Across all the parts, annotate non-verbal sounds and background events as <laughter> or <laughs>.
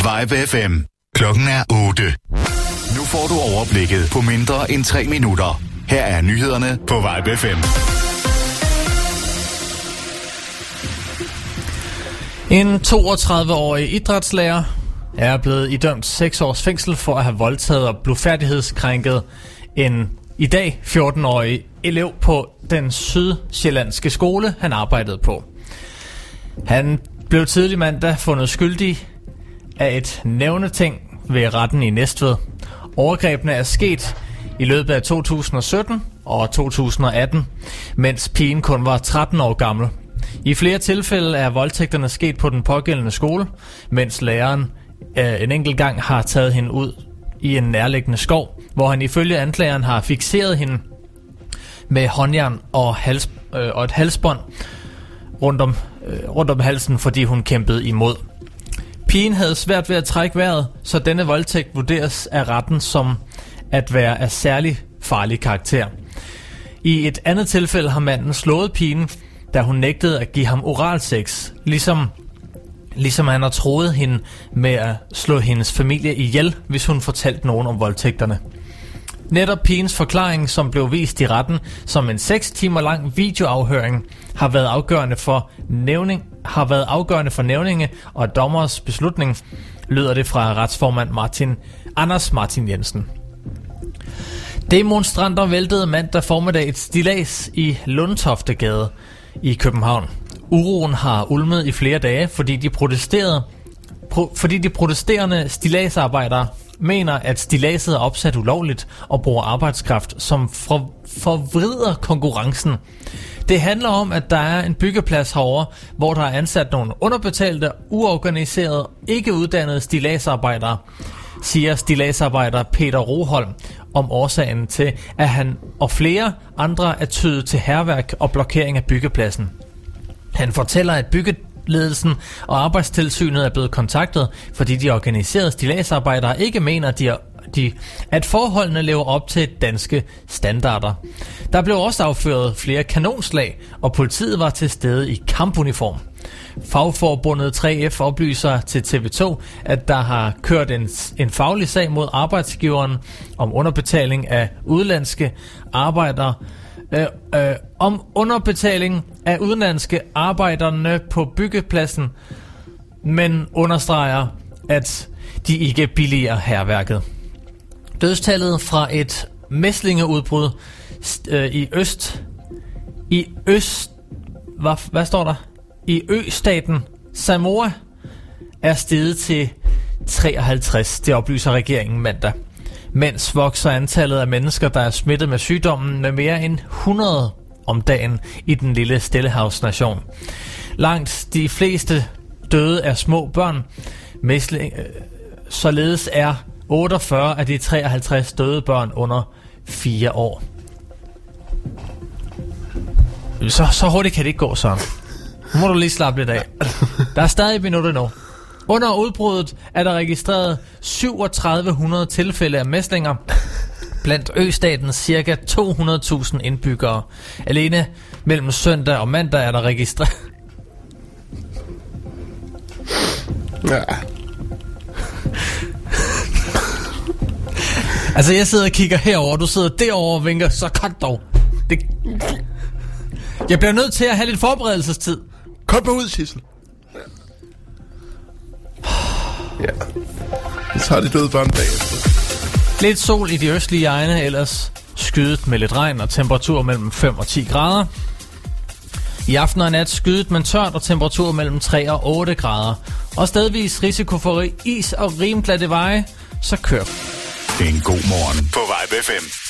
Vibe FM. Klokken er 8. Nu får du overblikket på mindre end 3 minutter. Her er nyhederne på Vibe FM. En 32-årig idrætslærer er blevet idømt 6 års fængsel for at have voldtaget og blufærdighedskrænket en i dag 14-årig elev på den sydsjællandske skole, han arbejdede på. Han blev tidlig mandag fundet skyldig er et nævneting ved retten i Næstved. Overgrebene er sket i løbet af 2017 og 2018, mens pigen kun var 13 år gammel. I flere tilfælde er voldtægterne sket på den pågældende skole, mens læreren øh, en enkelt gang har taget hende ud i en nærliggende skov, hvor han ifølge anklageren har fixeret hende med håndjern og, hals, øh, og et halsbånd rundt om, øh, rundt om halsen, fordi hun kæmpede imod. Pigen havde svært ved at trække vejret, så denne voldtægt vurderes af retten som at være af særlig farlig karakter. I et andet tilfælde har manden slået pigen, da hun nægtede at give ham oralsex, ligesom, ligesom han har troet hende med at slå hendes familie ihjel, hvis hun fortalte nogen om voldtægterne. Netop pigens forklaring, som blev vist i retten som en 6 timer lang videoafhøring, har været afgørende for nævning, har været afgørende for nævninge og dommers beslutning, lyder det fra retsformand Martin Anders Martin Jensen. Demonstranter væltede mandag formiddag et stilas i Lundtoftegade i København. Uroen har ulmet i flere dage, fordi de protesterede pro, fordi de protesterende stilagsarbejdere mener, at stilaset er opsat ulovligt og bruger arbejdskraft, som for, forvrider konkurrencen. Det handler om, at der er en byggeplads herover, hvor der er ansat nogle underbetalte, uorganiserede, ikke uddannede stilasarbejdere, siger stilasarbejder Peter Roholm om årsagen til, at han og flere andre er tydet til herværk og blokering af byggepladsen. Han fortæller, at Ledelsen og arbejdstilsynet er blevet kontaktet, fordi de organiserede stilagsarbejdere ikke mener, de er de, at forholdene lever op til danske standarder. Der blev også afført flere kanonslag, og politiet var til stede i kampuniform. Fagforbundet 3F oplyser til TV2, at der har kørt en, en faglig sag mod arbejdsgiveren om underbetaling af udlandske arbejdere, øh, øh, om underbetaling af udenlandske arbejderne på byggepladsen, men understreger, at de ikke billiger herværket. Dødstallet fra et mæslingeudbrud øh, i øst i øst hvad, hvad står der? I østaten Samoa er steget til 53, det oplyser regeringen mandag. Mens vokser antallet af mennesker, der er smittet med sygdommen med mere end 100 om dagen i den lille Stillehavsnation. Langt de fleste døde er små børn. Mæsling, øh, således er 48 af de 53 døde børn under 4 år. Så, så hurtigt kan det ikke gå, så. Nu må du lige slappe lidt af. Der er stadig minutter nu. Under udbruddet er der registreret 3700 tilfælde af mæslinger blandt østatens ca. 200.000 indbyggere. Alene mellem søndag og mandag er der registreret... Ja. Altså, jeg sidder og kigger herover, du sidder derovre og vinker, så cut dog. Det... Jeg bliver nødt til at have lidt forberedelsestid. Kom bare ud, Sissel. Ja. Så tager de døde børn bagefter. Lidt sol i de østlige egne, ellers skydet med lidt regn og temperatur mellem 5 og 10 grader. I aften og nat skydet, men tørt og temperatur mellem 3 og 8 grader. Og stedvis risiko for is og rimglatte veje, så kør. En god morgen på Vibe 5.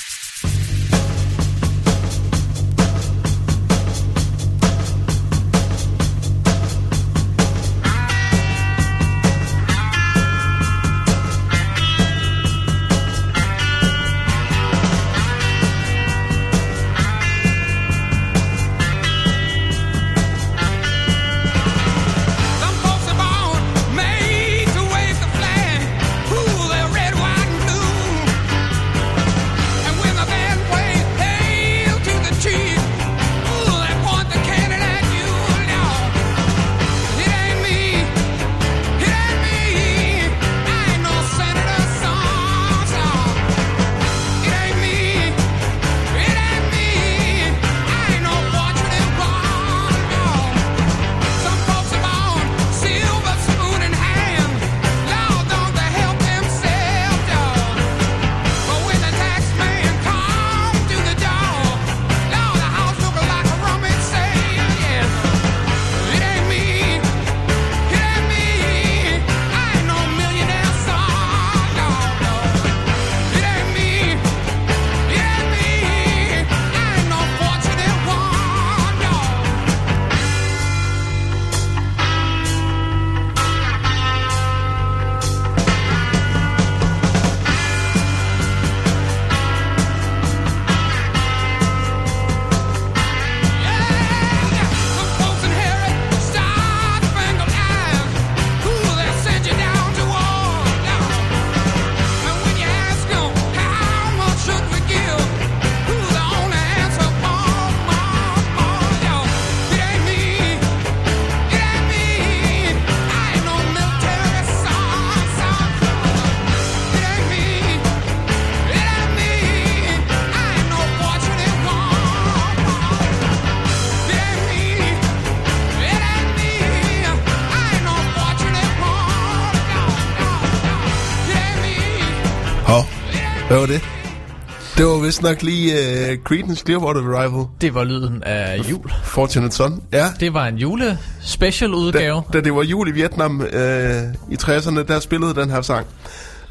Det var vist nok lige uh, Creedence Clearwater Revival. Det var lyden af jul. Fortunate Son. Ja. Det var en julespecial udgave. Da, da det var jul i Vietnam øh, i 60'erne, der spillede den her sang.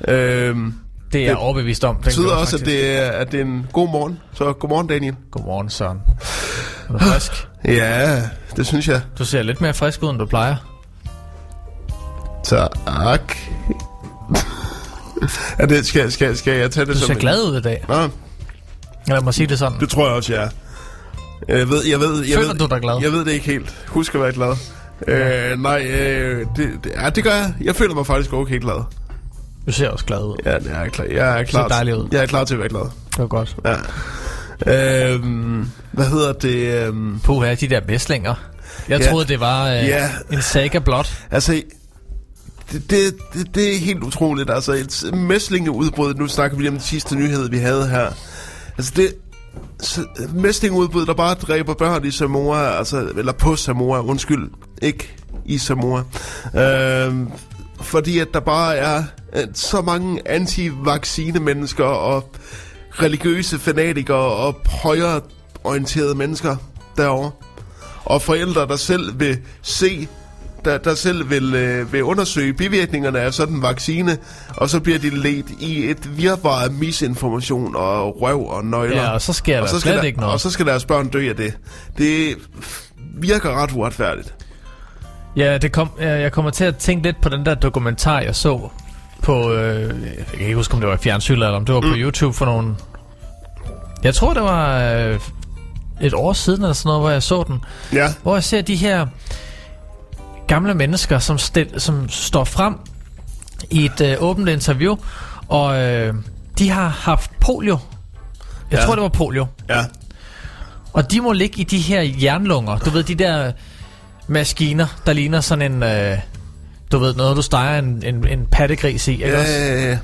Øhm, Det er jeg overbevist om. Det betyder også, at det, er, at det er en god morgen. Så godmorgen, Daniel. Godmorgen, Søren. Er du frisk? Ja, det synes jeg. Du ser lidt mere frisk ud, end du plejer. Tak. <laughs> er det, skal, skal, skal jeg tage det Du som ser en- glad ud i dag. Nå, Lad mig sige det sådan. det tror jeg også, jeg er. Jeg ved, jeg ved, jeg Føler ved, du dig glad? Jeg ved det ikke helt. Husk at være glad. Øh, nej, øh, det, det, ja, det gør jeg. Jeg føler mig faktisk okay glad. Du ser også glad ud. Ja, det er jeg klar. Jeg er klar. dejlig ud. Jeg er klar til at være glad. Det var godt. Ja. Øhm, hvad hedder det? Øhm, Puh, her de der mæslinger. Jeg Ja. troede, det var øh, Ja. en saga blot. altså, det, det, det, det er helt utroligt. Altså, et mæslingeudbrud, nu snakker vi lige om den sidste nyhed, vi havde her. Altså, det mæstingudbud, der bare dræber børn i Samoa, altså, eller på Samoa, undskyld, ikke i Samoa. Øh, fordi at der bare er øh, så mange anti-vaccine-mennesker og religiøse fanatikere og højreorienterede mennesker derovre. Og forældre, der selv vil se, der, der selv vil, øh, vil undersøge bivirkningerne af sådan en vaccine, og så bliver de ledt i et virvar af misinformation og røv og nøgler. Ja, og så sker der og så slet der, ikke noget. Og så skal deres børn dø af det. Det virker ret uretfærdigt. Ja, det kom, jeg kommer til at tænke lidt på den der dokumentar, jeg så på... Øh, jeg kan ikke huske, om det var i fjernsyn, eller om det var mm. på YouTube for nogle... Jeg tror, det var øh, et år siden, eller sådan noget, hvor jeg så den. Ja, Hvor jeg ser de her gamle mennesker, som, stil, som står frem i et øh, åbent interview, og øh, de har haft polio. Jeg Ja. tror, det var polio. ja, Og de må ligge i de her jernlunger. Du ved, de der maskiner, der ligner sådan en... Øh, du ved, noget, du steger en, en, en pattegris i, ikke ja, også? ja,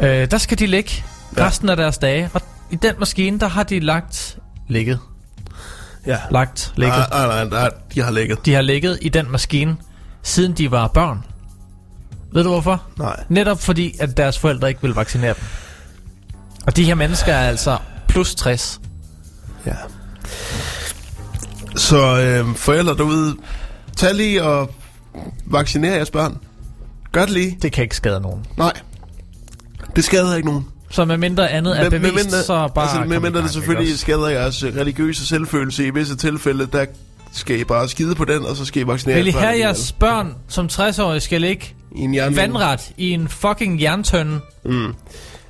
ja. Øh, der skal de ligge Ja. resten af deres dage. Og i den maskine, der har de lagt... Ligget. Ja. Lagt. Ligget. Nej, nej, nej, de har ligget. De har ligget i den maskine, siden de var børn. Ved du hvorfor? Nej. Netop fordi, at deres forældre ikke vil vaccinere dem. Og de her mennesker er altså plus 60. Ja. Så øh, forældre derude, tag lige og vaccinere jeres børn. Gør det lige. Det kan ikke skade nogen. Nej. Det skader ikke nogen. Så med mindre andet er Men- bevist, medmindre- så bare... altså, medmindre gang, det selvfølgelig ikke skader jeres øh, religiøse selvfølelse i visse tilfælde, der skal I bare skide på den, og så skal I vaccinere Vil I have jeres børn som 60-årige skal ligge I vandret i en fucking jerntønde, Mm.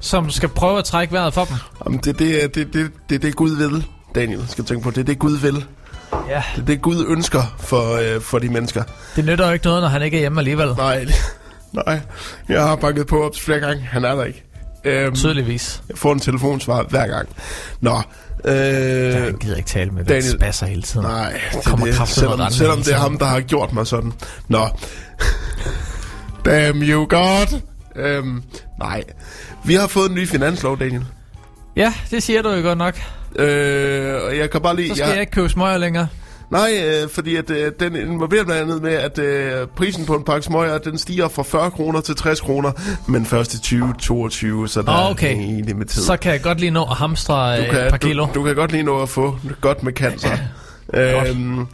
som skal prøve at trække vejret for dem? Jamen, det, det, er- det, det, det, det er Gud vil, Daniel, skal tænke på. Det er det, Gud vil. Ja. Det er det, Gud ønsker for, øh, for de mennesker. Det nytter jo ikke noget, når han ikke er hjemme alligevel. Nej, <laughs> nej. Jeg har banket på op flere gange. Han er der ikke. Øhm, Tydeligvis. jeg får en telefonsvar hver gang. Nå. Øh, Jeg gider ikke tale med. Daniel- spasser hele tiden. Nej, det, Kommer det, selvom, selvom det er ham, der har gjort mig sådan. Nå. Damn you God. Øhm, nej. Vi har fået en ny finanslov, Daniel. Ja, det siger du jo godt nok. Øh, og jeg kan bare lige... Så skal jeg ikke købe smøger længere. Nej, øh, fordi at, øh, den involverer blandt andet med, at øh, prisen på en pakke smøger, den stiger fra 40 kroner til 60 kroner, men først i 2022, så der er okay. egentlig med tid. Så kan jeg godt lige nå at hamstre du øh, kan, et par kilo. Du, du kan godt lige nå at få godt med cancer. øhm,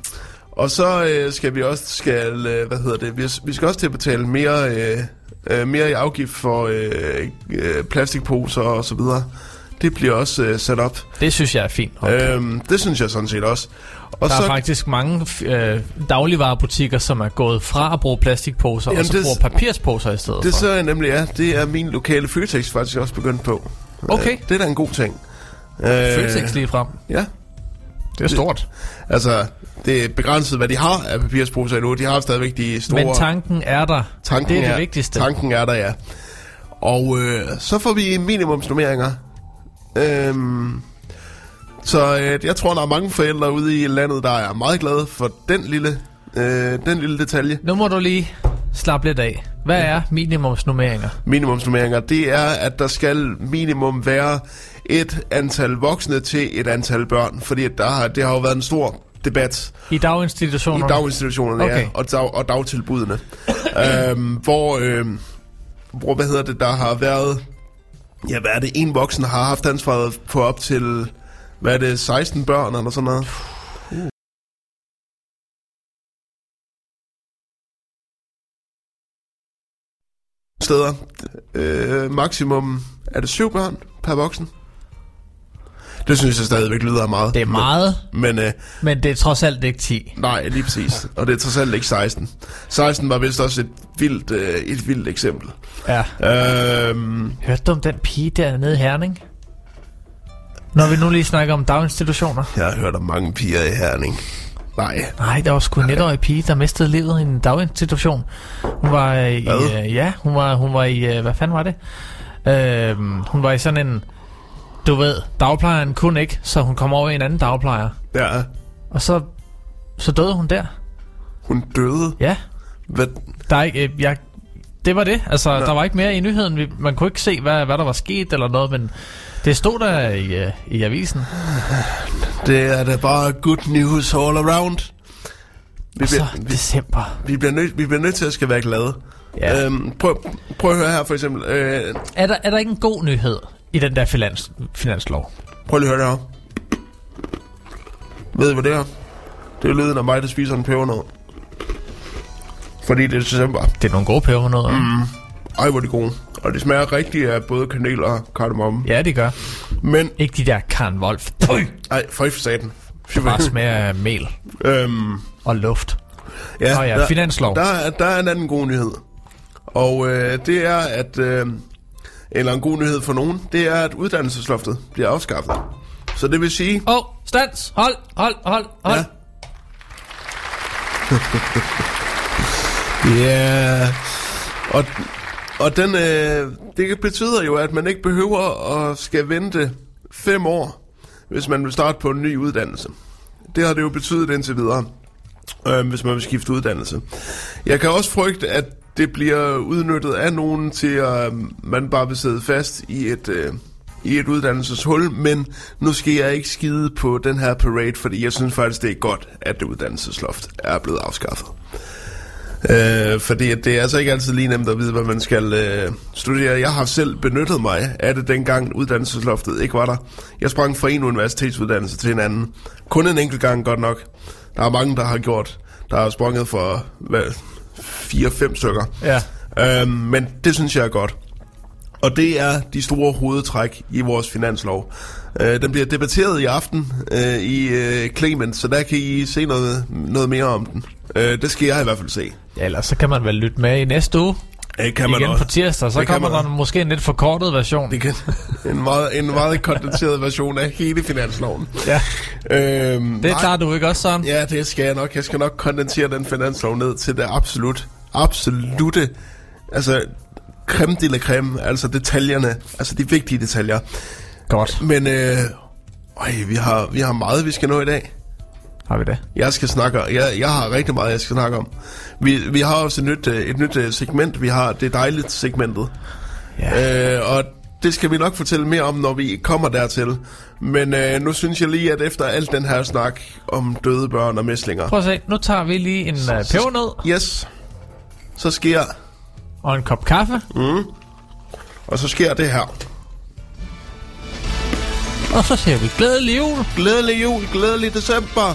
og så øh, skal vi også, skal, øh, hvad hedder det, vi, vi skal også til at betale mere, øh, øh, mere i afgift for øh, øh, plastikposer og så videre. Det bliver også øh, sat op. Det synes jeg er fint. Okay. Øhm, det synes jeg sådan set også. Og Der så, er faktisk mange øh, dagligvarerbutikker, som er gået fra at bruge plastikposer, Jamen, og så det- bruger papirsposer i stedet det for. så er nemlig ja, det er min lokale Føtex faktisk også begyndt på. Okay. Øh, det er da en god ting. Øh, Føtex lige frem. Ja, Det er stort. altså det er begrænset, hvad de har af papirsposer endnu. De har stadigvæk de store... Men tanken er der. Tanken det er det vigtigste. Tanken er der, ja. Og øh, så får vi minimumsnummeringer. Øhm, så øh, jeg tror, der er mange forældre ude i landet, der er meget glade for den lille, øh, den lille detalje. Nu må du lige slappe lidt af. Hvad er minimumsnummeringer? Minimumsnummeringer, det er, at der skal minimum være et antal voksne til et antal børn. Fordi at der har, det har jo været en stor debat I i daginstitutionerne? daginstitutionerne Okay. ja, og, dag, og dagtilbudene. øhm, hvor, øhm, hvor, hvad hedder det, der har været Ja, hvad er det? En voksen har haft ansvaret for op til, hvad er det, 16 børn eller sådan noget? Steder. Øh, maksimum, er det syv børn per voksen? Det synes jeg stadigvæk lyder meget. Det er meget, Men øh, men det er trods alt ikke 10. nej, lige præcis. Og det er trods alt ikke 16. 16 var vist også et vildt, øh, et vildt eksempel. Ja. Øhm, Hørte du om den pige dernede i Herning? Når vi nu lige snakker om daginstitutioner. jeg har hørt om mange piger i Herning. Nej, Nej, der var sgu en etårig pige, der mistede livet i en daginstitution. Hun var øh, i, Hvad? øh, ja, hun var, hun var i, øh, hvad fanden var det? Øh, hun var i sådan en, du ved, dagplejeren kunne ikke, så hun kom over i en anden dagplejer. ja, Og så, så døde hun der. hun døde. Ja, Hvad? der er ikke, øh, jeg, det var det. Altså, ja. der var ikke mere i nyheden. Vi, man kunne ikke se, hvad, hvad der var sket eller noget, men det stod der i, øh, i avisen. Det er da bare good news all around. Vi Og så bliver, vi, december. vi, bliver nødt, vi bliver nødt til at skal være glade. Ja. Øhm, prøv, prøv at høre her for eksempel. Øh, Er der, er der ikke en god nyhed i den der finans, finanslov? prøv lige at høre det her. Ved I, hvad det er? Det er lyden af mig, der spiser en pebernød. Fordi det er december. Det er nogle gode pebernødder. Mm. Ej, hvor er de gode. Og det smager rigtigt af både kanel og kardemomme. Ja, det gør. Men, Ikke de der Karen Wolf. Tøj! ej, føj for satan. Fy, Bare smager af mel øhm, og luft. ja, Nå ja, finanslov. Der, er- der er en anden god nyhed. Og øh, det er, at... Øh, eller en god nyhed for nogen, det er, at uddannelsesloftet bliver afskaffet. Så det vil sige... Åh, oh, stands! Hold, hold, hold, hold. Ja. <laughs> Ja, og, og den, øh, det betyder jo, at man ikke behøver at skal vente fem år, hvis man vil starte på en ny uddannelse. Det har det jo betydet indtil videre, øh, hvis man vil skifte uddannelse. Jeg kan også frygte, at det bliver udnyttet af nogen til, at øh, man bare vil sidde fast i et... Øh, i et uddannelseshul, men nu skal jeg ikke skide på den her parade, fordi jeg synes faktisk, det er godt, at det uddannelsesloft er blevet afskaffet. Øh, fordi det er altså ikke altid lige nemt at vide, hvad man skal øh, studere. Jeg har selv benyttet mig af det, dengang uddannelsesloftet ikke var der. Jeg sprang fra en universitetsuddannelse til en anden. Kun en enkelt gang, godt nok. Der er mange, der har gjort. Der har sprunget for hvad, 4-5 stykker. Ja. Øh, men det synes jeg er godt. Og det er de store hovedtræk i vores finanslov. Øh, den bliver debatteret i aften øh, i øh, Clement, så der kan I se noget, noget mere om den. Øh, det skal jeg i hvert fald se. Ja, ellers så kan man vel lytte med i næste uge. Det kan man Igen også. på tirsdag, så Det kan kommer man der måske en lidt forkortet version. Det kan, en, meget, en meget kondenseret version af hele finansloven. Ja, Øhm, det klarer du ikke også, sådan? Ja, det skal jeg nok. Jeg skal nok kondensere den finanslov ned til det absolut, absolute, altså creme de la creme, altså detaljerne, altså de vigtige detaljer. Godt. Men øh, øj, vi, har, vi har meget, vi skal nå i dag. Har vi det? Jeg skal snakke, jeg, jeg har rigtig meget, jeg skal snakke om. Vi, vi har også et nyt, øh, et nyt øh, segment, vi har det dejligt segmentet. Ja. Øh, og det skal vi nok fortælle mere om, når vi kommer dertil. Men øh, nu synes jeg lige, at efter alt den her snak om døde børn og mæslinger, Prøv at se, nu tager vi lige en uh, pebernød yes, så sker, og en kop kaffe, og så sker det her. og så siger vi glædelig jul, Glædelig jul, glædelig december.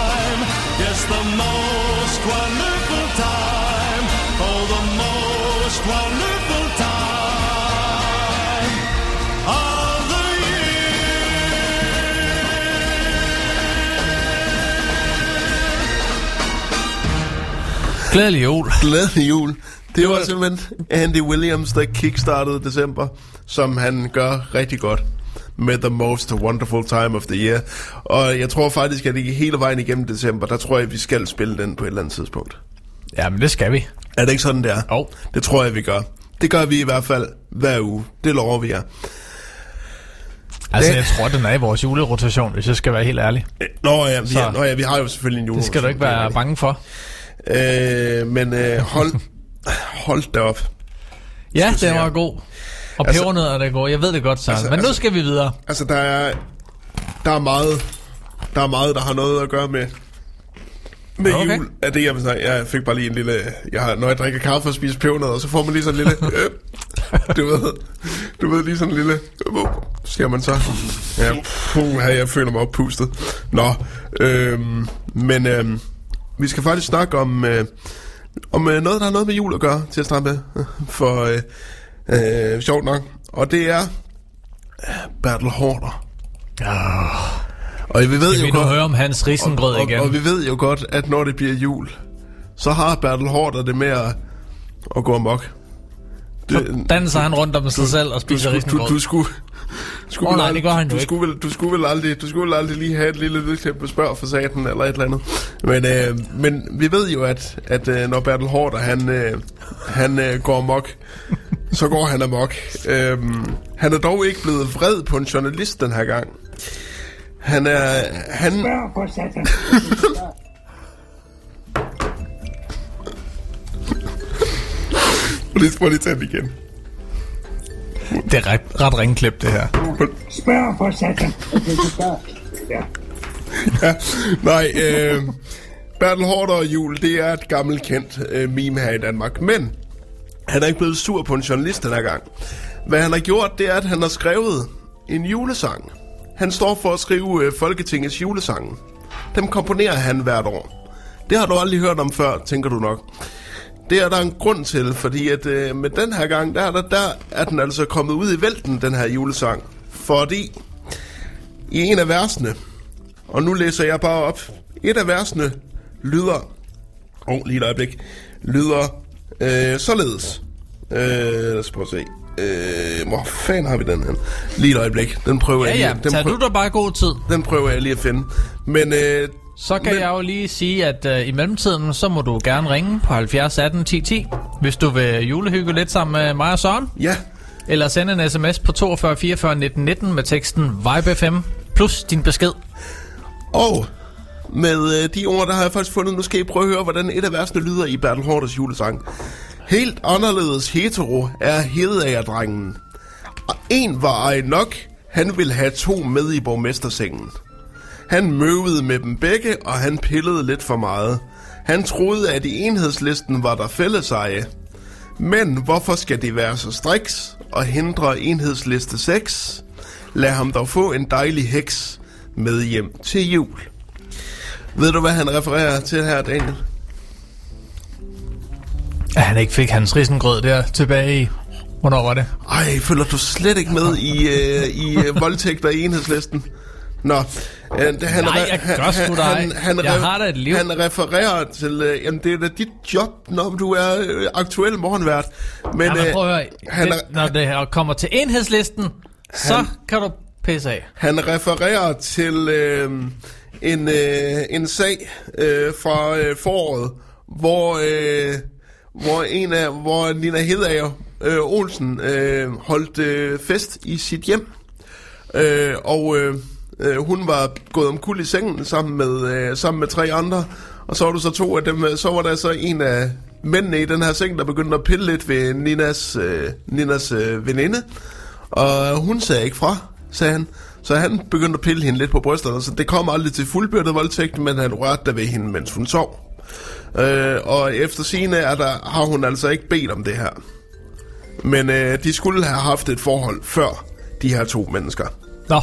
The most wonderful time. Oh, the most wonderful time of the Glædelig jul. Glædelig jul. Det var- simpelthen Andy Williams, der kickstartede december, som han gør rigtig godt med The Most Wonderful Time of the Year. Og jeg tror faktisk, at det hele vejen igennem december, der tror jeg, at vi skal spille den på et eller andet tidspunkt. Ja, men det skal vi. Er det ikke sådan, det er? Jo. Det tror jeg, vi gør. Det gør vi i hvert fald hver uge. Det lover vi jer. Altså, Det- jeg tror, den er i vores julerotation, hvis jeg skal være helt ærlig. Nå ja, vi, Så- har, nå ja, vi har jo selvfølgelig en jule. Det skal du ikke være bange for. Øh, men øh, hold, <laughs> hold da op. Ja, vi var god. Og Altså- pebernødderne er gode. Jeg ved det godt, Søren. Altså- Men nu altså- skal vi videre. Altså, der er, der er meget, der er meget, der har noget at gøre med, med Okay. jul. Er det, jeg vil sige. Jeg fik bare lige en lille... Jeg har, når jeg drikker kaffe og spiser pebernødder, så får man lige sådan en lille... <laughs> Øh, du ved, du ved lige sådan en lille... Øh, siger man så. Ja, puh, jeg føler mig oppustet. Nå, øhm, men øhm, vi skal faktisk snakke om, øh, om øh, noget, der har noget med jul at gøre, til at starte med. For øh, øh, sjovt nok. Og det er øh, Bertel Hårder. Og vi ved Kan jo godt, høre om Hans risengrød og, igen? og, og vi ved jo godt, at når det bliver jul, så har Bertel Hårder det med at, at gå amok. Så danser han rundt om sig selv og du, spiser skulle, du, risengrød. du skulle... skulle Åh, vel nej, det gør han du jo skulle, vel, du skulle vel aldrig, du skulle vel aldrig lige have et lille lydklip på spørg for saten eller et eller andet. Men, øh, men vi ved jo, at, at øh, når Bertel Hårder, han, øh, han øh, går amok, så går han amok. Øhm, han er dog ikke blevet vred på en journalist den her gang. Han er... Han, Spørg for satan. Prøv lige, prøv lige tage den igen. Det er ret, ret ringklip, det her. Spørg for satan. Ja. Ja, nej, øh, Bertel Hårder og Jul, det er et gammelt kendt øh, meme her i Danmark. Men han er ikke blevet sur på en journalist den her gang. Hvad han har gjort, det er, at han har skrevet en julesang. Han står for at skrive øh, Folketingets julesange. Dem komponerer han hvert år. Det har du aldrig hørt om før, tænker du nok. Det er der en grund til, fordi at øh, med den her gang, der, er der, der er den altså kommet ud i vælten, den her julesang. Fordi i en af versene, og nu læser jeg bare op. Et af versene lyder... Åh, oh, lige et øjeblik. Lyder øh, således. Øh, lad os prøve at se. Øh, hvor fanden har vi den her? Lige et øjeblik. Den prøver Ja, jeg ja. lige, den, Tag prøver, du dig bare god tid. den prøver jeg lige at finde. Men øh, Så kan Men- jeg jo lige sige, at uh, i mellemtiden, så må du gerne ringe på 70 18 10 10, hvis du vil julehygge lidt sammen med mig og Søren. ja, Eller sende en sms på 42 44 19 19 med teksten Vibe FM plus din besked. og med øh, de ord, der har jeg faktisk fundet, nu skal I prøve at høre, hvordan et af versene lyder i Bertel Hårders julesang. Helt anderledes hetero er hedeagerdrengen. Og en var ej nok, han ville have to med i borgmestersengen. Han møvede med dem begge, og han pillede lidt for meget. Han troede, at i enhedslisten var der fælleseje. Men hvorfor skal det være så striks og hindre enhedsliste 6? Lad ham dog få en dejlig heks med hjem til jul. Ved du, hvad han refererer til her, Daniel? At han ikke fik hans risengrød der tilbage i... Hvornår var det? Ej, følger du slet ikke med i, øh, i øh, voldtægter i enhedslisten? Nå, Øh, det- Han, Nej, jeg han- gør sgu da han, han, Jeg re- har da et liv. Han refererer til, øh, jamen det er da dit job, når du er øh, aktuel morgenvært. Men, Ja, men øh, prøv at høre. han, det, når det her kommer til enhedslisten, så Han- kan du pisse af. Han refererer til øh, en, øh, en sag øh, fra øh, foråret, hvor, øh, hvor en af hvor Nina Hedager øh, Olsen øh, holdt øh, fest i sit hjem. Øh, og øh, øh, hun var gået om kul i sengen sammen med, øh, sammen med tre andre. Og så var der så to af dem. Øh, så var der så en af mændene i den her seng, der begyndte at pille lidt ved Ninas, øh, Ninas øh, veninde. Og hun sagde ikke fra, sagde han. Så han begyndte at pille hende lidt på brysterne. Så det kom aldrig til fuldbyrdet voldtægt, men han rørte der ved hende, mens hun sov. Øh, og efter sine er der, har hun altså ikke bedt om det her. Men øh, de skulle have haft et forhold før de her to mennesker. Nå,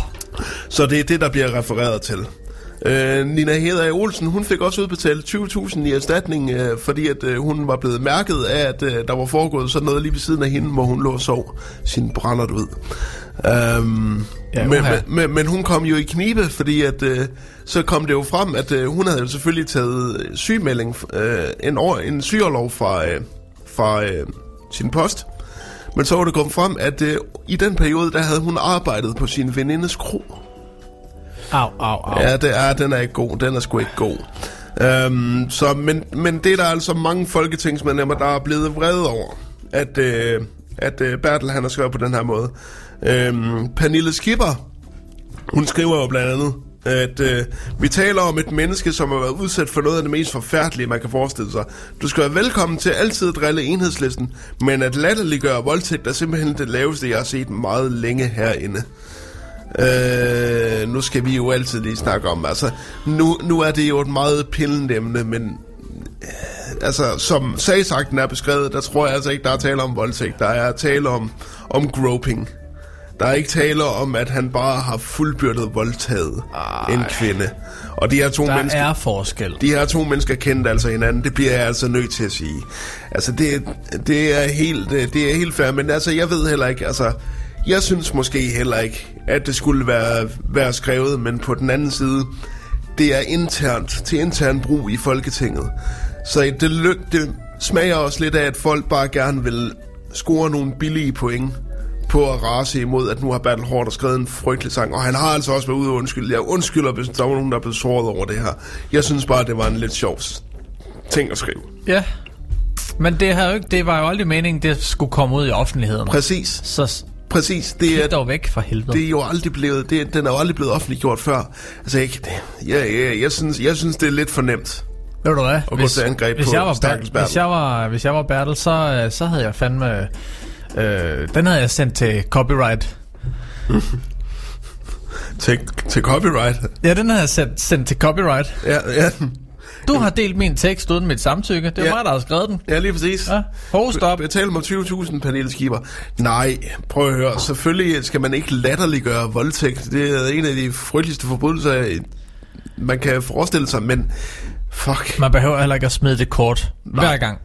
Så det er det, der bliver refereret til. Øh, Nina Heder Olsen, hun fik også udbetalt 20.000 i erstatning, øh, fordi at øh, hun var blevet mærket af, at øh, der var foregået sådan noget lige ved siden af hende, hvor hun lå og sov sin brændert ud. Um, Ja, men, men, men hun kom jo i knibe, fordi at, øh, så kom det jo frem, at øh, hun havde jo selvfølgelig taget øh, sygemelding, øh, en, år, en sygerlov fra, øh, fra øh, sin post. Men så var det kommet frem, at øh, i den periode, der havde hun arbejdet på sin venindes kro. au, au, au. Ja, det er, den er ikke god. Den er sgu ikke god. Øhm, så, men, men det er der altså mange folketingsmedlemmer, der er blevet vrede over, at, øh, at øh, Bertel han har skrevet på den her måde. Øhm, Pernille Skipper, hun skriver jo blandt andet, at øh, vi taler om et menneske, som har været udsat for noget af det mest forfærdelige, man kan forestille sig. Du skal være velkommen til altid at drille enhedslisten, men at latterliggøre voldtægt er simpelthen det laveste, jeg har set meget længe herinde. Øh, nu skal vi jo altid lige snakke om, altså, nu, nu er det jo et meget pillende emne, men øh, altså, som sagsakten er beskrevet, der tror jeg altså ikke, der er tale om voldtægt. Der er tale om, om groping. Der er ikke tale om, at han bare har fuldbyrdet voldtaget Ej. en kvinde. Og de her to Der mennesker... er forskel. De her to mennesker kendte altså hinanden, det bliver jeg altså nødt til at sige. Altså, det, det, er helt, det, det er helt fair, men altså, jeg ved heller ikke, altså, jeg synes måske heller ikke, at det skulle være, være skrevet, men på den anden side, det er internt, til intern brug i Folketinget. Så det, lyk, det smager også lidt af, at folk bare gerne vil score nogle billige point på at rase imod, at nu har Bertel Hårder skrevet en frygtelig sang, og han har altså også været ude og undskylde. Jeg undskylder, hvis der var nogen, der er blevet såret over det her. Jeg synes bare, det var en lidt sjov ting at skrive. Ja. Men det, har jo ikke, det var jo aldrig meningen, det skulle komme ud i offentligheden. Præcis, Så præcis. Det er, dog væk for helvede. det er jo aldrig blevet, det, den er jo aldrig blevet offentliggjort før. Altså, jeg, jeg, jeg, jeg, synes, jeg synes, det er lidt for nemt. Ved du hvad? gå til angreb hvis, på jeg var Bertel. hvis, jeg var, hvis jeg var Bertel, så, øh, så havde jeg fandme... Øh, den havde jeg sendt til copyright. <laughs> Til, til copyright. Ja, den havde jeg sendt, sendt til copyright. Ja, ja, Du har delt min tekst uden mit samtykke. Det er Ja. mig, der har skrevet den. ja lige præcis. Ja. Ho, stop. Betal mig 20.000, Pernille. Nej, prøv at høre. Selvfølgelig skal man ikke latterliggøre voldtægt. Det er en af de frygteligste forbrydelser, man kan forestille sig, men fuck. Man behøver heller ikke at smide det kort hver gang.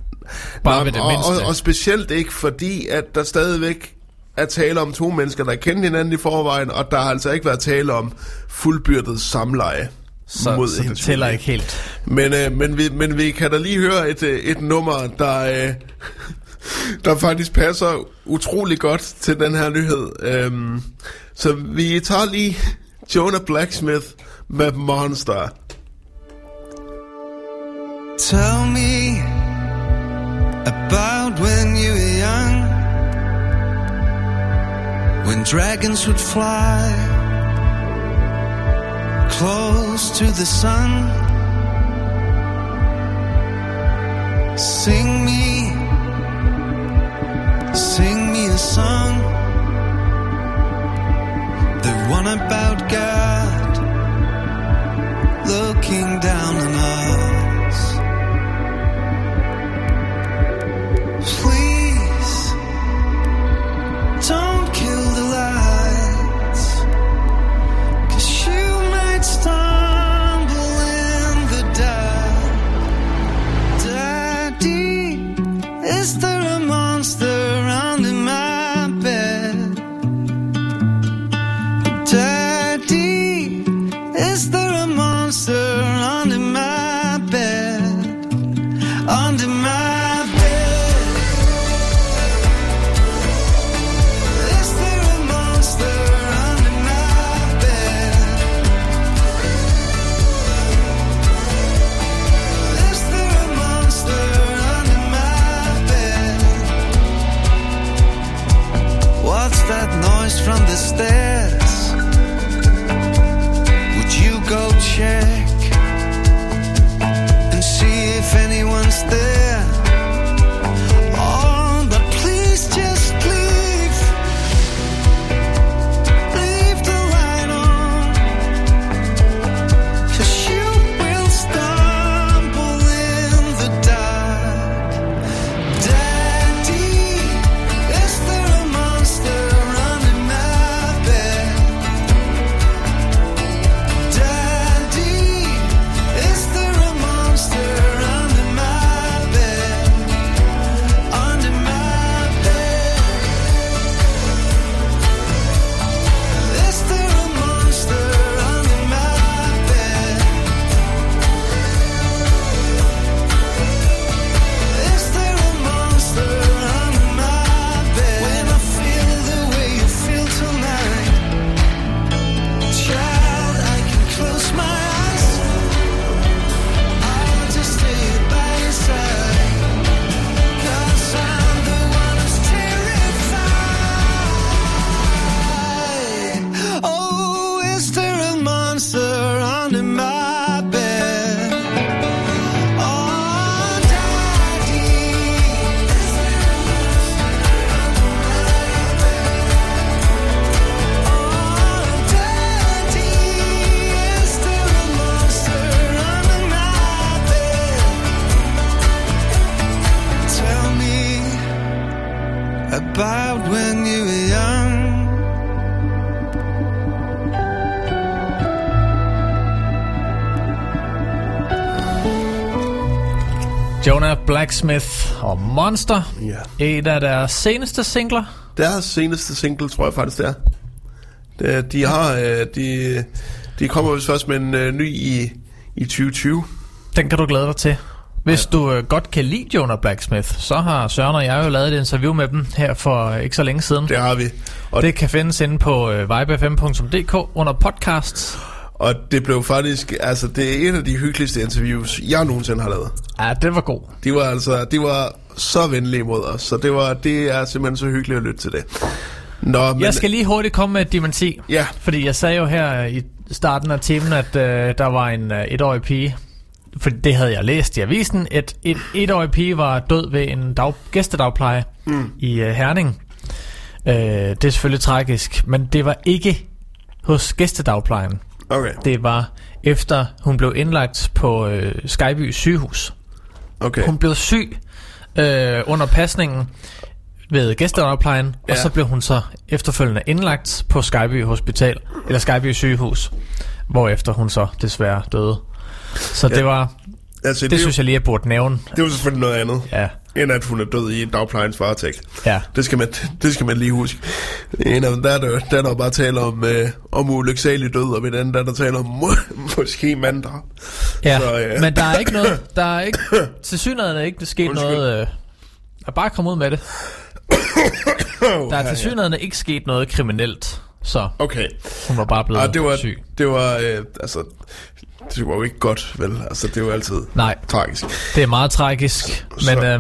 Bare Nej, ved det og, mindste. og, og specielt ikke, fordi at der stadigvæk er tale om to mennesker, der kender hinanden i forvejen, og der har altså ikke været tale om fuldbyrdet samleje. så, mod så det tæller ikke helt. Men, øh, men, vi, men vi kan da lige høre et, øh, et nummer, der, øh, <laughs> der faktisk passer utrolig godt til den her nyhed. Øhm, så vi tager lige Jonah Blacksmith med Monster. Tell me about when you were young, when dragons would fly close to the sun. Sing me, sing me a song, the one about God looking down on us. Blacksmith og Monster. Ja. Et af deres seneste singler. Deres seneste single, tror jeg faktisk, det er. Det, de har, øh, de, de kommer vist først med en øh, ny i, i 2020. Den kan du glæde dig til. Hvis du øh, godt kan lide Jonah Blacksmith, så har Søren og jeg jo lavet et interview med dem her for øh, ikke så længe siden. Det har vi. Og Det kan findes inde på øh, vibefm.dk under podcasts. Og det blev faktisk, altså det er et af de hyggeligste interviews, jeg nogensinde har lavet. Ja, det var god. De var altså, de var så venlige mod os, så det, var, det er simpelthen så hyggeligt at lytte til det. Nå, men, Jeg skal lige hurtigt komme med et dementi. Ja. Fordi jeg sagde jo her i starten af timen, at øh, der var en øh, etårig pige. For det havde jeg læst i avisen. Et, et etårig pige var død ved en dag, gæstedagpleje mm. i øh, Herning. Øh, det er selvfølgelig tragisk, men det var ikke hos gæstedagplejen. Okay, Det var efter hun blev indlagt på øh, Skyby sygehus. Okay. Hun blev syg øh, under pasningen ved gæstedagplejen, ja. og så blev hun så efterfølgende indlagt på Skyby Hospital, eller Skyby sygehus, hvorefter hun så desværre døde. Så ja. det var, Altså, det, det, synes jeg lige, jeg burde nævne. det var selvfølgelig noget andet, Ja, end at hun er død i dagplejens varetægt. ja. Det skal man, det skal man lige huske. En af dem, der er der, der, er der bare taler om, øh, om ulyksalig død, og ved den anden, der, er der taler om må, måske manddrab. ja. Så, øh, Men der er ikke noget, <coughs> der er ikke, til synligheden er ikke sket Undskyld. noget, øh, jeg bare kom ud med det. <coughs> Der er til synligheden ikke sket noget kriminelt, så Okay. hun var bare blevet Ah, det var, syg. det var, øh, altså, det var jo ikke godt, vel? Altså, det er jo altid Nej, tragisk. Det er meget tragisk, Så- men øh,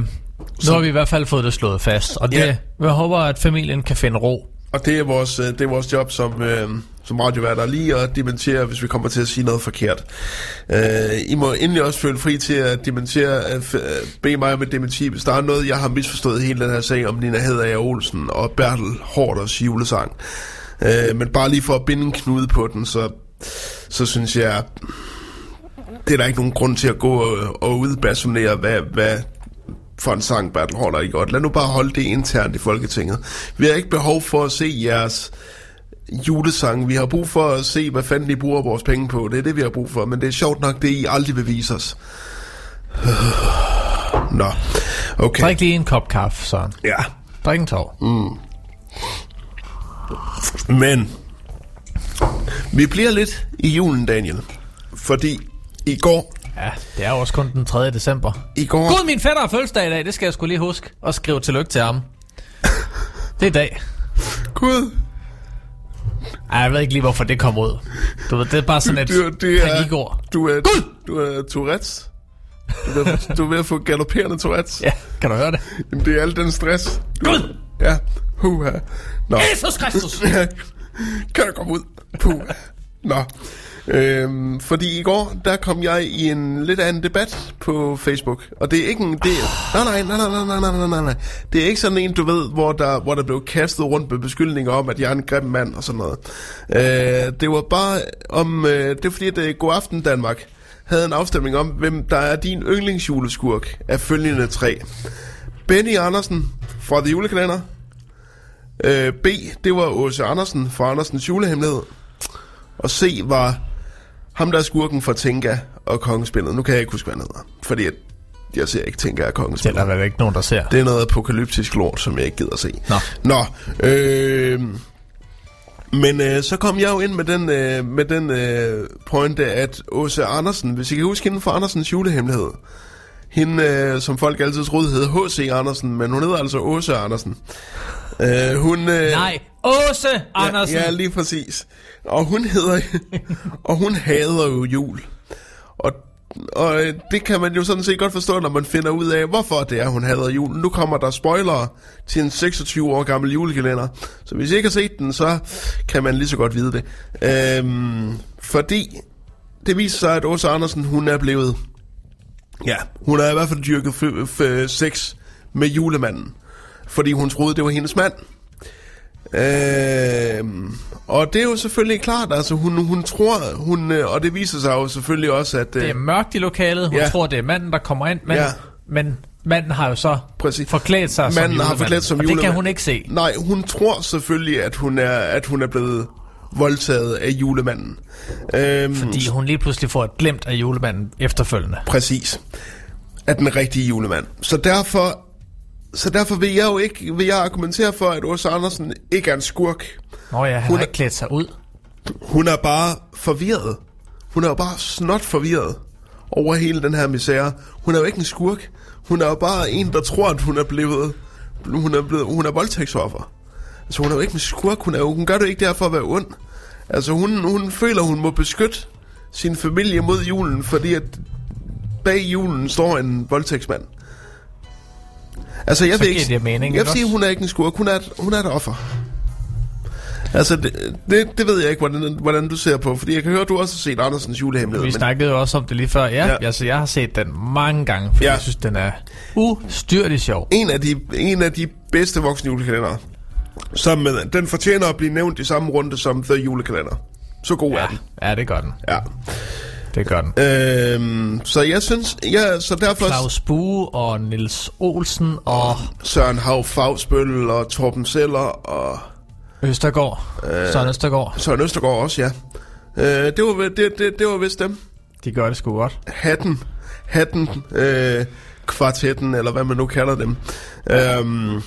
nu så- har vi i hvert fald fået det slået fast. Og det, Ja. jeg håber, at familien kan finde ro. Og det er vores, øh, det er vores job som, øh, som radioværter lige at dementere, hvis vi kommer til at sige noget forkert. Øh, I må endelig også føle fri til at dementere, øh, øh, bede mig om et dementi, hvis der er noget, jeg har misforstået hele den her sag om Nina Hedager Olsen og Bertel Hårders julesang. Øh, men bare lige for at binde en knude på den, så, så synes jeg, det er der ikke nogen grund til at gå og, og udbasonere, hvad, hvad for en sang Bertel holder I godt. Lad nu bare holde det internt i Folketinget. Vi har ikke behov for at se jeres julesang. Vi har brug for at se, hvad fanden I bruger vores penge på. Det er det, vi har brug for. Men det er sjovt nok, det I aldrig vil vise os. <sighs> Nå, okay. Drik lige en kop kaffe, Søren. Ja, Drik en tår. Mm. men vi bliver lidt i julen, Daniel. fordi i går, Ja, det er jo også kun den 3. december. i går, Gud, min fætter har fødselsdag i dag. Det skal jeg skulle lige huske. Og skrive tillykke til ham. <laughs> Det er i dag. Gud, Ej, jeg ved ikke lige, hvorfor det kom ud. Du ved, det er bare sådan et du, det er, du er, Gud! du er Tourette's. Du er, ved du er ved at få galopperende Tourette's. Ja, kan du høre det? Jamen, det er al den stress. Gud! Ja, huha. Nå, Jesus Kristus! <laughs> kan du komme ud? Puh. Nå. Øhm, fordi i går, der kom jeg i en lidt anden debat på Facebook. Og det er ikke en... Det, nej, nej, nej, nej, nej, nej, nej, nej, nej. Det er ikke sådan en, du ved, hvor der, hvor der blev kastet rundt med beskyldninger om, at jeg er en grim mand og sådan noget. Øh, det var bare om... Øh, det er fordi, at øh, God Aften Danmark havde en afstemning om, hvem der er din yndlingsjuleskurk af følgende tre. Benny Andersen fra The Julekalender. Øh, B, det var Åse Andersen fra Andersens julehemmelighed. Og C var ham, der er skurken fra Tinka og Kongespillet. Nu kan jeg ikke huske, hvad han hedder. Fordi jeg ser ikke Tinka og Det er Kongespillet. der vel ikke nogen, der ser. Det er noget apokalyptisk lort, som jeg ikke gider se. Nå. Nå, øh, men øh, så kom jeg jo ind med den, øh, med den øh, pointe, at Åse Andersen, hvis I kan huske hende fra Andersens julehemmelighed, hende, øh, som folk altid troede hed H.C. Andersen, men hun hedder altså Åse Andersen. Øh, hun, øh, Nej, Åse Andersen. Ja, ja, lige præcis. Og hun hedder <laughs> og hun hader jo jul. Og, og øh, det kan man jo sådan set godt forstå, når man finder ud af, hvorfor det er, hun hader jul. Nu kommer der spoilere til en 26 år gammel julekalender. Så hvis I ikke har set den, så kan man lige så godt vide det. Øhm, fordi det viser sig, at Åsa Andersen, hun er blevet... Ja, hun har i hvert fald dyrket sex med julemanden. Fordi hun troede, det var hendes mand. Øh, og det er jo selvfølgelig klart, altså hun, hun tror, hun, øh, og det viser sig jo selvfølgelig også, at... Det er mørkt i lokalet. Hun Ja. tror, det er manden, der kommer ind. Men, Ja. men manden har jo så Præcis. forklædt sig som Manden har julemand. forklædt som Og det kan julemand. hun ikke se. Nej, hun tror selvfølgelig, at hun er, at hun er blevet voldtaget af julemanden. Øhm, Fordi hun lige pludselig får et glemt af julemanden efterfølgende. Præcis. Af den rigtige julemand. Så derfor, så derfor vil jeg jo ikke vil jeg argumentere for, at Åsa Andersen ikke er en skurk. Nå ja, han Hun har ikke klædt sig ud. Hun er bare forvirret. Hun er jo bare snot forvirret over hele den her misære. Hun er jo ikke en skurk. Hun er jo bare en, der tror, at hun er blevet... Hun er, blevet, hun er voldtægtsoffer. Altså, hun er jo ikke en skurk. Hun, er jo, hun gør det ikke derfor at være ond. Altså, hun, hun føler, hun må beskytte sin familie mod julen, fordi at bag julen står en voldtægtsmand. Altså, jeg Så giver ikke, det mening, jeg vil sige, hun er ikke en skurk. Hun er et, hun er et offer. Altså, det, det, det ved jeg ikke, hvordan, hvordan du ser på, fordi jeg kan høre, at du også har set Andersens julehemmelighed. Vi snakkede jo også om det lige før. Ja, Ja. Altså, jeg har set den mange gange, fordi Ja. jeg synes, den er ustyrligt sjov. en af de, en af de bedste voksne julekalendere, som den fortjener at blive nævnt i samme runde som The Julekalender. Så god er Ja, den. ja det gør den. Ja. Det gør den. Øhm, så jeg synes, ja, så derfor Claus Bue og Nils Olsen og Søren Hav Fagsbøl og Torben Seller og Østergaard. Øh. Søren Østergaard. Søren Østergaard også, ja. Øh, det, var, det, det, det var vist dem. De gør det sgu godt. Hatten, Hatten, øh, kvartetten, eller hvad man nu kalder dem. Øhm,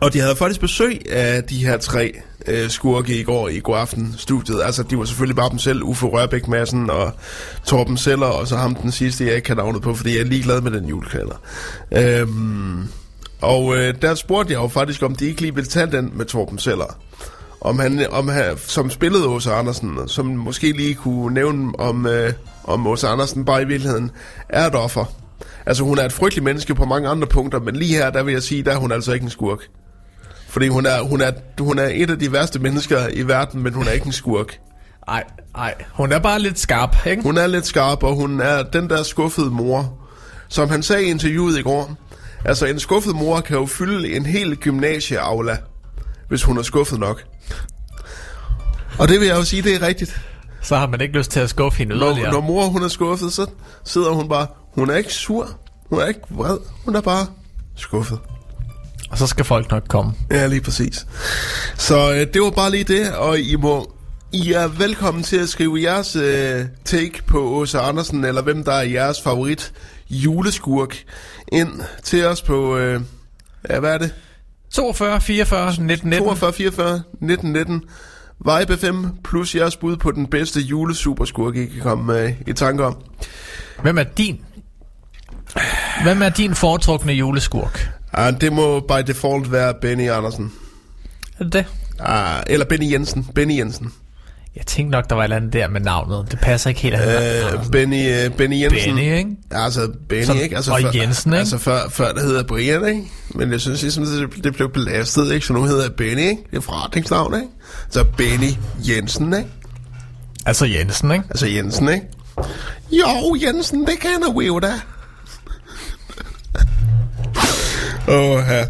og de havde faktisk besøg af de her tre øh, skurke i går i går aften studiet. Altså, de var selvfølgelig bare dem selv, Uffe Rørbæk Madsen og Torben Seller, og så ham den sidste, jeg ikke kan navnet på, fordi jeg er ligeglad med den julekalender. Øhm, og øh, der spurgte jeg jo faktisk, om de ikke lige ville tage den med Torben Seller. Om han, om han, som spillede Åse Andersen, som måske lige kunne nævne, om, øh, om Åse Andersen bare i virkeligheden er et offer. Altså hun er et frygteligt menneske på mange andre punkter, men lige her, der vil jeg sige, der er hun altså ikke en skurk. Fordi hun er, hun, er, hun er et af de værste mennesker i verden, men hun er ikke en skurk. Ej, ej. Hun er bare lidt skarp, ikke? Hun er lidt skarp, og hun er den der skuffede mor. Som han sagde i interviewet i går. Altså en skuffet mor kan jo fylde en hel gymnasieaula, hvis hun er skuffet nok. Og det vil jeg jo sige, det er rigtigt. Så har man ikke lyst til at skuffe hende yderligere. Når, når mor hun er skuffet, så sidder hun bare... Hun er ikke sur. Hun er ikke vred. Hun er bare skuffet. Og så skal folk nok komme. Ja, lige præcis. Så øh, det var bare lige det, og I må... I er velkommen til at skrive jeres øh, take på Åsa Andersen, eller hvem der er jeres favorit juleskurk, ind til os på... Øh, ja, hvad er det? 42, 44, 19, 19. 42 44 19 19. Vibe FM plus jeres bud på den bedste julesuperskurk, I kan komme øh, i tanker om. Hvem er din... Hvem er din foretrukne juleskurk? Ah, det må by default være Benny Andersen. Er det det? Ah, eller Benny Jensen. Benny Jensen. Jeg tænkte nok, der var et eller andet der med navnet. Det passer ikke helt. Øh, Benny, uh, Benny Jensen. Benny, ikke? Altså Benny, Som- ikke? Altså, og før, Jensen, ikke? Altså før, før det hedder Brian, ikke? Men jeg synes ligesom, det, det blev belastet, ikke? Så nu hedder jeg Benny, ikke? Det er forretningsnavn, ikke? Så Benny Jensen, ikke? Altså Jensen, ikke? Altså Jensen, ikke? Jo, Jensen, det kender vi jo da. Åh, ja.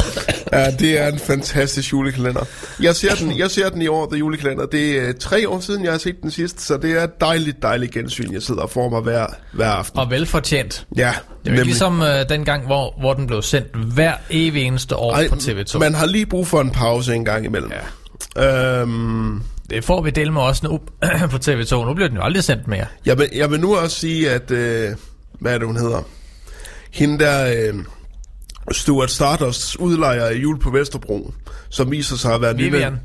ja, det er en fantastisk julekalender. Jeg ser den, jeg ser den i år, The julekalender. Det er øh, tre år siden, jeg har set den sidst, så det er et dejligt, dejligt gensyn, jeg sidder og får mig hver, hver aften. Og velfortjent. Ja, Det er jo ligesom øh, dengang, hvor, hvor den blev sendt hver evig eneste år Ej, på TV2. Man har lige brug for en pause en gang imellem. Ja. Øhm, Det får vi dele med også nu <clears throat> på TV2. Nu bliver den jo aldrig sendt mere. jeg, vil, jeg vil nu også sige, at... Øh, hvad er det, hun hedder? Hende der... Øh, Stuart Stardusts udlejer af jul på Vesterbro, som viser sig at være... Vivian.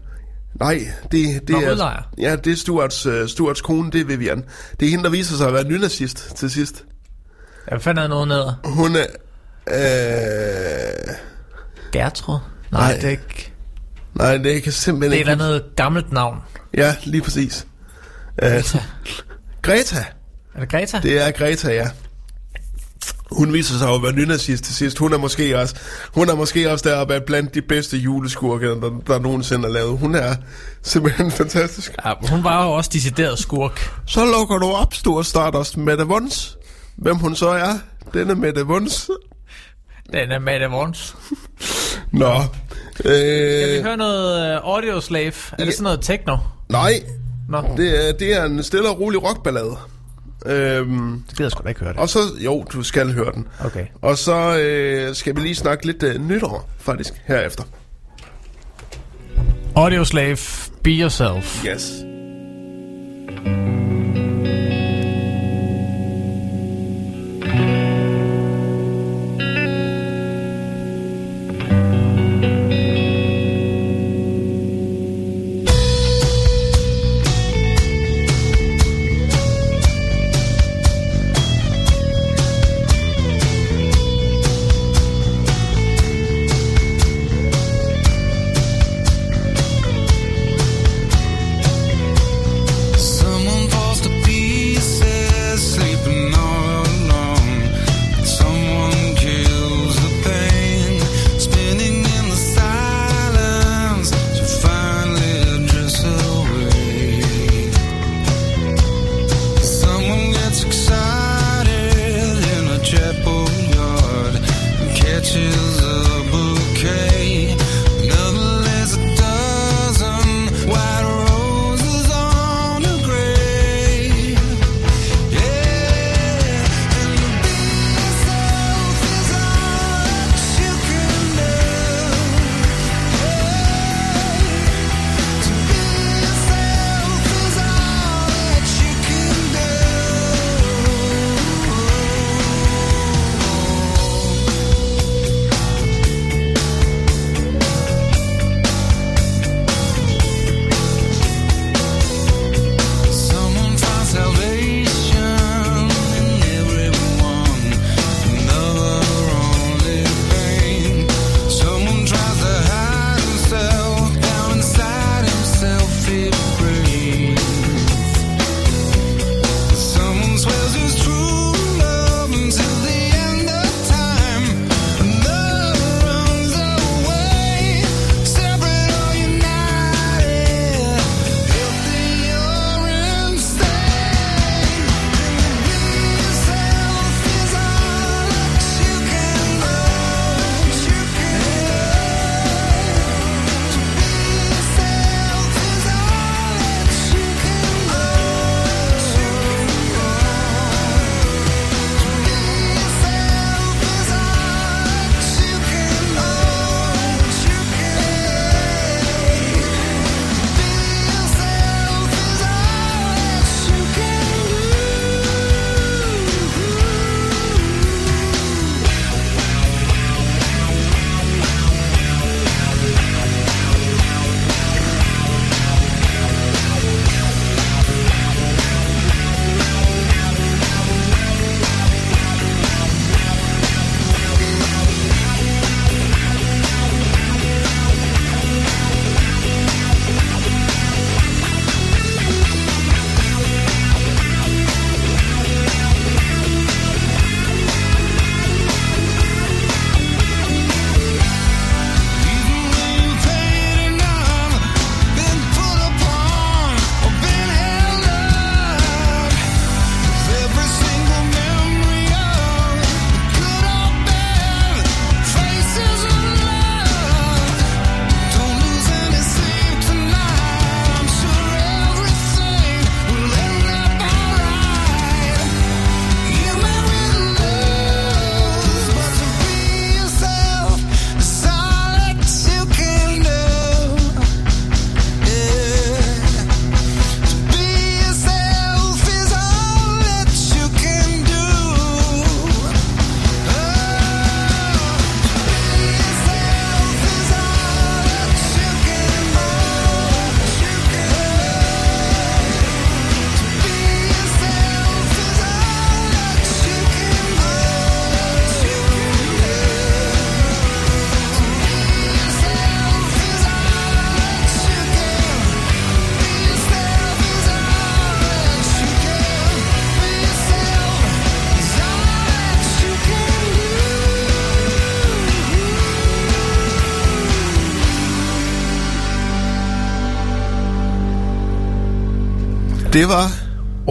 Nej, det, det Nå, er... udlejer. Ja, det er Stuarts, uh, Stuarts kone, det er Vivian. Det er hende, der viser sig at være nynazist til sidst. Jeg fandt jeg noget ned. Hun er... Øh, Gertrud? Nej, Nej. det er ikke... nej, det kan simpelthen Det er et andet gammelt navn. Ja, lige præcis. Uh, Greta. Er det Greta? Det er Greta, ja. Hun viser sig at være nynazist til sidst. Hun er måske også, hun er måske også deroppe blandt de bedste juleskurke, der, der nogensinde er lavet. Hun er simpelthen <laughs> fantastisk. Ja, hun var jo også decideret skurk. Så lukker du op, stor Stardust, Mette Vons. Hvem hun så er, denne Mette Vons. Den er Mette Vons. <laughs> Nå. Skal vi Øh, høre noget uh, Audio Slave? Er det sådan noget techno? nej, Nå, det er, det er en stille og rolig rockballade. Øhm, det gider jeg sgu da ikke høre det. og så, jo, du skal høre den. Okay. Og så øh, skal vi lige snakke lidt øh, nytår, faktisk, herefter. Audio Slave, Be Yourself. Yes. Be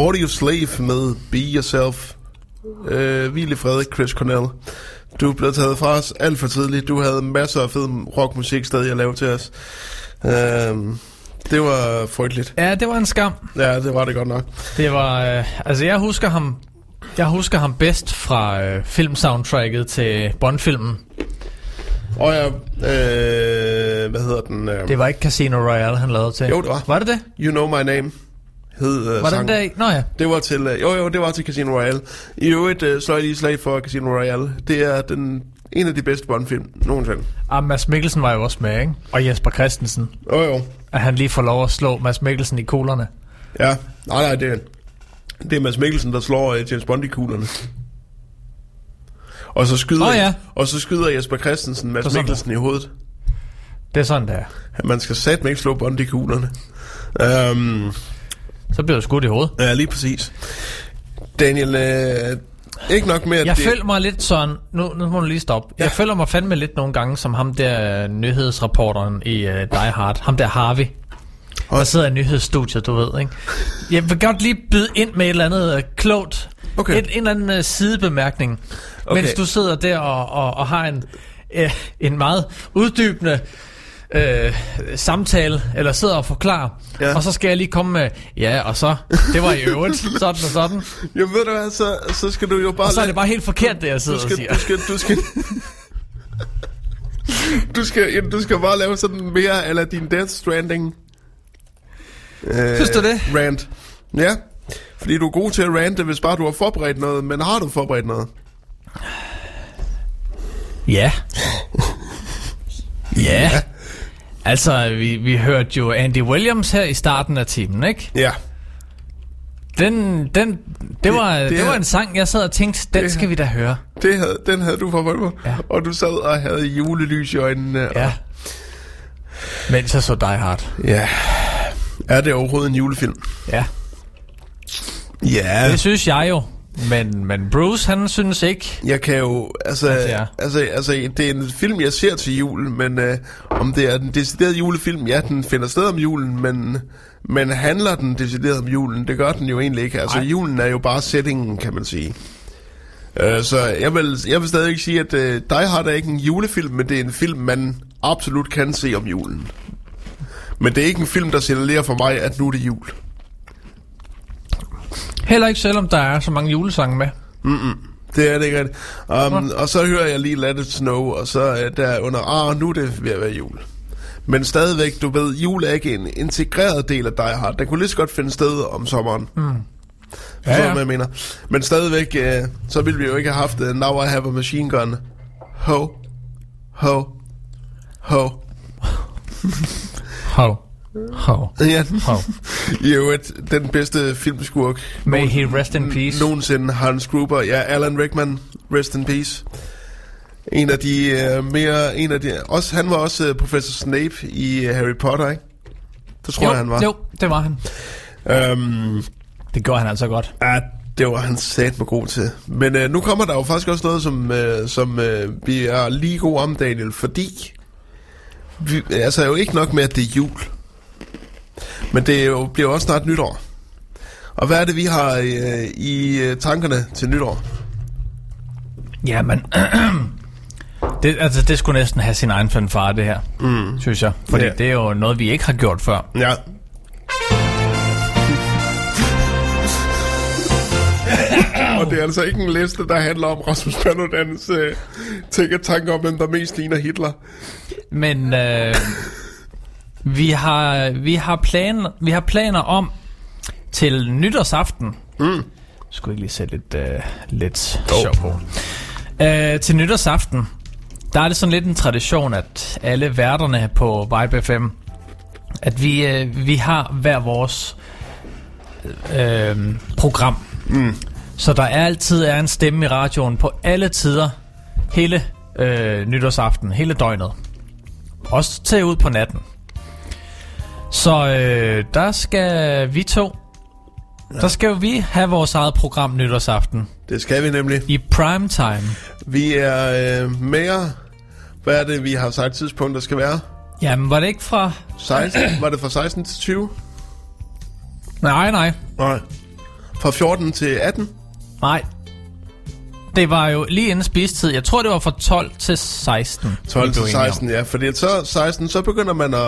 Audio Slave med Be Yourself. Øh, hvil i fred, Chris Cornell. Du blev taget fra os alt for tidligt. Du havde masser af fed rockmusik stadig at lave til os. Øh, det var frygteligt. Ja, det var en skam. Ja, det var det godt nok. Det var, øh, altså jeg husker ham, jeg husker ham bedst fra øh, filmsoundtracket til Bond-filmen. Og ja, øh, hvad hedder den? Øh, Det var ikke Casino Royale, han lavede til. Jo, det var. Var det det? You Know My Name hed øh, Var den sangen. der i? Nå ja. Det var til, øh, jo jo, det var til Casino Royale. I øvrigt øh, slår jeg lige slag for Casino Royale. Det er den, en af de bedste Bond-film nogensinde. Ah, Mads Mikkelsen var jo også med, ikke? Og Jesper Christensen. Jo jo, At han lige får lov at slå Mads Mikkelsen i kuglerne. ja. Nej nej, det er, det er Mads Mikkelsen, der slår øh, James Bond i kuglerne. Og så skyder, Åh, ja. og så skyder Jesper Christensen Mads Så sådan Mikkelsen i hovedet. Det er sådan, der. Man skal satme ikke slå Bond i kuglerne. Um, Så bliver du skudt i hovedet. ja, lige præcis. Daniel, øh, ikke nok med, at Jeg det... føler mig lidt sådan, nu, nu må du lige stoppe. Jeg føler mig fandme lidt nogle gange som ham der øh, nyhedsreporteren i uh, Die Hard. Ham der Harvey. Der sidder i nyhedsstudiet, du ved, ikke? Jeg vil godt lige byde ind med et eller andet uh, klogt. Okay. Et, en eller anden uh, sidebemærkning. Okay. Mens du sidder der og, og, og har en, uh, en meget uddybende øh, samtale, eller sidder og forklarer. Ja. Ja. Og så skal jeg lige komme med, ja, og så, det var i øvrigt, <laughs> sådan og sådan. Jamen ved du hvad, så, så skal du jo bare... Og så er det bare helt forkert, det jeg sidder du og skal, siger. du skal, du skal, du skal, ja, du skal bare lave sådan mere eller din Death Stranding. Øh, Synes du det? Rant. Ja, fordi du er god til at rante, hvis bare du har forberedt noget. Men har du forberedt noget? Ja. <laughs> ja. Altså, vi, vi hørte jo Andy Williams her i starten af timen, ikke? Ja. Den, den, det, var, det det, var en sang, jeg sad og tænkte, den det- skal vi da høre. Det havde, den havde du forberedt på. Ja. Og du sad og havde julelys i øjnene. Ja. Mens jeg så Die Hard. ja. Er det overhovedet en julefilm? Ja. Ja. Det synes jeg jo. Men, men Bruce, han synes ikke. Jeg kan jo, altså, det er. altså, altså, det er en film, jeg ser til jul, men øh, om det er den deciderede julefilm, ja, den finder sted om julen, men, men handler den decideret om julen? Det gør den jo egentlig ikke. Altså, Nej. julen er jo bare settingen, kan man sige. Øh, så jeg vil, jeg vil stadig ikke sige, at øh, Die Hard er ikke en julefilm, men det er en film, man absolut kan se om julen. Men det er ikke en film, der signalerer for mig, at nu er det jul. Heller ikke selvom der er så mange julesange med. Det er det ikke rigtigt. Um, og så hører jeg lige Let It Snow, og så er der under, ah, nu er det ved at være jul. Men stadigvæk, du ved, jul er ikke en integreret del af Die Hard. Den kunne lige så godt finde sted om sommeren. Mm. Ja, ja. hvad jeg mener? Men stadigvæk, øh, så ville vi jo ikke have haft uh, Now I Have a Machine Gun. Ho. Ho. Ho. Hov. Hov. Ja, Hov. i øvrigt, den bedste filmskurk. May he rest in peace. Nogensinde Hans Gruber. Ja, Alan Rickman. Rest in peace. En af de uh, mere... En af de, også, han var også uh, professor Snape i uh, Harry Potter, ikke? Det tror jo, jeg, han var. Jo, det var han. Øhm, Det gjorde han altså godt. ja, det var han sat med god til. Men uh, nu kommer der jo faktisk også noget, som, uh, som uh, vi er lige gode om, Daniel, fordi... Vi, altså, er jo ikke nok med, at det er jul. Men det jo, bliver jo også snart nytår. Og hvad er det, vi har uh, i uh, tankerne til nytår? Jamen, <clears throat> det, altså, det skulle næsten have sin egen fanfare, det her, mm. synes jeg. Fordi Ja. det er jo noget, vi ikke har gjort før. Ja. <clears throat> Og det er altså ikke en liste, der handler om Rasmus Paludans øh, tænker tanker om, hvem der mest ligner Hitler. Men øh, vi, har, vi, har plan, vi har planer om til nytårsaften. Mm. Skulle ikke lige sætte lidt, øh, lidt oh. sjov på. Øh, til nytårsaften, der er det sådan lidt en tradition, at alle værterne på Vibe FM, at vi, øh, vi har hver vores øh, program. Mm. Så der er altid er en stemme i radioen på alle tider, hele øh, nytårsaften, hele døgnet. Også til ud på natten. Så øh, der skal vi to, ja. der skal jo vi have vores eget program nytårsaften Det skal vi nemlig. i prime time. Vi er øh, mere... Hvad er det, vi har sagt tidspunkt, der skal være? Jamen, var det ikke fra... 16? <clears throat> Var det fra 16 til 20? Nej, nej. Nej. Fra 14 til 18? Nej. Det var jo lige inden spistid. Jeg tror, det var fra 12 til 16. 12 vi til blev enige om. 16, ja. Fordi så 16, så begynder man at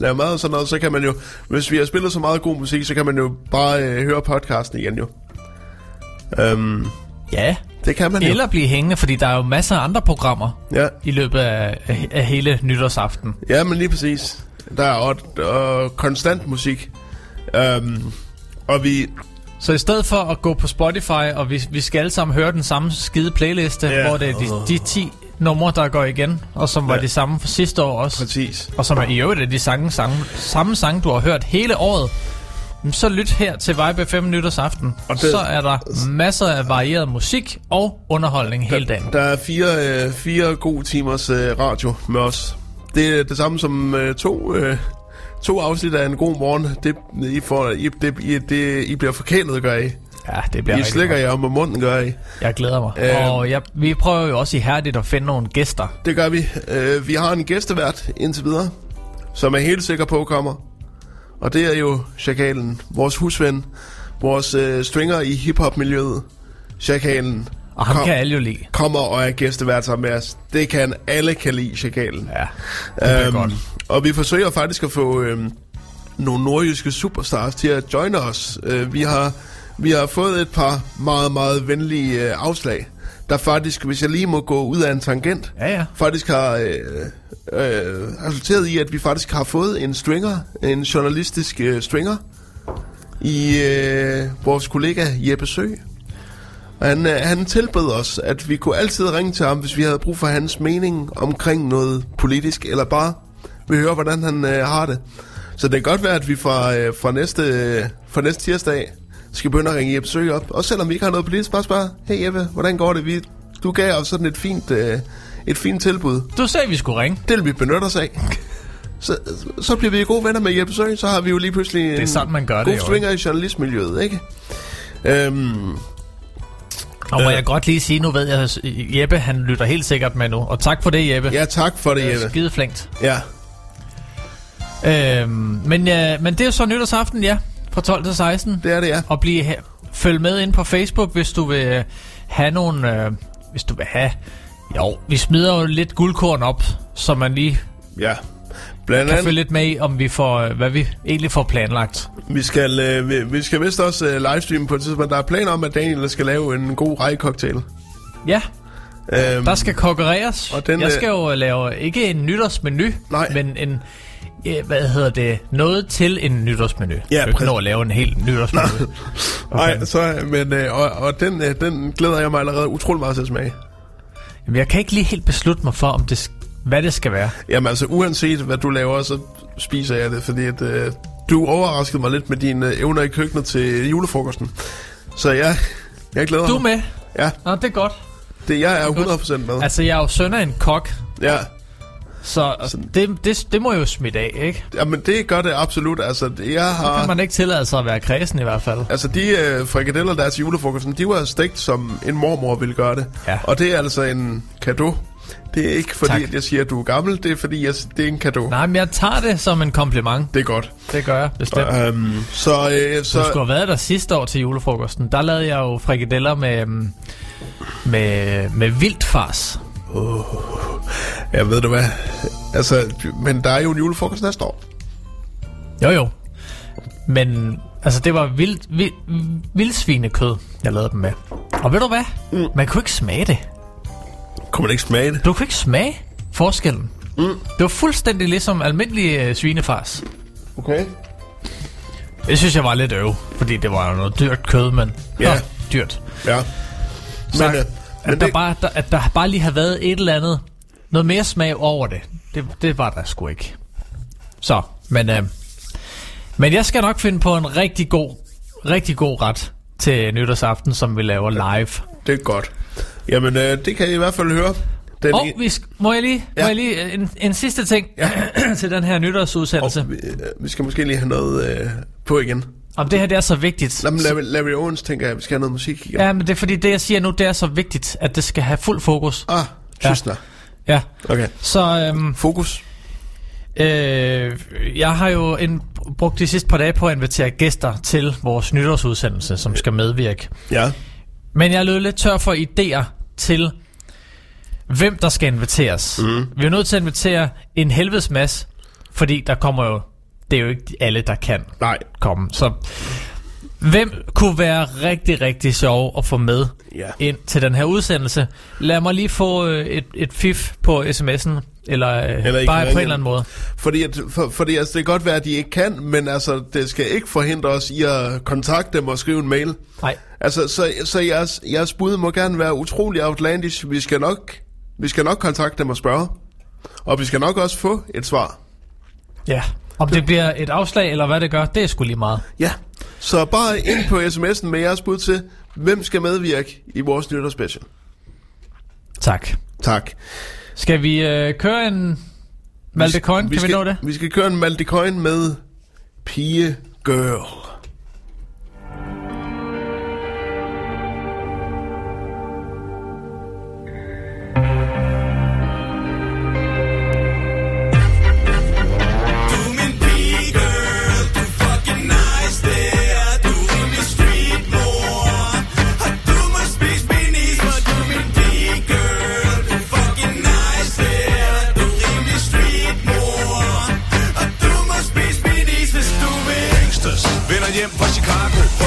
lave mad og sådan noget. Så kan man jo, hvis vi har spillet så meget god musik, så kan man jo bare øh, høre podcasten igen jo. Um, Ja. det kan man jo. Eller blive hængende, fordi der er jo masser af andre programmer Ja. i løbet af, af, af hele nytårsaften. ja, men lige præcis. Der er og, og konstant musik. Um, og vi... Så i stedet for at gå på Spotify, og vi, vi skal alle sammen høre den samme skide playliste, ja. hvor det er de, de 10 numre, der går igen, og som var Ja. de samme for sidste år også. Præcis. og som er i øvrigt er de sange, sange, samme sange, du har hørt hele året, så lyt her til Vibe 5 nytårsaften. Og Og det- så er der masser af varieret musik og underholdning hele dagen. Der er fire, øh, fire gode timers øh, radio med os. Det er det samme som øh, to, øh, to afsnit af en god morgen. Det, I, får, I, det, I, det, I bliver forkælet, gør I. Ja, det bliver I slikker jer om munden, gør I. Jeg glæder mig. Øh. og jeg, vi prøver jo også ihærdigt at finde nogle gæster. Det gør vi. Øh, vi har en gæstevært indtil videre, som er helt sikker på kommer. Og det er jo Chakalen, vores husven, vores øh, stringer i hiphop-miljøet. Chakalen Og ham Kom. kan alle jo lide. kommer og er gæstevært sammen med os. Det kan alle kan lide, Chakalen. Ja, det bliver godt. Og vi forsøger faktisk at få øhm, nogle nordjyske superstars til at joine os. Øh, vi, har, vi har fået et par meget, meget venlige øh, afslag, der faktisk, hvis jeg lige må gå ud af en tangent, Ja, ja. faktisk har øh, øh, resulteret i, at vi faktisk har fået en stringer, en journalistisk øh, stringer, i øh, vores kollega Jeppe Sø. Og han, øh, han tilbød os, at vi kunne altid ringe til ham, hvis vi havde brug for hans mening omkring noget politisk, eller bare vil høre, hvordan han øh, har det. Så det kan godt være, at vi fra, øh, fra, næste, øh, fra næste tirsdag skal begynde at ringe Jeppe Sø op. Også selvom vi ikke har noget politisk, bare spørge, hey Jeppe, hvordan går det? Vi, du gav os sådan et fint, øh, et fint tilbud. Du sagde, vi skulle ringe. Det vil vi benytte os af. Så, så bliver vi gode venner med Jeppe Sø, så har vi jo lige pludselig en er sådan, man gør det god jo, stringer i journalistmiljøet, ikke? Øhm, Og må Øh. jeg godt lige sige, nu ved jeg, at Jeppe han lytter helt sikkert med nu. Og tak for det, Jeppe. ja, tak for det, Det er Jeppe. skide flinkt. Ja, Øhm, men, ja, men det er så nytårsaften, ja. Fra 12 til 16. det er det, ja. Og blive her. Følg med ind på Facebook, hvis du vil øh, have nogle... Øh, hvis du vil have... Jo, vi smider jo lidt guldkorn op, så man lige Ja. Blandt kan andet, følge lidt med i, om vi får, øh, hvad vi egentlig får planlagt. vi skal, øh, vi, vi skal vist også øh, livestreame på et tidspunkt. Der er planer om, at Daniel skal lave en god rejcocktail. Ja, Øhm, der skal konkurreres. Og den, jeg øh, skal jo lave ikke en nytårsmenu, Nej. men en... øh, Hvad hedder det? Noget til en nytårsmenu. Ja, jeg kan nå at lave en hel nytårsmenu. <laughs> Nej, så, men, øh, og, og den, øh, den glæder jeg mig allerede utrolig meget til at smage. Jamen, jeg kan ikke lige helt beslutte mig for, om det, hvad det skal være. Jamen altså, uanset hvad du laver, så spiser jeg det, fordi at, øh, du overraskede mig lidt med dine øh, evner i køkkenet til julefrokosten. Så jeg, jeg glæder Du er mig. med? Ja, Nå, det er godt. det, jeg er godt. 100% med. Altså, jeg er jo søn af en kok, Ja, så det, det, det må jo smitte af, ikke? jamen det gør det absolut. Altså, jeg Kan har... man ikke tillade sig at være kredsen i hvert fald. Altså, de øh, frikadeller, der er til julefrokosten, de var stegt, som en mormor ville gøre det. Ja. Og det er altså en gave. Det er ikke fordi, Tak. at jeg siger, at du er gammel, det er fordi, jeg, det er en gave. Nej, men jeg tager det som en kompliment. Det er godt. Det gør jeg, bestemt. Um, så, øh, Du så skulle have været der sidste år til julefrokosten. Der lavede jeg jo frikadeller med, øhm, med, med vildfars. jeg ved du hvad. Altså, men der er jo en julefrokost næste år. Jo, jo. Men altså, det var vild, vild, vildsvinekød, jeg lavede dem med. Og ved du hvad? Mm. Man kunne ikke smage det. Kunne man ikke smage det? Du kunne ikke smage forskellen. Mm. Det var fuldstændig ligesom almindelig øh, svinefars. Okay. Det synes jeg var lidt øv, fordi det var jo noget dyrt kød, men Ja. Nå, dyrt. Ja. Så, Men, øh, at, men der det, bare, der, at der bare lige har været et eller andet, noget mere smag over det. Det, det var der sgu ikke. Så, men, øh, men jeg skal nok finde på en rigtig god, rigtig god ret til nytårsaften, som vi laver live. det er godt. Jamen, øh, det kan I i hvert fald høre. Den Og vi sk- må jeg lige, Ja. må jeg lige øh, en, en sidste ting ja. <clears throat> til den her nytårsudsendelse. og vi, øh, vi skal måske lige have noget øh, på igen. Om det her det er så vigtigt. Mig Larry, Larry Owens tænker jeg, at vi skal have noget musik igen. Ja, men det er fordi det jeg siger nu, det er så vigtigt, at det skal have fuld fokus. Ah, Ja. Tysner. Ja. Okay. Så øhm, Fokus. Øh, jeg har jo en, brugt de sidste par dage på at invitere gæster til vores nytårsudsendelse, som skal medvirke. Ja. Men jeg er løbet lidt tør for idéer til, hvem der skal inviteres. Mm. Vi er nødt til at invitere en helvedes masse, fordi der kommer jo, det er jo ikke alle, der kan Nej. komme. Så hvem kunne være rigtig, rigtig sjov at få med Ja. ind til den her udsendelse? Lad mig lige få øh, et, et fif på sms'en, eller, øh, Eller bare på en eller anden måde. Fordi, at, for, fordi altså, det kan godt være, at de ikke kan, men altså, det skal ikke forhindre os i at kontakte dem og skrive en mail. Nej. Altså, så, så jeres, jeres bud må gerne være utrolig outlandish. Vi skal nok, vi skal nok kontakte dem og spørge. Og vi skal nok også få et svar. Ja. Om det bliver et afslag, eller hvad det gør, det er sgu lige meget. Ja. Så bare ind på sms'en med jeres bud til, hvem skal medvirke i vores nytårsspecial. Tak. Tak. Skal vi øh, køre en Malte Coin? Kan vi skal, nå det? Vi skal køre en Malte Coin med Pige Girl. Vender hjem fra Chicago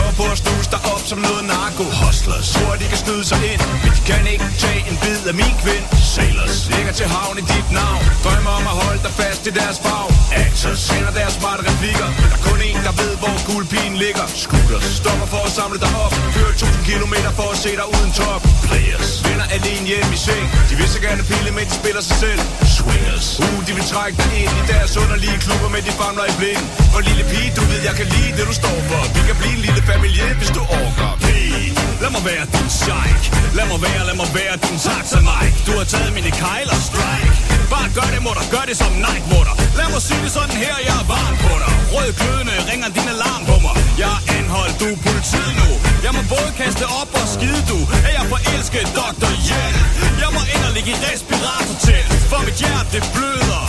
dig op som noget narko. Hustlers. Tror de kan skyde sig ind Men de kan ikke tage en bid af min kvind. Sailors. Ligger til havn i dit navn. Drømmer om at holde dig fast i deres farv Actors. Sender deres smarte replikker Men der er kun en der ved hvor guldpigen ligger. Scooters. Stopper for at samle dig op. Kører 1000 km for at se dig uden top. Players. Vender alene hjem i seng. De vil så gerne pille med de spiller sig selv. Swingers. Uh, de vil trække dig ind i deres underlige klubber med de famler i blind. For lille pige, du ved jeg kan lide det du står for. Vi kan blive en lille familie, hvis du orker Pige, lad mig være din sheik. Lad mig være, lad mig være din taxa Mike Du har taget mine kejler strike. Bare gør det, mutter, gør det som Nike, mutter Lad mig sige det sådan her, jeg er varm på dig. Rød glødende ringer din alarm på mig Jeg er anholdt, du er politiet nu. Jeg må både kaste op og skide du. Er jeg forelsket, Dr. Hjælp Jeg må ind og ligge i respirator til. For mit hjerte det bløder.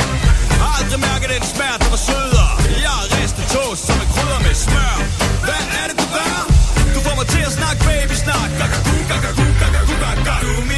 Har aldrig mærket den smerte, der var sødere Jeg er ristet toast som er krydder med smør. Hvad er det, du til at snakke baby snak Gagagu, gagagu, gagagu, gagagu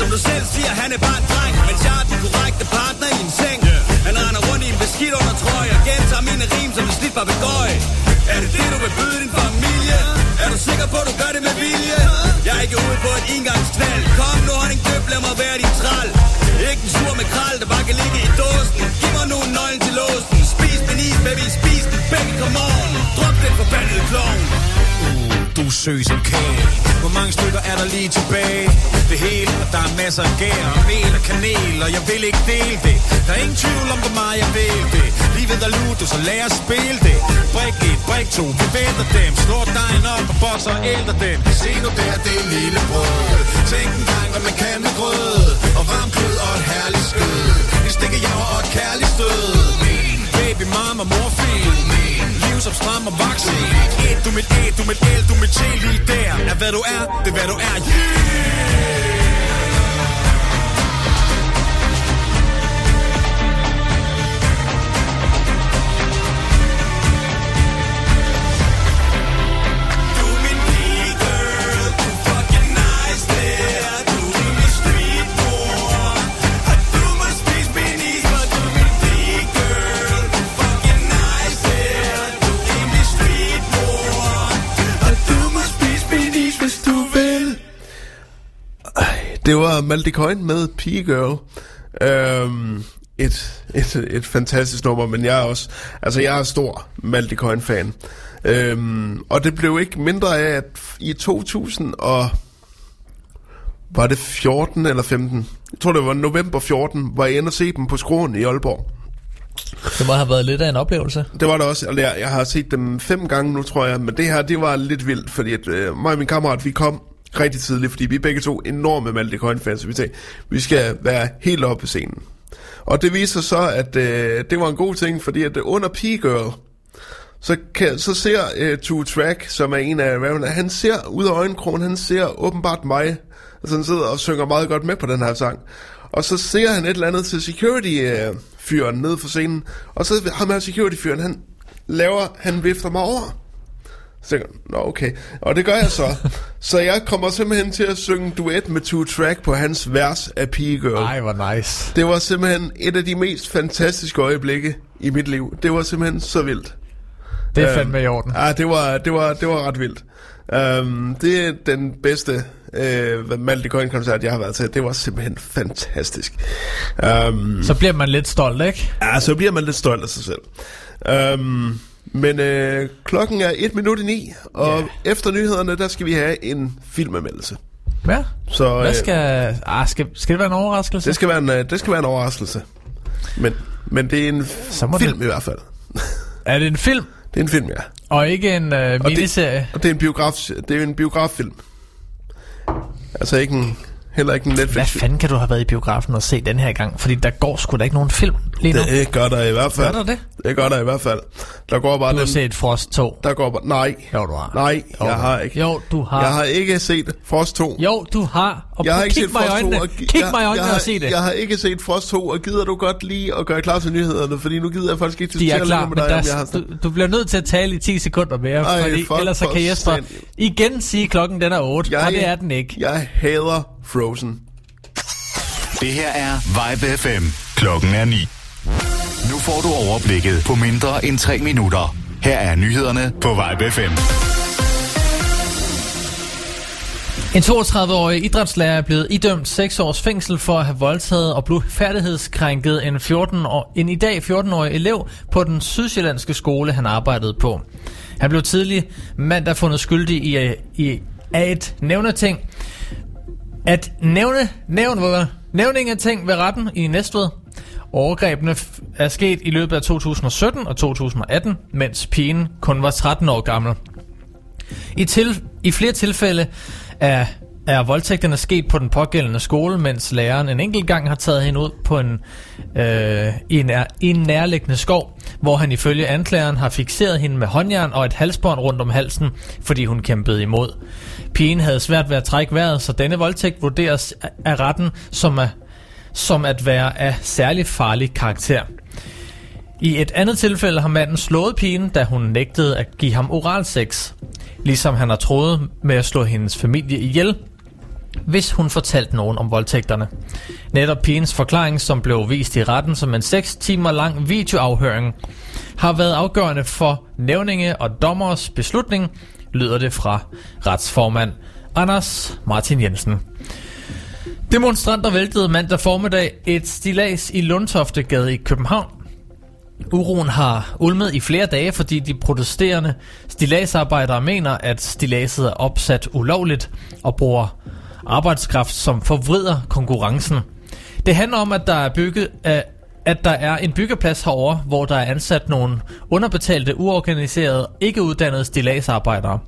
som du selv siger, han er bare en dreng. Men jeg er den korrekte partner i en seng. Han render rundt i en beskidt under trøje Og gentager mine rim som en slidt papegøje Er det det, du vil byde din familie? Er du sikker på, at du gør det med vilje? Jeg er ikke ude på et engangsknald. Kom nu, honning døb, lad mig være din tral Ikke en sur med kral, der bare kan ligge i dåsen. Giv mig nu nøglen til låsen. Spis min is, baby, spis den, baby, come on. Drop den forbandede klovn du søg som kage. Hvor mange stykker er der lige tilbage? Det hele, og der er masser af gær og mel og kanel Og jeg vil ikke dele det. Der er ingen tvivl om, hvor meget jeg vil det. Livet er ludo, så lad os spille det. Brik et, brik to, vi venter dem. Slår dejen op og bokser og ældre dem. Se nu der, det er lille brød. Tænk en gang, hvad man kan med grød. Og varm kød og et herligt skød. En stikker jeg og et kærligt stød. Baby, mama, morfin Liv som stram og vaccin Et, du mit et, du mit el, du mit T Lige der. Er hvad du er, det er hvad du er. Yeah! Det var Malte Coin med Pige Girl. Øhm, et, et, et fantastisk nummer, men jeg er også, altså jeg er stor Malte Coin fan. Øhm, og det blev ikke mindre af, at i 2000 og var det 14 eller 15? Jeg tror det var november 14, var jeg inde og se dem på skroen i Aalborg. Det må have været lidt af en oplevelse. Det var der også, og jeg, jeg har set dem fem gange nu, tror jeg, men det her, det var lidt vildt, fordi at, øh, mig og min kammerat, vi kom rigtig tidligt, fordi vi er begge to enorme Malte Coyne-fans, vi tænkte, vi skal være helt oppe på scenen. Og det viser så, at øh, det var en god ting, fordi at øh, under P-Girl, så, kan, så ser øh, Two Track, som er en af rapperne, han ser ud af øjenkrogen, han ser åbenbart mig, altså han sidder og synger meget godt med på den her sang. Og så ser han et eller andet til security-fyren øh, nede for scenen, og så ham her security-fyren, han laver, han vifter mig over. Så jeg, nå okay. Og det gør jeg så. så jeg kommer simpelthen til at synge duet med Two Track på hans vers af P-Girl. Ej, hvor nice. Det var simpelthen et af de mest fantastiske øjeblikke i mit liv. Det var simpelthen så vildt. Det er Øhm, fandme i orden. Ja, det var, det var, det var ret vildt. Um, det er den bedste uh, Malte Coyne-koncert, jeg har været til. Det var simpelthen fantastisk. Um, Så bliver man lidt stolt, ikke? ja, så bliver man lidt stolt af sig selv. Um, men uh, klokken er et minut i ni, og Ja. efter nyhederne, der skal vi have en filmanmeldelse. Ja. Så Hvad øh, skal... Ah, skal, skal det være en overraskelse? det, skal være en, øh, det skal være en overraskelse. Men, men det er en Så film det- i hvert fald. Er det en film? Det er en film, ja. Og ikke en Og miniserie? det, og det er en biograf, det er en biograffilm. Altså ikke en, heller ikke en Hvad Netflix fanden kan du have været i biografen og se den her gang? Fordi der går sgu da ikke nogen film lige nu. Det gør der i hvert fald. Gør der det? Det gør der i hvert fald. Der går bare Du har den, set Frost 2. der går bare, nej. Jo, du har. Nej, Jo, jeg har ikke. Jo, du har. Jeg har ikke set Frost 2. Jo, du har. Og jeg har ikke set Frost 2. øjnene. Og, Kig jeg, mig i øjnene jeg, og sig det. Jeg har ikke set Frost 2, og gider du godt lige at gøre klar til nyhederne, fordi nu gider jeg faktisk ikke diskutere klar, længere men med dig, om jeg der, har du, du bliver nødt til at tale i 10 sekunder mere, Ej, fordi fuck ellers så for kan Jesper igen sige, at klokken den er 8, jeg, og det er den ikke. Jeg hader Frozen. Det her er Vibe FM. Klokken er 9. Får du overblikket på mindre end 3 minutter. Her er nyhederne på Vibe 5. En 32-årig idrætslærer er blevet idømt 6 års fængsel for at have voldtaget og blodfærdighedskrænket en, 14 år, en i dag 14-årig elev på den sydsjællandske skole, han arbejdede på. Han blev tidlig mandag fundet skyldig i, i af et nævneting. At nævne, nævne, nævning af ting ved retten i Næstved. Overgrebene er sket i løbet af 2017 og 2018, mens pigen kun var 13 år gammel. I, til, I flere tilfælde er, er voldtægterne sket på den pågældende skole, mens læreren en enkelt gang har taget hende ud på en, øh, i, en, nær- i en nærliggende skov, hvor han ifølge anklageren har fixeret hende med håndjern og et halsbånd rundt om halsen, fordi hun kæmpede imod. Pigen havde svært ved at trække vejret, så denne voldtægt vurderes af- retten som, er, som at være af særlig farlig karakter. I et andet tilfælde har manden slået pigen, da hun nægtede at give ham oral sex, ligesom han har troet med at slå hendes familie ihjel, hvis hun fortalte nogen om voldtægterne. Netop pigens forklaring, som blev vist i retten som en 6 timer lang videoafhøring, har været afgørende for nævninge og dommers beslutning, lyder det fra retsformand Anders Martin Jensen. Demonstranter væltede mandag formiddag et stilas i Lundtoftegade i København. Uroen har ulmet i flere dage, fordi de protesterende stilasarbejdere mener, at stilaset er opsat ulovligt og bruger arbejdskraft, som forvrider konkurrencen. Det handler om, at der er bygget at at der er en byggeplads herover, hvor der er ansat nogle underbetalte, uorganiserede, ikke uddannede stilagsarbejdere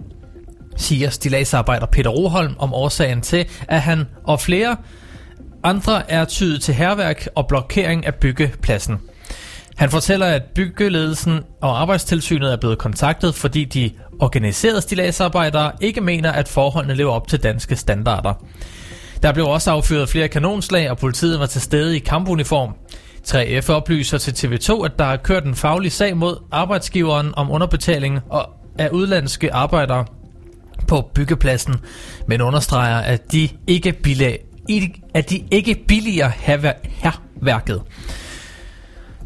siger stilagsarbejder Peter Roholm om årsagen til, at han og flere andre er tydet til herværk og blokering af byggepladsen. Han fortæller, at byggeledelsen og arbejdstilsynet er blevet kontaktet, fordi de organiserede stilagsarbejdere ikke mener, at forholdene lever op til danske standarder. Der blev også affyret flere kanonslag, og politiet var til stede i kampuniform. 3F oplyser til TV2, at der er kørt en faglig sag mod arbejdsgiveren om underbetaling og af udlandske arbejdere på byggepladsen, men understreger, at de ikke, bilag, at de ikke billiger hervær- herværket.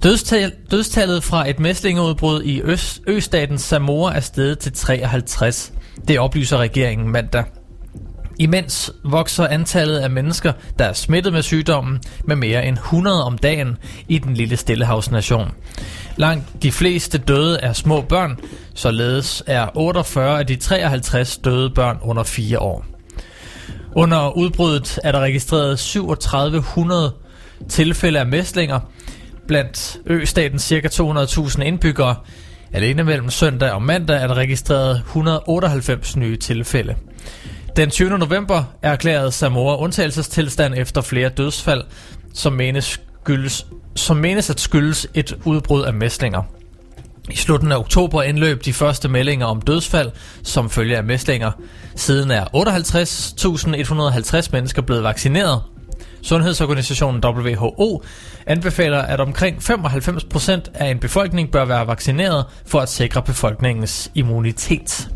Dødstal, dødstallet fra et mæslingeudbrud i Øst, Østaten Samoa er steget til 53. Det oplyser regeringen mandag. Imens vokser antallet af mennesker, der er smittet med sygdommen, med mere end 100 om dagen i den lille Stillehavsnation. Langt de fleste døde er små børn, således er 48 af de 53 døde børn under 4 år. Under udbruddet er der registreret 3700 tilfælde af mæslinger, blandt ø-statens ca. 200.000 indbyggere. Alene mellem søndag og mandag er der registreret 198 nye tilfælde. Den 20. november erklærede Samoa undtagelsestilstand efter flere dødsfald, som menes, skyldes, som menes at skyldes et udbrud af mæslinger. I slutningen af oktober indløb de første meldinger om dødsfald som følge af mæslinger. Siden er 58.150 mennesker blevet vaccineret. Sundhedsorganisationen WHO anbefaler, at omkring 95% af en befolkning bør være vaccineret for at sikre befolkningens immunitet.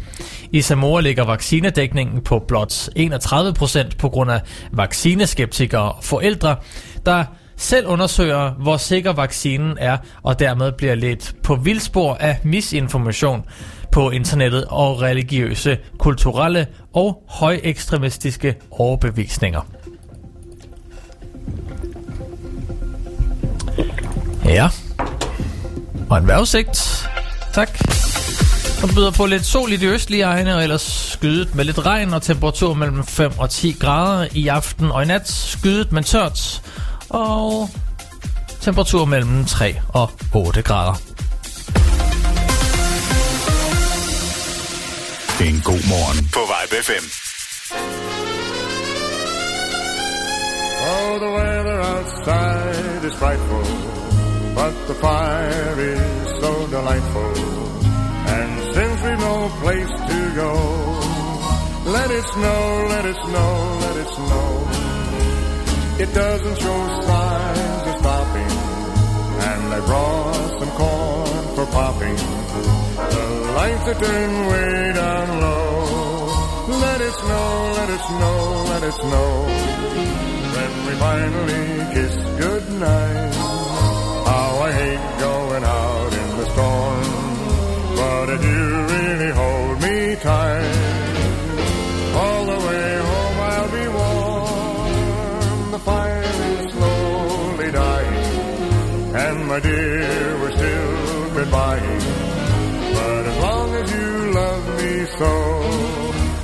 I Samoa ligger vaccinedækningen på blot 31% på grund af vaccineskeptikere og forældre, der selv undersøger, hvor sikker vaccinen er, og dermed bliver lidt på vildspor af misinformation på internettet og religiøse, kulturelle og højekstremistiske overbevisninger. Ja. Og en vejrudsigt. Tak. Og byder på lidt sol i de østlige egne, og ellers skydet med lidt regn og temperatur mellem 5 og 10 grader i aften og i nat. Skydet, men tørt. Og temperatur mellem 3 og 8 grader. En god morgen på Vibe FM. Oh, the weather outside is frightful, but the fire is so delightful. And since we've no place to go, let it snow, let it snow, let it snow. It doesn't show signs of stopping, and I brought some corn for popping. The lights are turned way down low. Let it snow, let it snow, let it snow. When we finally kiss goodnight, how I hate going out in the storm. But if you really hold me tight, my dear, we're still goodbying. But as long as you love me so,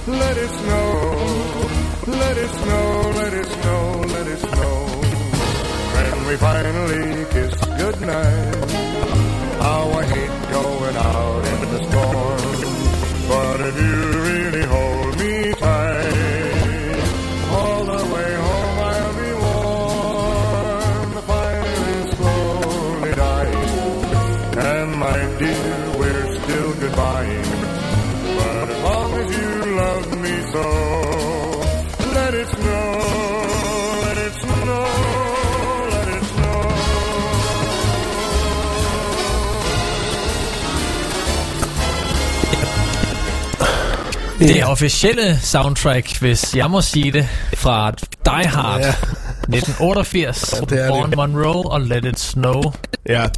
let it snow, let it snow, let it snow, let it snow. When we finally kiss goodnight, how I hate going out in the storm. But if you Det officielle soundtrack, hvis jeg må sige det, fra Die Hard Ja. 1988. Ja, det er Born det. Monroe og Let It Snow. Ja.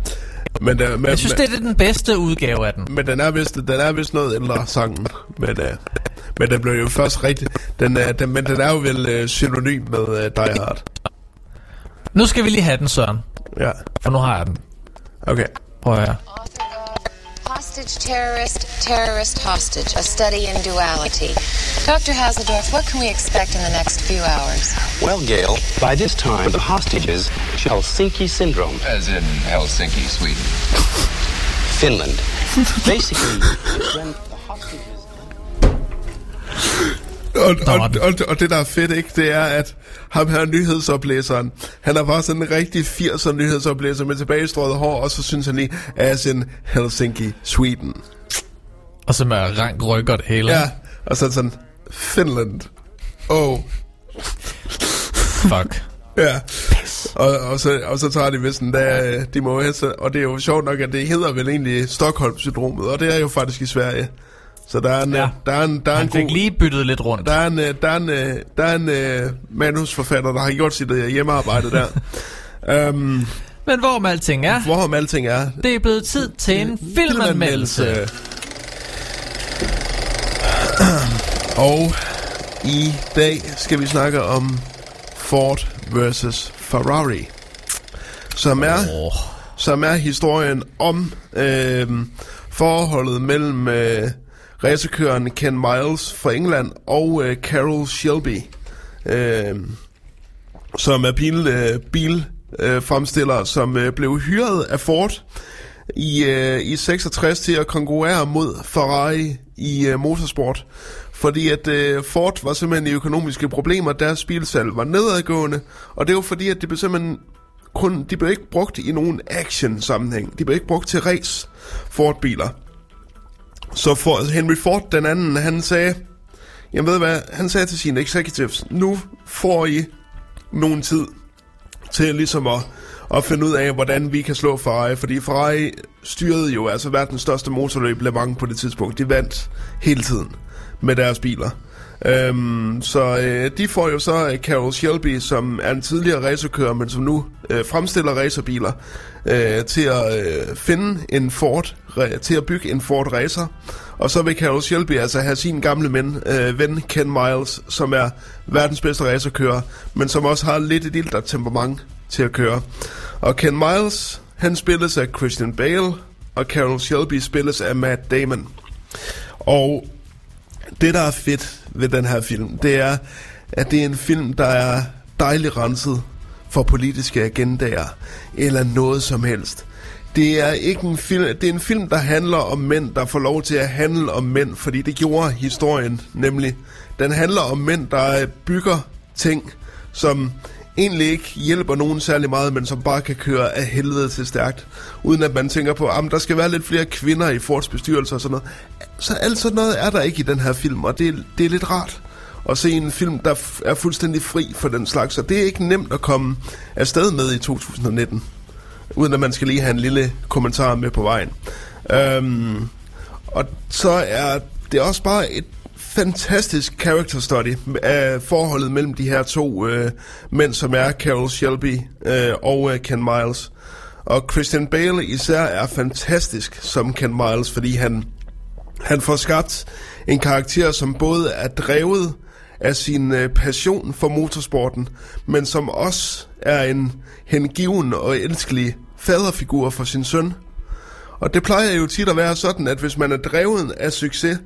Men, uh, men, Jeg synes, det er den bedste udgave af den. men den er vist, den er vist noget ældre, sangen. Men, uh, men den blev jo først rigtig... Den, uh, den, men den er jo vel uh, synonym med uh, Die Hard. Nu skal vi lige have den, Søren. Ja, For nu har jeg den. okay. Prøv at høre. Author of Hostage Terrorist, Terrorist Hostage, a study in duality. Dr. Haseldorf, what can we expect in the next few hours? Well, Gail, by this time, the hostages Helsinki syndrome, As in Helsinki, Sweden. Finland. Basically, it's when the hostages. Og, og, og, og det der er fedt, ikke, det er, at ham her nyhedsoplæseren, han er bare sådan en rigtig 80'er nyhedsoplæser med tilbagestrøget hår, og så synes han lige, as in Helsinki, Sweden. Og så med rank rykker det hele. Ja, og så sådan, Finland. Oh, Fuck. <laughs> ja. Og, og, så, og så tager de vist en dag, de må så- og det er jo sjovt nok, at det hedder vel egentlig Stockholm-syndromet, og det er jo faktisk i Sverige. Så der er en, Ja. ja. der er en, der er en Han fik god... lige byttet lidt rundt. Der er en, øh, der er en, øh, der er en uh, manusforfatter, der har gjort sit uh, hjemmearbejde der. um, <laughs> Men hvorom alting er, hvorom alting er. det er blevet tid til en filmanmeldelse. Og i dag skal vi snakke om Ford versus Ferrari. Som er, Åh, som er historien om øh, forholdet mellem øh, racerkøren Ken Miles fra England og øh, Carol Shelby, øh, som er bil, øh, bil øh, som øh, blev hyret af Ford i, øh, i 66 til at konkurrere mod Ferrari i øh, motorsport. Fordi at øh, Ford var simpelthen i økonomiske problemer, deres bilsalg var nedadgående, og det var fordi, at det blev simpelthen kun, de blev ikke brugt i nogen action sammenhæng. De blev ikke brugt til race Ford-biler. Så for Henry Ford, den anden, han sagde, jeg ved hvad, han sagde til sine executives, nu får I nogen tid til ligesom at, at finde ud af, hvordan vi kan slå Ferrari, fordi Ferrari styrede jo altså verdens største motorløb Le Mans på det tidspunkt. De vandt hele tiden med deres biler. Øhm, så øh, de får jo så øh, Carol Shelby, som er en tidligere racerkører, men som nu øh, fremstiller racerbiler, øh, til at øh, finde en Ford, re, til at bygge en Ford Racer. Og så vil Carol Shelby altså have sin gamle men, øh, ven Ken Miles, som er verdens bedste racerkører, men som også har lidt et ildt temperament til at køre. Og Ken Miles, han spilles af Christian Bale, og Carol Shelby spilles af Matt Damon. Og det, der er fedt ved den her film, det er, at det er en film, der er dejligt renset for politiske agendaer, eller noget som helst. Det er ikke en film, det er en film, der handler om mænd, der får lov til at handle om mænd, fordi det gjorde historien nemlig. Den handler om mænd, der øh, bygger ting, som egentlig ikke hjælper nogen særlig meget, men som bare kan køre af helvede til stærkt, uden at man tænker på, at der skal være lidt flere kvinder i Fords bestyrelse og sådan noget. Så alt sådan noget er der ikke i den her film, og det, det er lidt rart at se en film, der er fuldstændig fri for den slags, så det er ikke nemt at komme afsted med i 2019, uden at man skal lige have en lille kommentar med på vejen. Øhm, og så er det også bare et fantastisk character study af forholdet mellem de her to øh, mænd, som er Carol Shelby øh, og øh, Ken Miles. Og Christian Bale især er fantastisk som Ken Miles, fordi han, han får skabt en karakter, som både er drevet af sin øh, passion for motorsporten, men som også er en hengiven og elskelig faderfigur for sin søn. Og det plejer jo tit at være sådan, at hvis man er drevet af succes,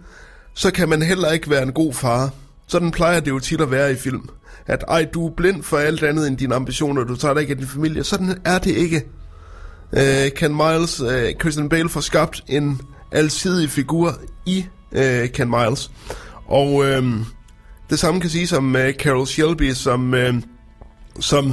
så kan man heller ikke være en god far. Sådan plejer det jo tit at være i film. At ej, du er blind for alt andet end dine ambitioner, du tager dig ikke af din familie. Sådan er det ikke. Øh, Ken Miles, øh, Christian Bale får skabt en alsidig figur i øh, Ken Miles. Og øh, det samme kan siges om øh, Carol Shelby, som, øh, som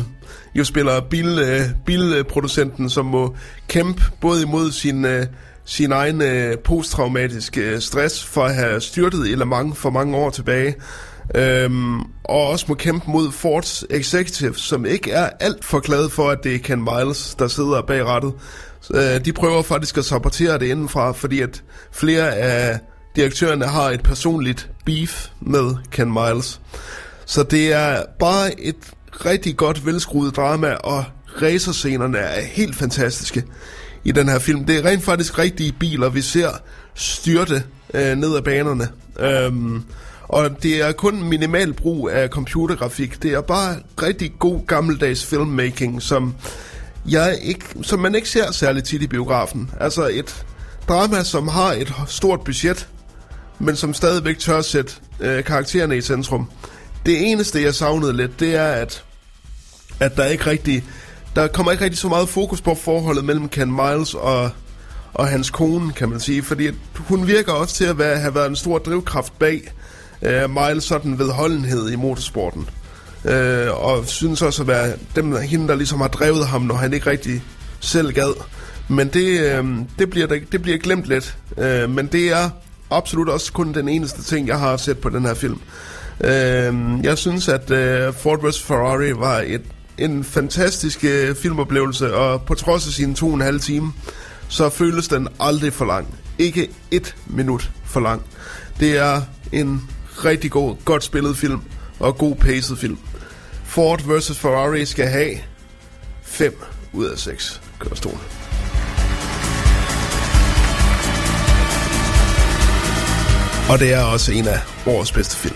jo spiller bil, øh, bilproducenten, som må kæmpe både imod sin, øh, sin egen øh, posttraumatiske øh, stress for at have styrtet i Le Mans for mange år tilbage. Øhm, og også må kæmpe mod Fords executive, som ikke er alt for glad for, at det er Ken Miles, der sidder bag rattet. Øh, de prøver faktisk at sabotere det indenfra, fordi at flere af direktørerne har et personligt beef med Ken Miles. Så det er bare et rigtig godt velskruet drama, og racerscenerne er helt fantastiske i den her film. Det er rent faktisk rigtige biler, vi ser styrte øh, ned ad banerne. Øhm, og det er kun minimal brug af computergrafik. Det er bare rigtig god gammeldags filmmaking, som, jeg ikke, som man ikke ser særlig tit i biografen. Altså et drama, som har et stort budget, men som stadigvæk tør sætte øh, karaktererne i centrum. Det eneste, jeg savnede lidt, det er, at, at der ikke rigtig, der kommer ikke rigtig så meget fokus på forholdet mellem Ken Miles og, og hans kone, kan man sige. Fordi hun virker også til at være, have været en stor drivkraft bag øh, Miles sådan vedholdenhed i motorsporten. Øh, og synes også at være dem, hende, der ligesom har drevet ham, når han ikke rigtig selv gad. Men det, øh, det, bliver, det bliver glemt lidt. Øh, men det er absolut også kun den eneste ting, jeg har set på den her film. Øh, jeg synes, at øh, Ford vs. Ferrari var et, en fantastisk øh, filmoplevelse, og på trods af sine to og en halv time, så føles den aldrig for lang. Ikke et minut for lang. Det er en rigtig god, godt spillet film, og god paced film. Ford vs. Ferrari skal have 5 ud af 6 kørestole. Og det er også en af årets bedste film.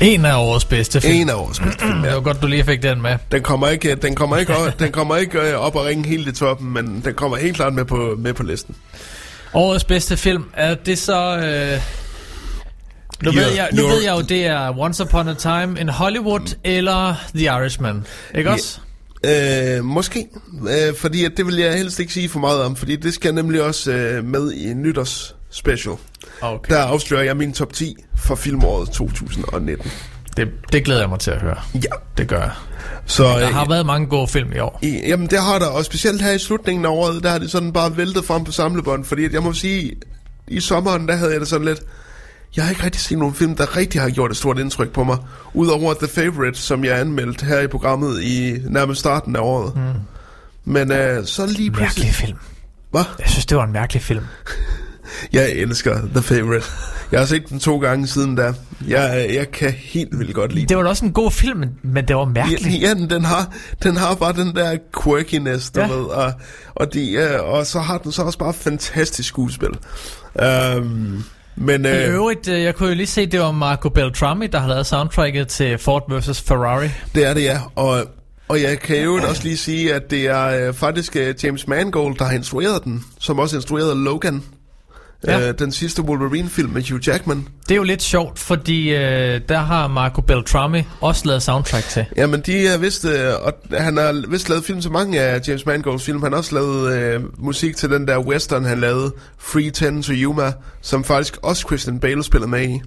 En af årets bedste film. En af årets bedste film, Det ja. var godt, du lige fik den med. Den kommer ikke, den kommer ikke, den kommer ikke øh, op og ringe helt i toppen, men den kommer helt klart med på, med på listen. Årets bedste film, er det så... Øh, Nu, ved jeg, nu ved jeg jo, det er Once Upon a Time in Hollywood eller The Irishman. Ikke Ja. også? Øh, måske. Øh, fordi at det vil jeg helst ikke sige for meget om, fordi det skal nemlig også øh, med i nytårs special. Okay. Der afslører jeg min top 10 for filmåret 2019. Det, det glæder jeg mig til at høre. Ja. Det gør jeg. Så, Der øh, har været mange gode film i år. I, jamen det har der, og specielt her i slutningen af året, der har det sådan bare væltet frem på samlebånd, fordi at jeg må sige, i sommeren, der havde jeg det sådan lidt, jeg har ikke rigtig set nogen film, der rigtig har gjort et stort indtryk på mig, udover The Favorite, som jeg anmeldte her i programmet i nærmest starten af året. Mm. Men øh, så lige pludselig... Mærkelig film. Hvad? Jeg synes, det var en mærkelig film. <laughs> Jeg elsker The Favorite. Jeg har set den to gange siden da. Jeg, jeg kan helt vildt godt lide Det var da også en god film, men- det var mærkeligt. Ja, den har, den har bare den der quirkiness, du Ja. ved, og, og, de, øh, og så har den så også bare fantastisk skuespil. Um, men I øh, øvrigt, øh, jeg kunne jo lige se, det var Marco Beltrami, der har lavet soundtracket til Ford vs. Ferrari. det er det, ja. Og, og jeg kan jo også lige sige, at det er øh, faktisk øh, James Mangold, der har instrueret den, som også instruerede Logan. Ja. Øh, den sidste Wolverine-film med Hugh Jackman. Det er jo lidt sjovt, fordi øh, der har Marco Beltrami også lavet soundtrack til. Jamen, de er vist, øh, og han har vist lavet film til mange af James Mangolds film. Han har også lavet øh, musik til den der western, han lavede, Free Ten to Yuma, som faktisk også Christian Bale spiller med i.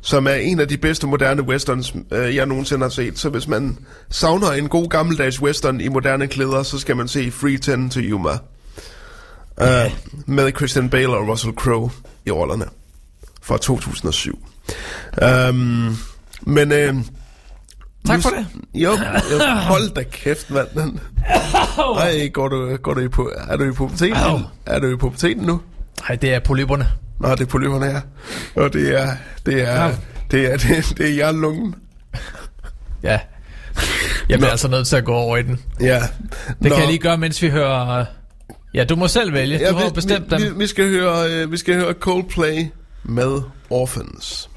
Som er en af de bedste moderne westerns, øh, jeg nogensinde har set. Så hvis man savner en god gammeldags western i moderne klæder, så skal man se Free Ten to Yuma. Uh, med Christian Bale og Russell Crowe i rollerne. Fra 2007. Um, men... Øh, Tak for det. Jo, jo <laughs> hold da kæft, mand. Ej, går du, går du i på, er du i puberteten? Au. Er du i puberteten nu? Nej, det er polyperne. Nå, det er polyperne her. Og det er, det er, Au. det er, det, det er hjertelungen. Ja. Jeg bliver altså nødt til at gå over i den. Ja. Det kan jeg lige gøre, mens vi hører... Ja, du må selv vælge. Ja, Du har vi, bestemt vi, den. vi, vi, skal høre, øh, vi skal høre Coldplay med Orphans.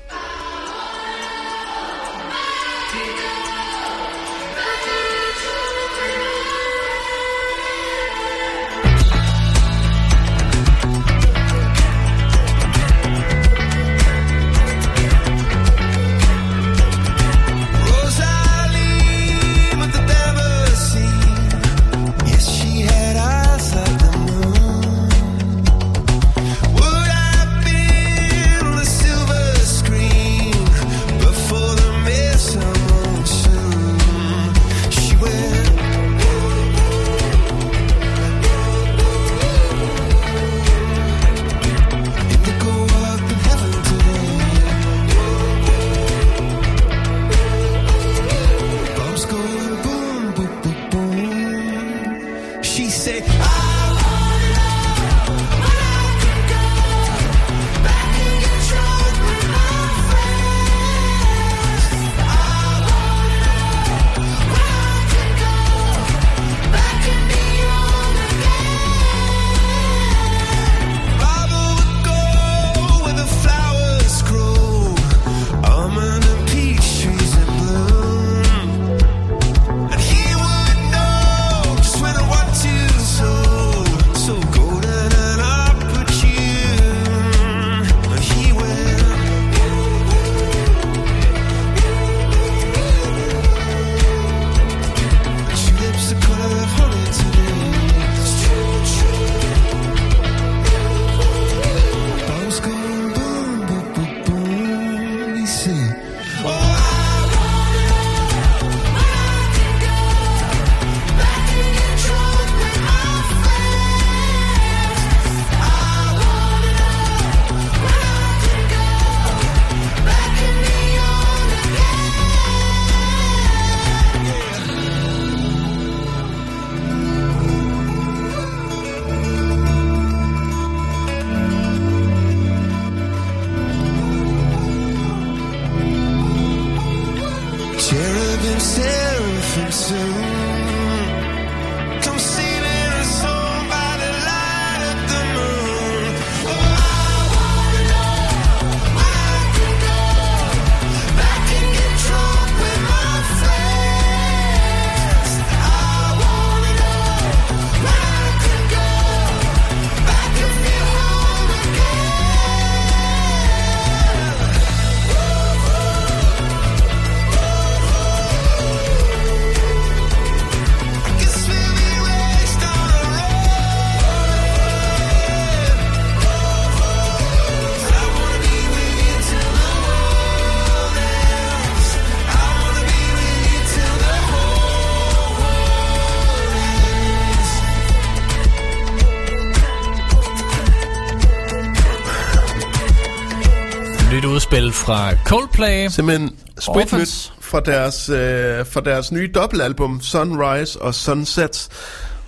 Fra Coldplay. Simpelthen spritnyt fra deres, øh, fra deres nye dobbeltalbum Sunrise og Sunset.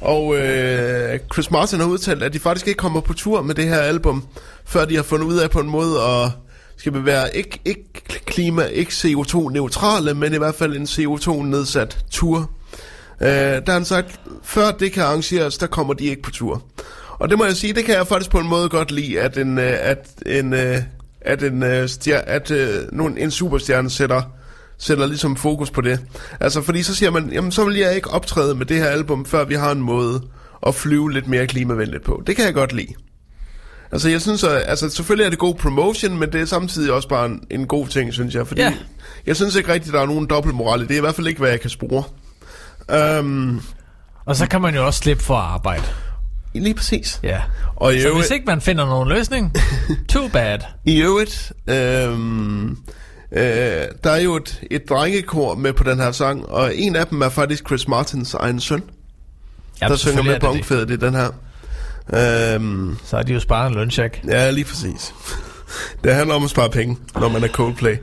Og øh, Chris Martin har udtalt, at de faktisk ikke kommer på tur med det her album, før de har fundet ud af på en måde at skal vi være ikke, ikke klima, ikke CO2-neutrale, men i hvert fald en CO2-nedsat tur. Øh, der har han sagt, før det kan arrangeres, der kommer de ikke på tur. Og det må jeg sige, det kan jeg faktisk på en måde godt lide, at en, øh, at en, øh, at en, øh, stjer, at, øh, nogen, en superstjerne sætter, sætter ligesom fokus på det. Altså, fordi så siger man, jamen så vil jeg ikke optræde med det her album, før vi har en måde at flyve lidt mere klimavenligt på. Det kan jeg godt lide. Altså, jeg synes, at, altså selvfølgelig er det god promotion, men det er samtidig også bare en, en god ting, synes jeg. Fordi Ja. jeg synes ikke rigtigt, der er nogen dobbeltmoral i det. er i hvert fald ikke, hvad jeg kan spore. Um, Og så kan man jo også slippe for at arbejde. Lige præcis. Ja. Og i Så øvrigt, hvis ikke man finder nogen løsning, <laughs> too bad. i øvrigt øhm, øh, der er jo et, et drengekor med på den her sang, og en af dem er faktisk Chris Martins egen søn, Ja, der synger med på det. omkvædet i den her. Øhm, Så er de jo sparet en løncheck. ja, lige præcis. <laughs> Det handler om at spare penge, når man er Coldplay.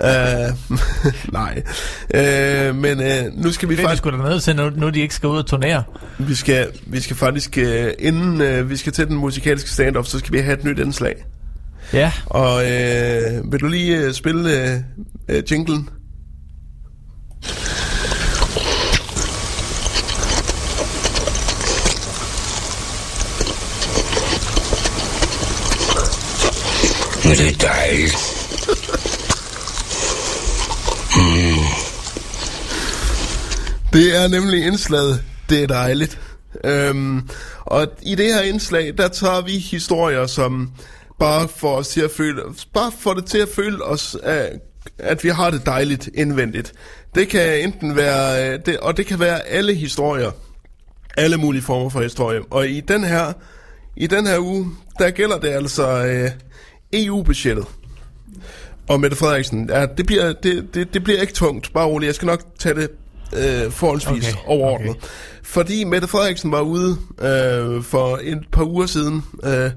Uh, <laughs> nej. Uh, men uh, nu skal vi Det er de faktisk... sgu da nødt til, nu, nu de ikke skal ud og turnere. Vi skal, vi skal faktisk, uh, inden uh, vi skal til den musikalske stand-off, så skal vi have et nyt indslag. Ja, Og uh, vil du lige uh, spille uh, uh, jinglen? Det er dejligt. Det er nemlig indslaget. Det er dejligt. Øhm, og i det her indslag, der tager vi historier, som bare får os til at føle, bare får det til at føle os, at, at vi har det dejligt indvendigt. Det kan enten være, øh, det, og det kan være alle historier, alle mulige former for historier. Og i den her, i den her uge, der gælder det altså øh, EU-budgettet. Og Mette Frederiksen, ja, det, bliver, det, det, det bliver ikke tungt, bare roligt. Jeg skal nok tage det øh, forholdsvis Okay, overordnet. okay. Fordi Mette Frederiksen var ude øh, for et par uger siden øh,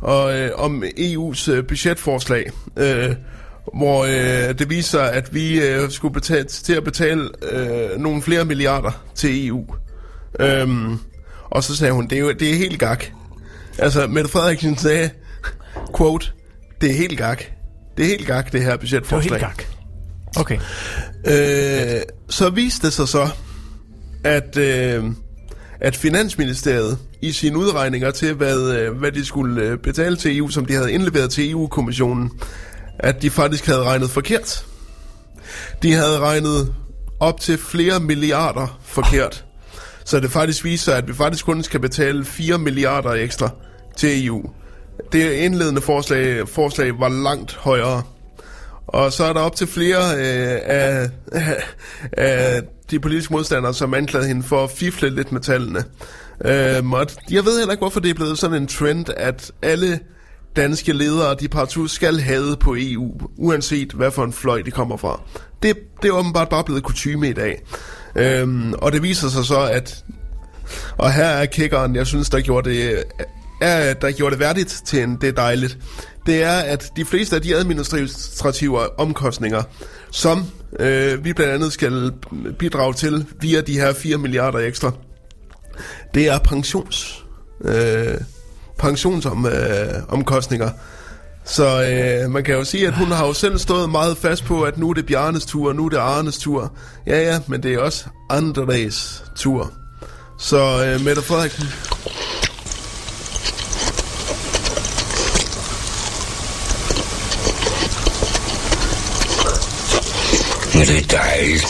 og, øh, om EU's øh, budgetforslag, øh, hvor øh, det viser sig, at vi øh, skulle betale, til at betale øh, nogle flere milliarder til EU. Øhm, og så sagde hun, det er jo det er helt gak. Altså, Mette Frederiksen sagde, quote, det er helt gak. Det er helt gak, det her det var budgetforslag. helt gak. Okay. Øh, så viste det sig så, at, øh, at Finansministeriet i sine udregninger til, hvad, øh, hvad de skulle øh, betale til EU, som de havde indleveret til EU-kommissionen, at de faktisk havde regnet forkert. De havde regnet op til flere milliarder forkert. Så det faktisk viser at vi faktisk kun skal betale 4 milliarder ekstra til EU. Det indledende forslag, forslag var langt højere. Og så er der op til flere øh, af, <laughs> af de politiske modstandere, som anklagede hende for at fifle lidt med tallene. Øhm, og jeg ved heller ikke, hvorfor det er blevet sådan en trend, at alle danske ledere, de partout skal have på EU, uanset hvad for en fløj de kommer fra. Det, det er åbenbart bare blevet kutume i dag. Øhm, og det viser sig så, at og her er kickeren, jeg synes, der gjorde det, er, der gjorde det værdigt til en, det er dejligt. Det er, at de fleste af de administrative omkostninger, som øh, vi blandt andet skal bidrage til via de her 4 milliarder ekstra, det er pensions, øh, pensionsomkostninger. Øh, omkostninger. så øh, man kan jo sige, at hun har jo selv stået meget fast på, at nu er det Bjarnes tur, nu er det Arnes tur. Ja, ja, men det er også Andres tur. Så øh, Mette Frederiksen, Men det er dejligt.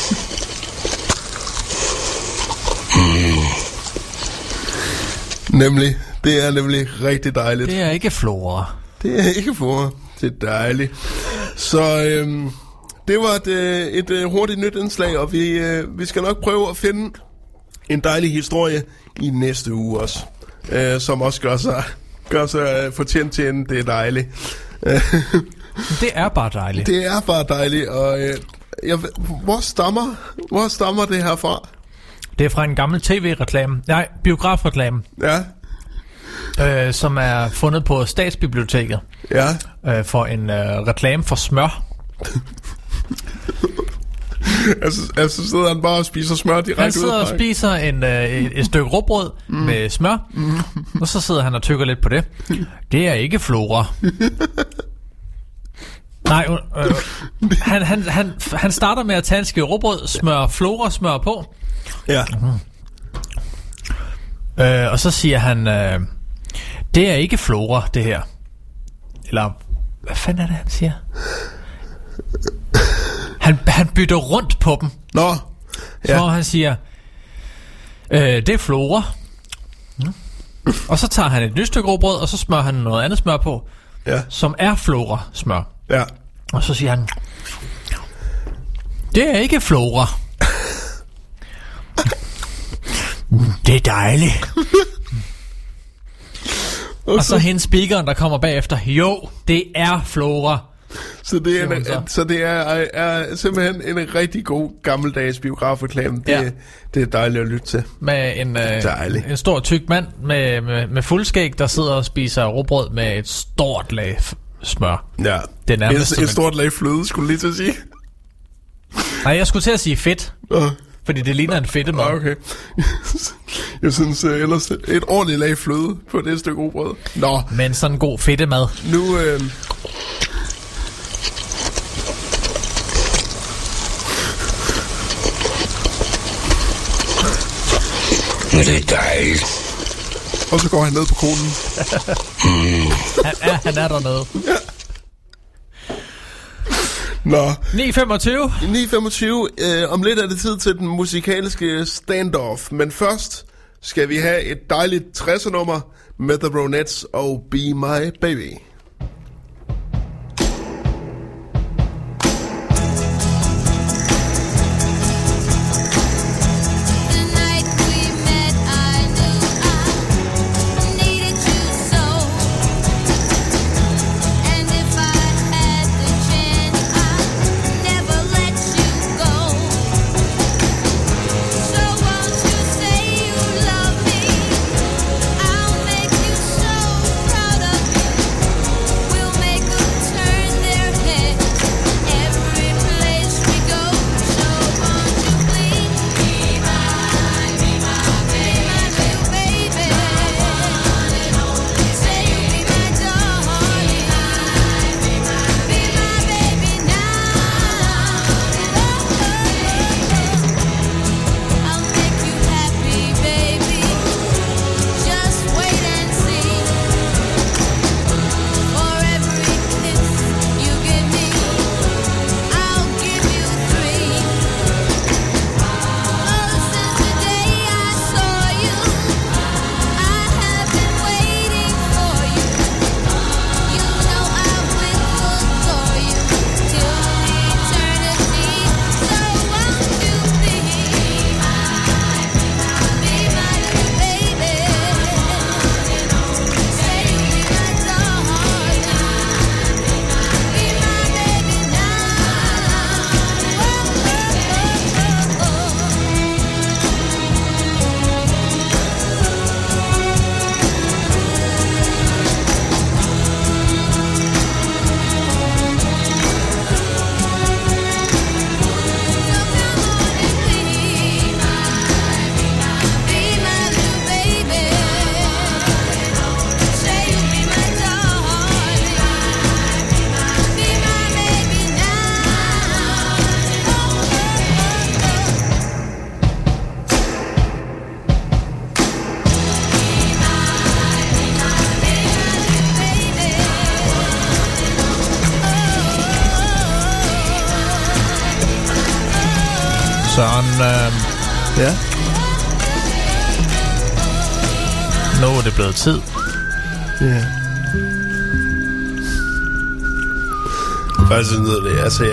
nemlig, det er nemlig rigtig dejligt. Det er ikke flora. Det er ikke for. Det er dejligt. Så øhm, det var et, øh, et øh, hurtigt nyt indslag, og vi, øh, vi skal nok prøve at finde en dejlig historie i næste uge også, øh, som også gør sig, gør sig øh, fortjent til en, det er dejligt. Det er bare dejligt. det er bare dejligt, og øh, jeg, hvor, stammer, hvor stammer det her fra? Det er fra en gammel tv-reklame. Nej, biografreklame. Ja, øh, som er fundet på Statsbiblioteket Ja. øh, for en øh, reklame for smør. <laughs> Altså, altså sidder han bare og spiser smør direkte Han ud sidder og fra- spiser en, øh, et, et stykke råbrød mm. med smør, mm. og så sidder han og tykker lidt på det. Det er ikke flora. <laughs> Nej, øh, han, han, han, han starter med at tage en råbrød, smør flora smør på, Ja. øh, og så siger han, øh, det er ikke flora, det her. Eller, hvad fanden er det, han siger? Han, han bytter rundt på dem. Nå. Så Ja. han siger, øh, det er flora. Mm. Og så tager han et nyt stykke råbrød, og så smører han noget andet smør på, Ja. som er flora smør. Ja. Og så siger han, det er ikke flora. <laughs> det er dejligt. Og så hende speakeren, der kommer bagefter, jo, det er flora. Så det er, en, så. så det er, er simpelthen en rigtig god gammeldags biografreklame. Det, Ja. det er dejligt at lytte til. Med en, øh, en stor tyk mand med, med, med fuldskæg, der sidder og spiser råbrød med et stort lag smør. Ja. Det er nærmest et, et stort lag fløde, skulle jeg lige til at sige. Nej, jeg skulle til at sige fedt, Uh, fordi det ligner en fedtemad. okay. <laughs> jeg synes uh, ellers et ordentligt lag fløde på det stykke robrød. Nå, Men sådan en god fedtemad. nu... Øh, det er dejligt. Og så går han ned på konen. <laughs> Han er, han er dernede. Nå, 9.25. 9.25. Øh, om lidt er det tid til den musikalske standoff. Men først skal vi have et dejligt 60'er-nummer med The Ronettes og Be My Baby.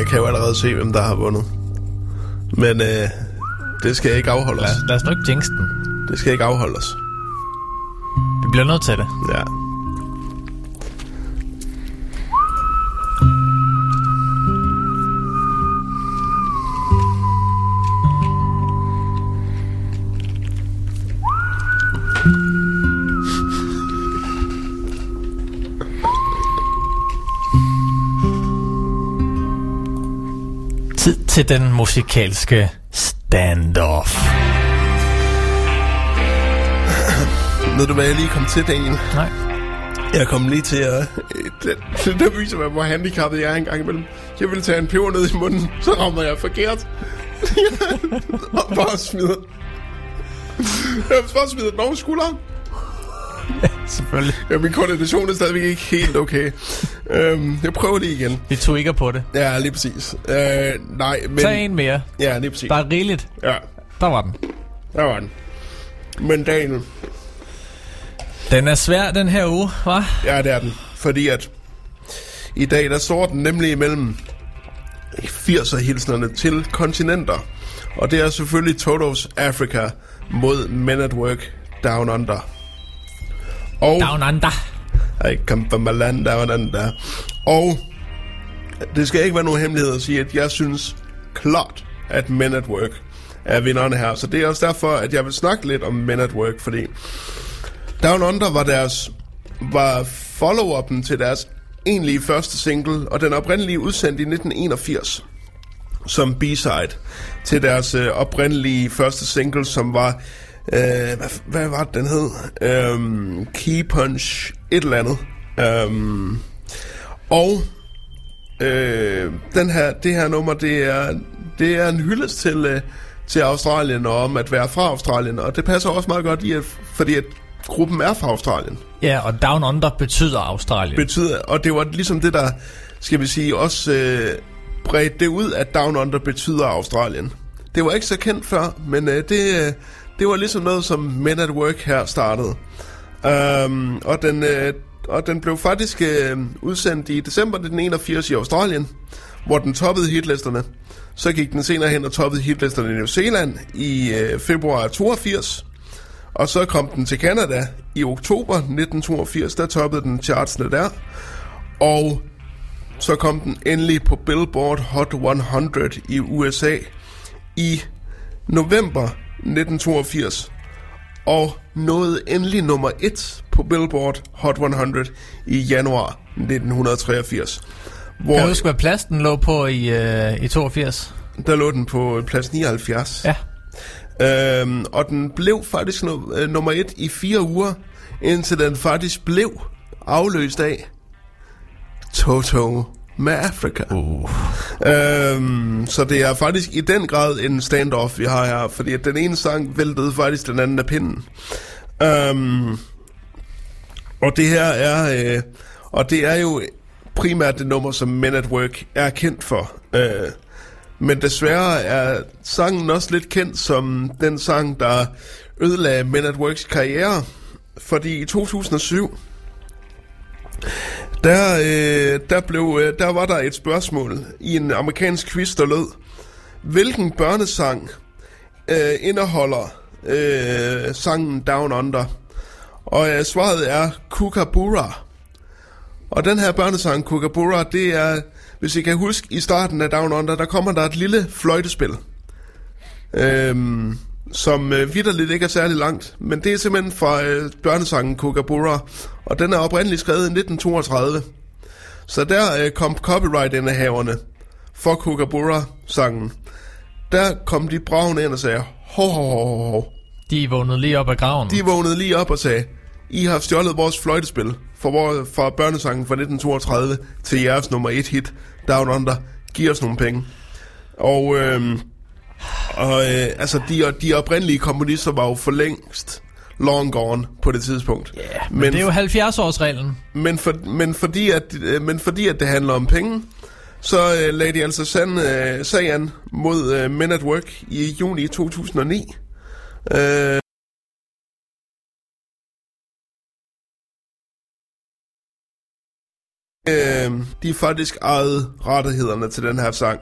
Kan jo allerede se, hvem der har vundet. Men øh, det skal ikke afholde os. Lad, lad os nu ikke jinx den. Det skal ikke afholde os. Vi bliver nødt til det. Til den musikalske standoff. Ved du hvad, jeg lige kom til dagen? Nej. Jeg kom lige til at... Det, det viser mig, hvor handicappet jeg er en gang imellem. Jeg ville tage en peber ned i munden, så rammer jeg forkert. <laughs> og bare smider... Jeg bare smider den over skulderen. Selvfølgelig. Ja, min koordination er stadigvæk ikke helt okay. Øhm, jeg prøver lige igen. Vi tog ikke på det. Ja, lige præcis. Øh, nej, men... Tag en mere. Ja, lige præcis. Der er rigeligt. Ja, Der var den. der var den. Men Daniel, Den er svær den her uge, hva'? Ja, det er den. Fordi at i dag, der står den nemlig imellem 80'er-hilsnerne til kontinenter. Og det er selvfølgelig Totos Africa mod Men at Work Down Under. Og Down under. I come from a land down under. Og det skal ikke være nogen hemmelighed at sige, at jeg synes klart, at Men at Work er vinderne her. Så det er også derfor, at jeg vil snakke lidt om Men at Work, fordi Down Under var deres var follow-upen til deres egentlige første single, og den oprindelige udsendt i 1981 som B-side til deres øh, oprindelige første single, som var, øh, hvad, hvad var det, den hed? Øh, Key Punch, et eller andet. Øhm, og øh, den her, det her nummer, det er, det er en hyldest til, øh, til Australien og om at være fra Australien, og det passer også meget godt i, at, fordi at gruppen er fra Australien Ja, og Down Under betyder Australien. betyder, og det var ligesom det, der, skal vi sige, også øh, bredte det ud, at Down Under betyder Australien. Det var ikke så kendt før, men øh, det, øh, det var ligesom noget, som Men at Work her startede. Um, og, den, øh, og den blev faktisk øh, udsendt i december 1981 i Australien, hvor den toppede hitlisterne. Så gik den senere hen og toppede hitlisterne i New Zealand i øh, februar 82. Og så kom den til Canada i oktober 1982, der toppede den chartsene der. Og så kom den endelig på Billboard Hot 100 i USA i november 1982. Og nåede endelig nummer 1 på Billboard Hot 100 i januar 1983. Hvor Kan du huske, hvad plads den lå på i, øh, i 82? der lå den på plads 79. Ja. Øhm, og den blev faktisk nu, øh, nummer et i fire uger, indtil den faktisk blev afløst af Toto med Afrika. Uh. Øhm, så det er faktisk i den grad en standoff, vi har her, fordi at den ene sang væltede faktisk den anden af pinden. Øhm, og det her er, øh, og det er jo primært det nummer, som Men at Work er kendt for. Øh, men desværre er sangen også lidt kendt som den sang, der ødelagde Men at Works karriere. Fordi i 2007, der, øh, der, blev, øh, der var der et spørgsmål i en amerikansk quiz, der lød, hvilken børnesang øh, indeholder øh, sangen Down Under? Og øh, svaret er Kookaburra. Og den her børnesang, Kookaburra, det er, hvis I kan huske, i starten af Down Under, der kommer der et lille fløjtespil. Øhm, som øh, vidderligt ikke er særlig langt. Men det er simpelthen fra øh, børnesangen Kookaburra. Og den er oprindeligt skrevet i 1932. Så der øh, kom copyright-indehaverne for Kookaburra-sangen. Der kom de bravne ind og sagde, hov, hov, hov, hov. De vågnede lige op af graven. De vågnede lige op og sagde, I har stjålet vores fløjtespil fra, vores, fra børnesangen fra 1932 til jeres nummer et hit, Down Under. Giv os nogle penge. Og, øhm, og øh, altså, de, de oprindelige komponister var jo for længst long gone på det tidspunkt. Yeah, men, men det er jo 70-årsreglen. Men, for, men, fordi at, øh, men fordi at det handler om penge, så øh, lagde de altså sand, øh, sag an mod øh, Men at Work i juni 2009. Øh, Øh, de faktisk ejet rettighederne til den her sang.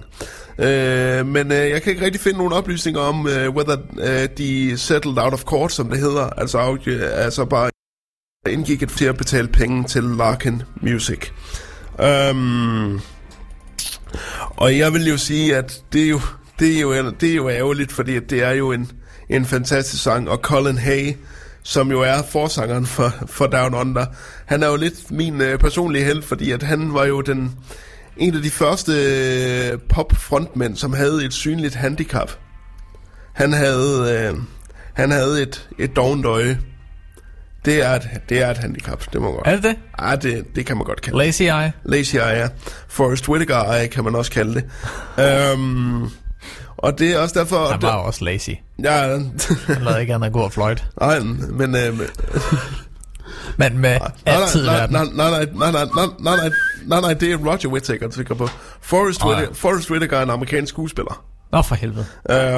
Øh, men øh, jeg kan ikke rigtig finde nogen oplysninger om, øh, whether øh, de settled out of court, som det hedder. Altså, øh, altså bare indgik et til at betale penge til Larkin Music. Um, og jeg vil jo sige, at det er jo, det er jo, det er jo ærgerligt, fordi at det er jo en, en fantastisk sang, og Colin Hay, som jo er forsangeren for, for Down Under, han er jo lidt min øh, personlige held, fordi at han var jo den en af de første øh, pop-frontmænd, som havde et synligt handicap. Han havde, øh, han havde et, et dovent øje. Det er, et, det er et handicap, det må man godt. Er det det? Ja, det, det kan man godt kalde Lazy eye? Lazy eye, ja. Forrest Whitaker eye, kan man også kalde det. um, og det er også derfor... Han var også lazy. Ja, Han lavede ikke andet og fløjte. nej, men... Øh, men med altid nej, nej, nej, nej, nej, nej, nej, nej, nej, nej, nej, det er Roger Whittaker, du tænker på. Forrest, Åh, ja. Whitaker, Forrest Whitaker er en amerikansk skuespiller. Nå for helvede.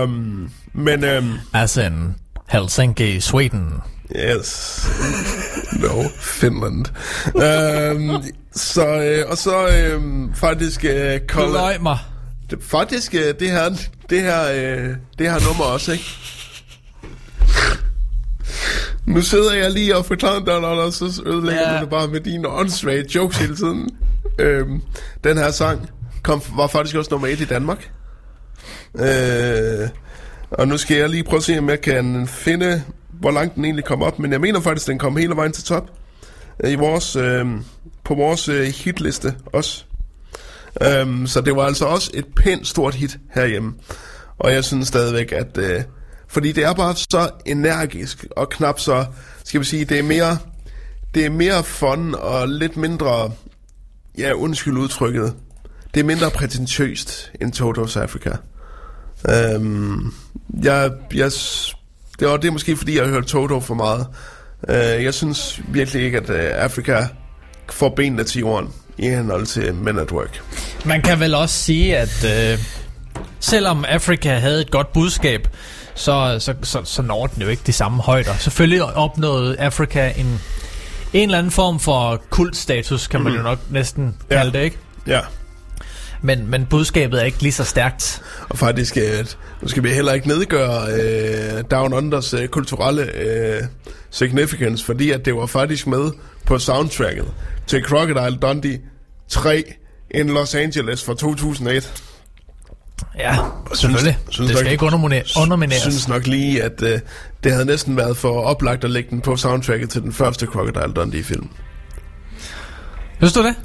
Um, men, um, As in Helsinki, Sweden. yes. No, Finland. um, så, øh, og så øh, faktisk... Øh, Colin, mig. faktisk øh, det her, det her, øh, det her nummer også, ikke? Nu sidder jeg lige og forklarer dig, og så ødelægger Ja. du det bare med dine åndssvage jokes hele tiden. øhm, den her sang kom, var faktisk også nummer et i Danmark. Øh, og nu skal jeg lige prøve at se, om jeg kan finde, hvor langt den egentlig kom op. Men jeg mener faktisk, den kom hele vejen til top. Øh, I vores, øh, på vores øh, hitliste også. Um, så det var altså også et pænt stort hit herhjemme. Og jeg synes stadigvæk, at... Uh, fordi det er bare så energisk, og knap så... Skal vi sige, det er mere... Det er mere fun og lidt mindre... Ja, undskyld udtrykket. Det er mindre prætentiøst end Toto's Africa. Øhm, jeg, jeg, det, var, det er måske fordi, jeg har hørt Toto for meget. Øh, jeg synes virkelig ikke, at øh, uh, Africa får benene til jorden i henhold til Men at Work. Man kan vel også sige, at øh, selvom Afrika havde et godt budskab, så, så, så, så når den jo ikke de samme højder. Selvfølgelig opnåede Afrika en, en eller anden form for kultstatus, kan man jo nok næsten Ja. kalde det, ikke? Ja. Men, men budskabet er ikke lige så stærkt. Og faktisk, øh, nu skal vi heller ikke nedgøre øh, Down Unders øh, kulturelle øh, significance, fordi at det var faktisk med på soundtracket til Crocodile Dundee 3 in Los Angeles fra 2001. Ja, selvfølgelig. synes det skal nok- ikke undermine- undermineres. Jeg synes nok lige, at øh, det havde næsten været for oplagt at lægge den på soundtracket til den første Crocodile Dundee-film. Synes du det?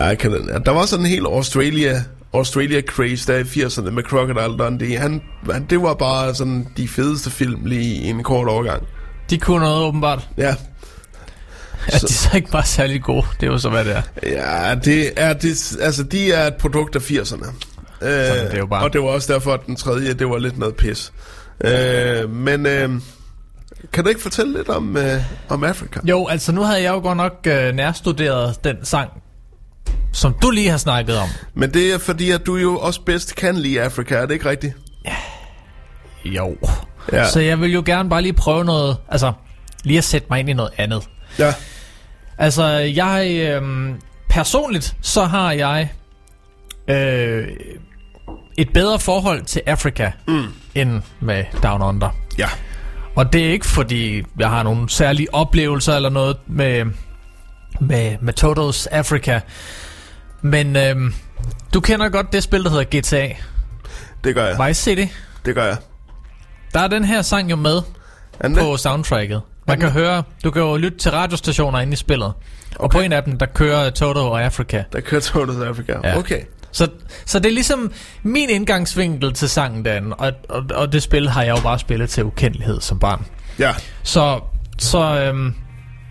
Ja, kan, ja, der var sådan en helt Australia, Australia craze der i 80'erne med Crocodile Dundee. Han, han, det var bare sådan de fedeste film lige i en kort overgang. De kunne noget åbenbart. Ja, At de så ikke var særlig gode. Det er jo så, hvad det er. Ja, det er, det, altså, de er et produkt af 80'erne. Øh, det er jo bare- Og det var også derfor, at den tredje, det var lidt noget pis. Øh, men øh, kan du ikke fortælle lidt om, øh, om Afrika? Jo, altså nu havde jeg jo godt nok øh, nærstuderet den sang, som du lige har snakket om. Men det er fordi, at du jo også bedst kan lide Afrika, er det ikke rigtigt? Jo. Ja. Ja. Så jeg vil jo gerne bare lige prøve noget, altså lige at sætte mig ind i noget andet. Ja. Altså, jeg øh, personligt, så har jeg øh, et bedre forhold til Afrika, mm. end med Down Under. Ja. Og det er ikke fordi, jeg har nogle særlige oplevelser eller noget med, med, med Toto's Africa. Men øhm, du kender godt det spil, der hedder GTA. Det gør jeg. Vice City. Det gør jeg. Der er den her sang jo med den det? på soundtracket. Man kan høre, du kan jo lytte til radiostationer inde i spillet. Okay. Og på en af dem, der kører Toto og Africa. Der kører Toto's Africa. Ja. Okay. Så, så det er ligesom min indgangsvinkel til sangen den, og, og, og det spil har jeg jo bare spillet til ukendelighed som barn. Ja. Så, så øhm,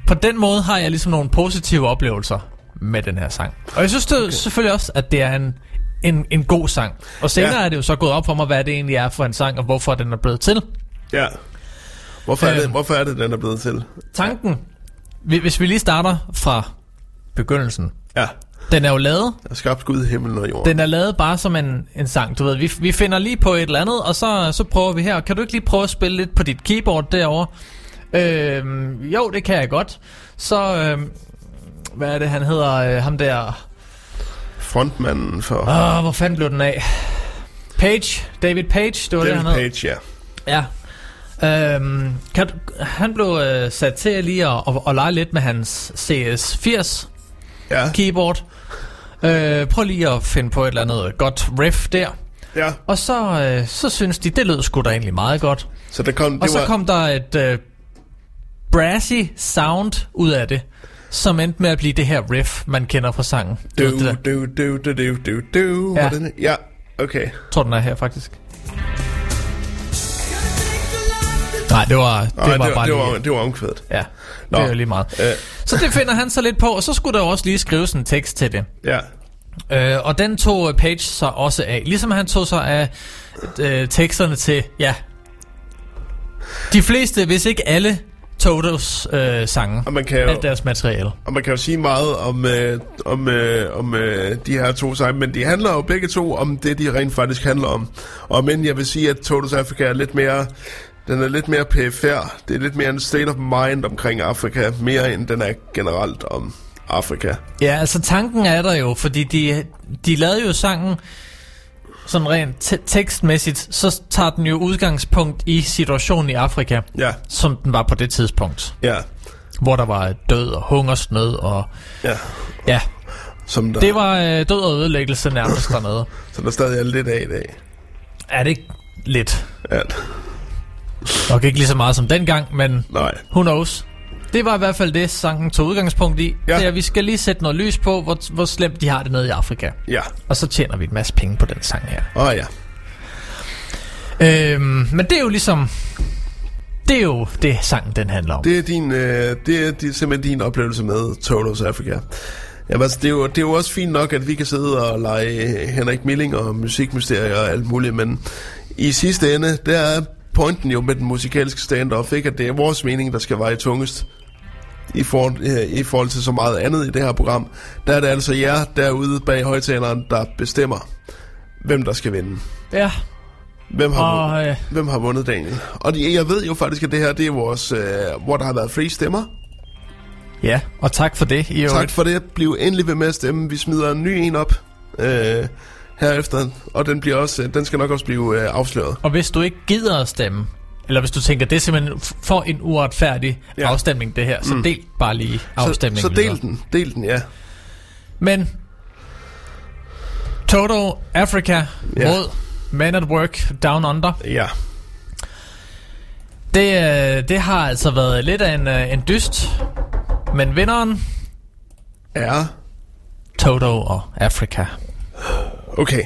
på den måde har jeg ligesom nogle positive oplevelser med den her sang. Og jeg synes det okay. selvfølgelig også, at det er en, en, en god sang. Og senere Ja. er det jo så gået op for mig, hvad det egentlig er for en sang, og hvorfor den er blevet til. Ja. Hvorfor er, det, Øhm. hvorfor er det, den er blevet til? Tanken, hvi- hvis vi lige starter fra begyndelsen. Ja. Den er jo lavet, Der er skabt Gud, himlen og jorden. den er lavet bare som en, en sang. Du ved, vi, vi finder lige på et eller andet, og så, så prøver vi her. Kan du ikke lige prøve at spille lidt på dit keyboard derovre? Øhm, jo, det kan jeg godt. Så, øhm, hvad er det, han hedder? Øh, ham der... Frontmanden for Åh, hvor fanden blev den af? Page, David Page, det var David det, han hed. Page, ja. Ja. Øhm, kan, du- han blev øh, sat til lige at, at, at lege lidt med hans CS80 Ja. keyboard. Øh, prøv lige at finde på et eller andet godt riff der. Ja. Og så, øh, så synes de, det lød sgu da egentlig meget godt. Så der kom, det Og så var, kom der et øh, brassy sound ud af det. som endte med at blive det her riff, man kender fra sangen. Du Du, du, du, du, du, du, du. Ja. Ja, okay. Jeg tror, den er her faktisk. Nej, det var, det Ej, var det, bare var, det, lige... var, det var omkvædet. Ja, Nå. det er jo lige meget. Øh, Så det finder han så lidt på, og så skulle der også lige skrives en tekst til det. ja. Øh, og den tog Page sig også af. Ligesom han tog sig af øh, teksterne til, ja, de fleste, hvis ikke alle, Totos øh, sange. Og man kan jo, Alt deres materiale. og man kan jo sige meget om, øh, om, øh, om øh, de her to sange, men de handler jo begge to om det, de rent faktisk handler om. Og men jeg vil sige, at Totos Africa er lidt mere... Den er lidt mere perifær. Det er lidt mere en state of mind omkring Afrika, mere end den er generelt om Afrika. Ja, altså tanken er der jo, fordi de, de lavede jo sangen sådan rent te- tekstmæssigt, så tager den jo udgangspunkt i situationen i Afrika, Ja, som den var på det tidspunkt. ja, Hvor der var død og hungersnød og... ja. Ja, Som der, det var øh, død og ødelæggelse nærmest dernede. Så der stadig er lidt af i dag. Er det ikke lidt? Ja, Nok ikke lige så meget som dengang, men nej. who knows. Det var i hvert fald det, sangen tog udgangspunkt i. Ja. Det er, at vi skal lige sætte noget lys på, hvor, hvor slemt de har det nede i Afrika. Ja, Og så tjener vi en masse penge på den sang her. åh oh, ja. Øhm, men det er jo ligesom... Det er jo det, sangen den handler om. Det er, din, øh, det, er, er simpelthen din oplevelse med Totos Africa. Jamen, altså, det, er jo, det er jo også fint nok, at vi kan sidde og lege Henrik Milling og musikmysterier og alt muligt, men i sidste ende, der er pointen jo med den musikalske stand-off, ikke? at det er vores mening, der skal veje tungest i forhold, øh, i forhold til så meget andet i det her program. Der er det altså jer derude bag højtaleren, der bestemmer, hvem der skal vinde. Ja, Hvem har, og vundet, øh, hvem har vundet, Daniel? Og det- jeg ved jo faktisk, at det her, det er vores, øh, hvor der har været fri stemmer. ja, og tak for det. I Tak for det. Bliv endelig ved med at stemme. Vi smider en ny en op øh, herefter, og den, bliver også, den skal nok også blive øh, afsløret. Og hvis du ikke gider at stemme, eller hvis du tænker, det er simpelthen for en uretfærdig Ja. afstemning, det her, så Mm. del bare lige Så, afstemningen. så videre. del den. Del den, ja. Men Toto Africa Ja. mod Men at Work Down Under. Ja. Det, øh, det har altså været lidt af en, øh, en dyst. Men vinderen, Ja. Toto og Africa. Okay.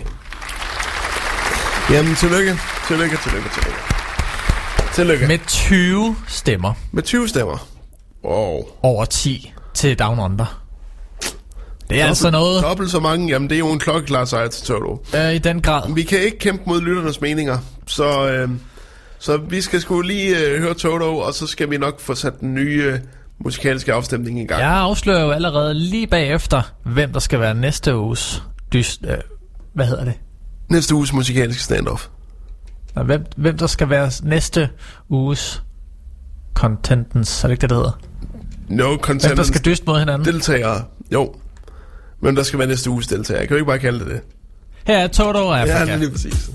Jamen, tillykke. Tillykke, tillykke, tillykke. Tillykke. Med, Med 20 stemmer med 20 stemmer. Wow. over 10 til Down Under. Det er altså noget Dobbelt så mange. Jamen, det er jo en klokkeklar sejr til Toto. øh, i den grad. Vi kan ikke kæmpe mod lytternes meninger, så, øh, så vi skal sgu lige øh, høre Toto, og så skal vi nok få sat den nye øh, musikalske afstemning i gang. Jeg afslører jo allerede lige bagefter, hvem der skal være næste uges dyst... Øh, hvad hedder det? Næste uges musikalske standoff. Nå, Hvem, hvem der skal være næste uges contentens, er det ikke det, det hedder? No Hvem der skal dyste mod hinanden? deltagere. Jo. Men der skal være næste uges deltagere. Jeg kan jo ikke bare kalde det det. Her er Toto og Afrika. Ja, lige præcis.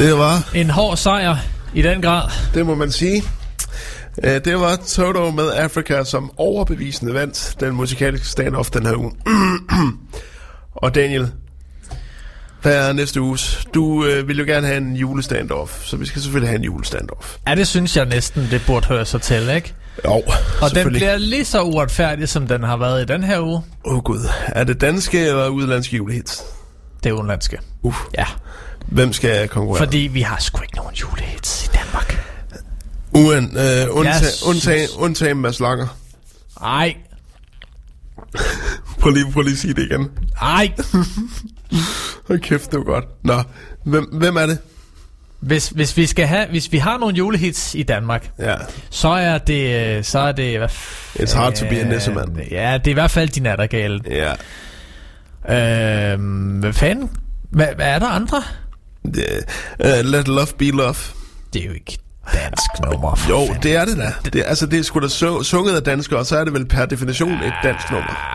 Det var, En hård sejr i den grad. det må man sige. Det var Toto med Africa, som overbevisende vandt den musikalske stand-off den her uge. <clears throat> Og Daniel, hvad er næste uges? Du uh, vil jo gerne have en julestandoff, så vi skal selvfølgelig have en julestandoff. Ja, det synes jeg næsten, det burde høre sig til, ikke? Jo, Og den bliver lige så uretfærdig, som den har været i den her uge. Åh oh, gud, er det danske eller udlandske julehits? Det er udenlandske. Uff. Ja, Hvem skal konkurrere? fordi vi har sgu ikke nogen julehits i Danmark. Uen, øh, undta- synes- undtagen, undtagen Mads Langer. Ej, <laughs> Prøv lige, prøv lige at sige det igen. ej. <laughs> Hold kæft, det var godt. Nå, hvem, hvem er det? Hvis, hvis vi skal have, hvis vi har nogle julehits i Danmark, Ja, så er det, øh, så er det, hvad f- It's hard to be a nissemand. Ja, det er i hvert fald de nattergale. ja. Øhm, hvad fanden? Hvad, hvad er der andre? Uh, let love be love. Det er jo ikke dansk nummer. for Jo, fanden. det er det da. Det, altså, det er sgu da så, sunget af danskere, og så er det vel per definition et dansk nummer.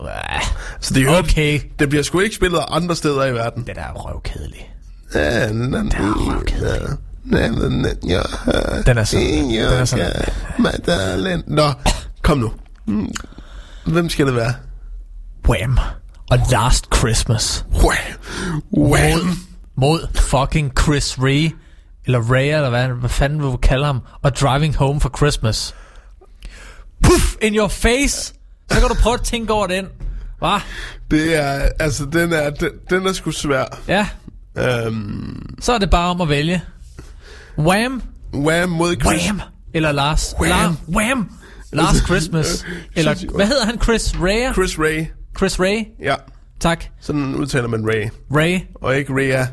Ah, Så det, er jo, Okay, det bliver sgu ikke spillet andre steder i verden. det der er røvkedeligt. Ja, Den er sådan- ja, den er sådan- ja, Magdalene. Nå, kom nu. Mm. Hvem skal det være? Wham! Og Last Christmas. Wham! Wham! Mod fucking Chris Ray. Eller Ray, eller hvad, hvad fanden vil du kalde ham. Og Driving Home for Christmas. Puff! In your face! Så kan du prøve at tænke over den. Hva? Det er, altså, den er, den, den er sgu svær. Ja, Øhm, så er det bare om at vælge. Wham! Wham mod Chris. Wham! Eller Lars. Wham! La- Wham! Last Christmas. <laughs> Eller, hvad hedder han? Chris Ray? Chris Ray. Chris Ray? Ja, Tak. sådan udtaler man Ray. Ray. Og ikke Rhea.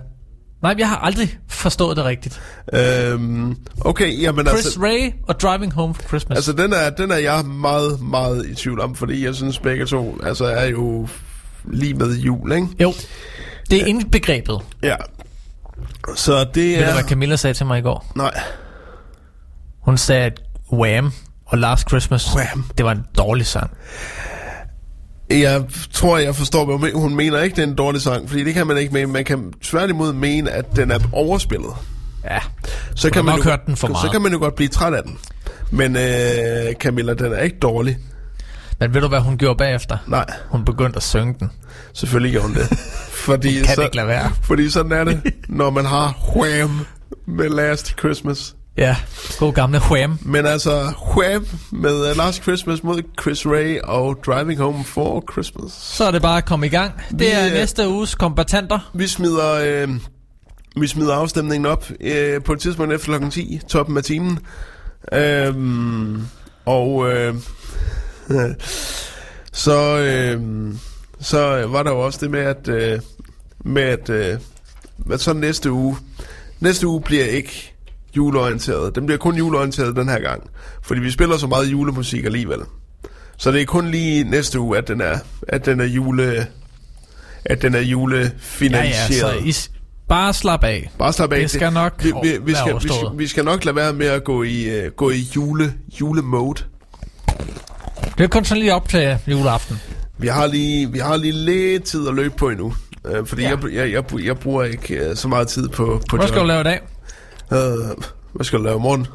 Nej, jeg har aldrig forstået det rigtigt. Øhm, okay, jamen Chris altså... Ray og Driving Home for Christmas. Altså, den er, den er jeg meget, meget i tvivl om, fordi jeg synes begge to altså, er jo lige med jul, ikke? Jo, det er indbegrebet. Ja. Så det Ved du, er... hvad Camilla sagde til mig i går? Nej. Hun sagde, at Wham og Last Christmas, Wham. det var en dårlig sang. Jeg tror, jeg forstår, hvad hun men- hun mener ikke, det er en dårlig sang, fordi det kan man ikke mene. Man kan tværtimod mene, at den er overspillet. Ja, Så kan, man jo, hørt den for så meget. kan man jo godt blive træt af den. Men øh, Camilla, den er ikke dårlig. men ved du, hvad hun gjorde bagefter? Nej, Hun begyndte at synge den. selvfølgelig gjorde hun det. <laughs> Fordi, Kan ikke lade være. fordi sådan er det, <laughs> når man har Wham med Last Christmas. Ja, god gamle Wham. Men altså, Wham med uh, Last Christmas mod Chris Ray og Driving Home for Christmas. Så er det bare at komme i gang. Det Vi, er øh, næste uges kombatanter. Vi smider, øh, vi smider afstemningen op øh, på et tidspunkt efter klokken 10, toppen af timen. Øhm, og øh, <laughs> så, øh, så var der jo også det med, at, øh, med at, øh, at så næste uge, næste uge bliver ikke juleorienteret. Den bliver kun juleorienteret den her gang. Fordi vi spiller så meget julemusik alligevel. Så det er kun lige næste uge, at den er, at den er jule, at den er Ja, julefinansieret. ja, så I, s- bare slap af. Bare slap af. Det skal nok vi, vi, vi, skal, vi, vi skal nok lade være med at gå i, uh, gå i jule, julemode. Det er kun sådan lige op til juleaften. Vi har lige, vi har lige lidt tid at løbe på endnu. Uh, fordi Ja. ja. jeg, jeg, jeg, jeg bruger ikke uh, så meget tid på, på Hvad skal du lave i dag? Uh, hvad skal du lave i morgen?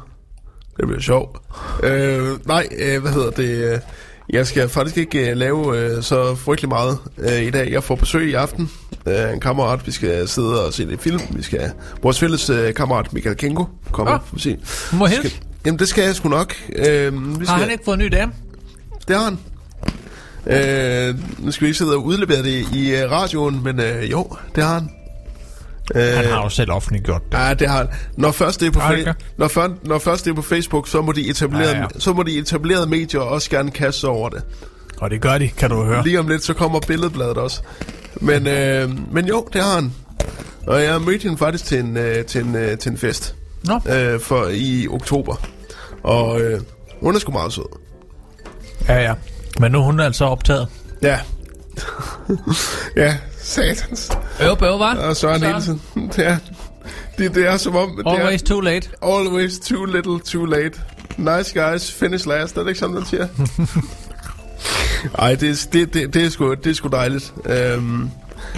Det bliver sjovt. Uh, nej, uh, hvad hedder det? Uh, jeg skal faktisk ikke uh, lave uh, så frygtelig meget uh, i dag. Jeg får besøg i aften. Uh, en kammerat, vi skal sidde og se lidt film. Vi skal, vores fælles uh, kammerat Michael Kengo kommer. Ah, se. må skal, Jamen, det skal jeg sgu nok. Uh, vi Har skal, han ikke fået en ny dame? Det har han. Øh, nu skal vi ikke sidde og udlevere det i øh, radioen, men øh, jo, det har han. Øh, Han har jo selv offentliggjort det. Ja, det har. Når først det er på, fa- når, før, når først det er på Facebook, så må de etablerede, Ja, ja. Så må de etablerede medier også gerne kaste over det. Og det gør de, kan du høre. Lige om lidt, så kommer billedbladet også. Men, øh, men jo, det har han. Og jeg mødte hende faktisk til en, øh, til en, øh, til en fest. Nå. Øh, for i oktober. Og øh, hun er sgu meget sød. Ja, ja. Men nu er hun altså optaget. Ja. <laughs> ja, satans. Øv, bøv, hva'? Og Søren. Nielsen. <laughs> Det er, det, det er som om... det Always er, too late. Always too little, too late. Nice guys, finish last. Er det ikke sådan, man siger? <laughs> Ej, det, er- det, det, det, er sgu, det er sgu dejligt. Øhm,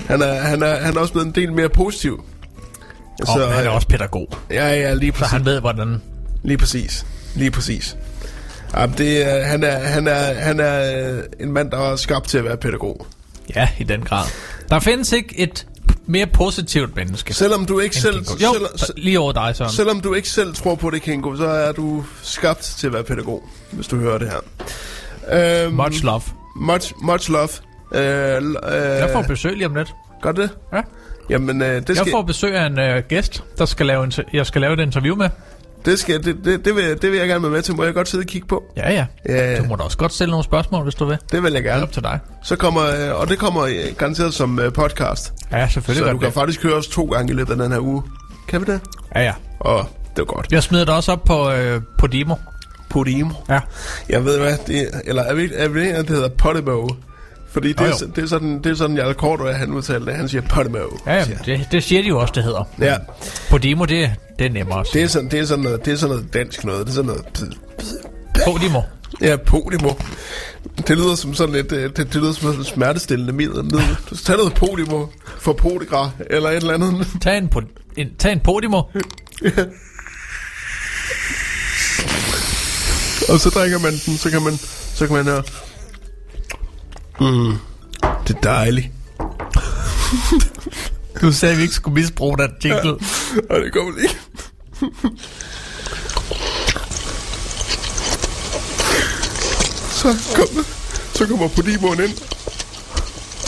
han, er, han, er, han er også blevet en del mere positiv. Og han er også pædagog. Ja, ja, lige Så præcis. han ved, hvordan... Lige præcis. Lige præcis. Jamen, det, han, er, han, er, han er øh, en mand, der er skabt til at være pædagog. Ja, i den grad. Der findes ikke et mere positivt menneske. Selvom du ikke selv... Jo, selv, lige over dig, Søren. Selvom du ikke selv tror på det, Kingo, så er du skabt til at være pædagog, hvis du hører det her. Øhm, Much love. Much, much love. Øh, øh, Jeg får besøg lige om lidt. Gør det? Ja. Jamen, øh, det Jeg skal, får besøg af en øh, gæst, der skal lave en, jeg skal lave et interview med. Det, skal, det, det, det, vil, det vil jeg gerne være med til. Må jeg godt sidde og kigge på? Ja, ja. Ja, Du må da også godt stille nogle spørgsmål, hvis du vil. det vil jeg gerne. Op til dig. Så kommer, øh, og det kommer øh, garanteret som øh, podcast. Ja, selvfølgelig Så du det. kan faktisk høre os to gange i løbet af den her uge. Kan vi det? Ja, ja. Åh, det var godt. Jeg smider det også op på, øh, på Dimo. Podimo. Ja. Jeg ved hvad, det, eller er vi, er vi det hedder Podimo? Fordi det, Jo, er, det er sådan, det er sådan, Jarl Korto, han udtaler det. Han siger Podimo. Ja, ja det, det siger de jo også, det hedder. Ja, På Dimo, det, det er nemmere det er, sådan, det, er sådan noget, det er sådan noget dansk noget. Det er sådan noget... På Dimo. Ja, Podimo. Det lyder som sådan et, øh, det, det lyder som sådan smertestillende middel. tage noget Podimo for Podigra, eller et eller andet. <laughs> Tag en, på, en, tag en Podimo. Og så drikker man den, så kan man, så kan man høre... Mm, det er dejligt. <laughs> Du sagde, at vi ikke skulle misbruge den jingle. Og det kommer lige. så, kommer, så kommer Podimoen ind.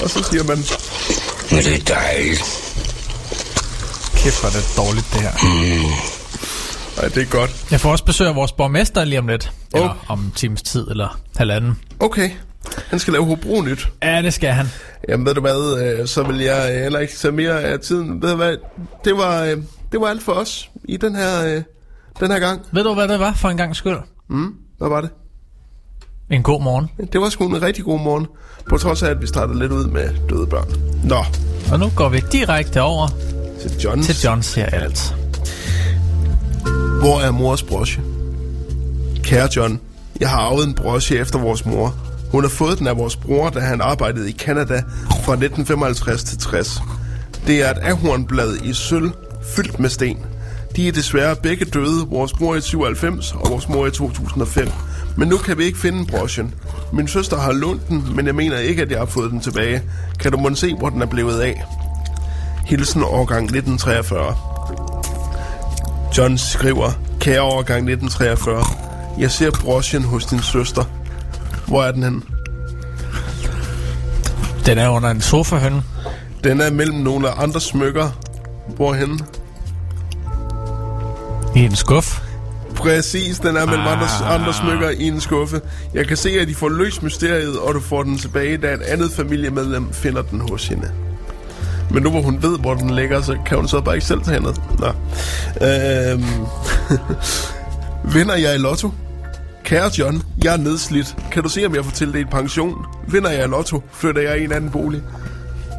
Og så siger man... Men det er dejligt. Kæft, hvor er det dårligt, det her. Ej, det er godt. Jeg får også besøg af vores borgmester lige om lidt. Oh. Eller om times tid, eller halvanden. Okay. Han skal lave Hobro nyt. Ja, det skal han. Jamen ved du hvad, øh, så vil jeg øh, heller ikke tage mere af tiden. Ved du hvad, det var, øh, det var alt for os i den her, den her gang. Ved du, hvad det var for en gang skyld? Mm, hvad var det? En god morgen. Det var sgu en rigtig god morgen. På trods af, at vi startede lidt ud med døde børn. Nå, Og nu går vi direkte over til John. til John siger alt. Hvor er mors broche? Kære John, jeg har arvet en broche efter vores mor. Hun har fået den af vores bror, da han arbejdede i Canada fra 1955 til 60. Det er et ahornblad i sølv, fyldt med sten. De er desværre begge døde, vores bror i 97 og vores mor i 2005. Men nu kan vi ikke finde brochen. Min søster har lånt den, men jeg mener ikke, at jeg har fået den tilbage. Kan du måske se, hvor den er blevet af? Hilsen årgang 1943. John skriver, kære årgang 1943, jeg ser brochen hos din søster. Hvor er den hen? Den er under en sofahøn. Den er mellem nogle andre smykker. Hvorhen? I en skuff. Præcis, den er mellem andre, Ah. andre smykker i en skuffe. Jeg kan se, at de får løst mysteriet, og du får den tilbage, da et andet familiemedlem finder den hos hende. Men nu hvor hun ved, hvor den ligger, så kan hun så bare ikke selv tage hende. Nå. Øhm. <laughs> Vinder jeg i lotto? Kære John, jeg er nedslidt. Kan du se, om jeg får tildelt pension? Vinder jeg lotto, flytter jeg i en anden bolig.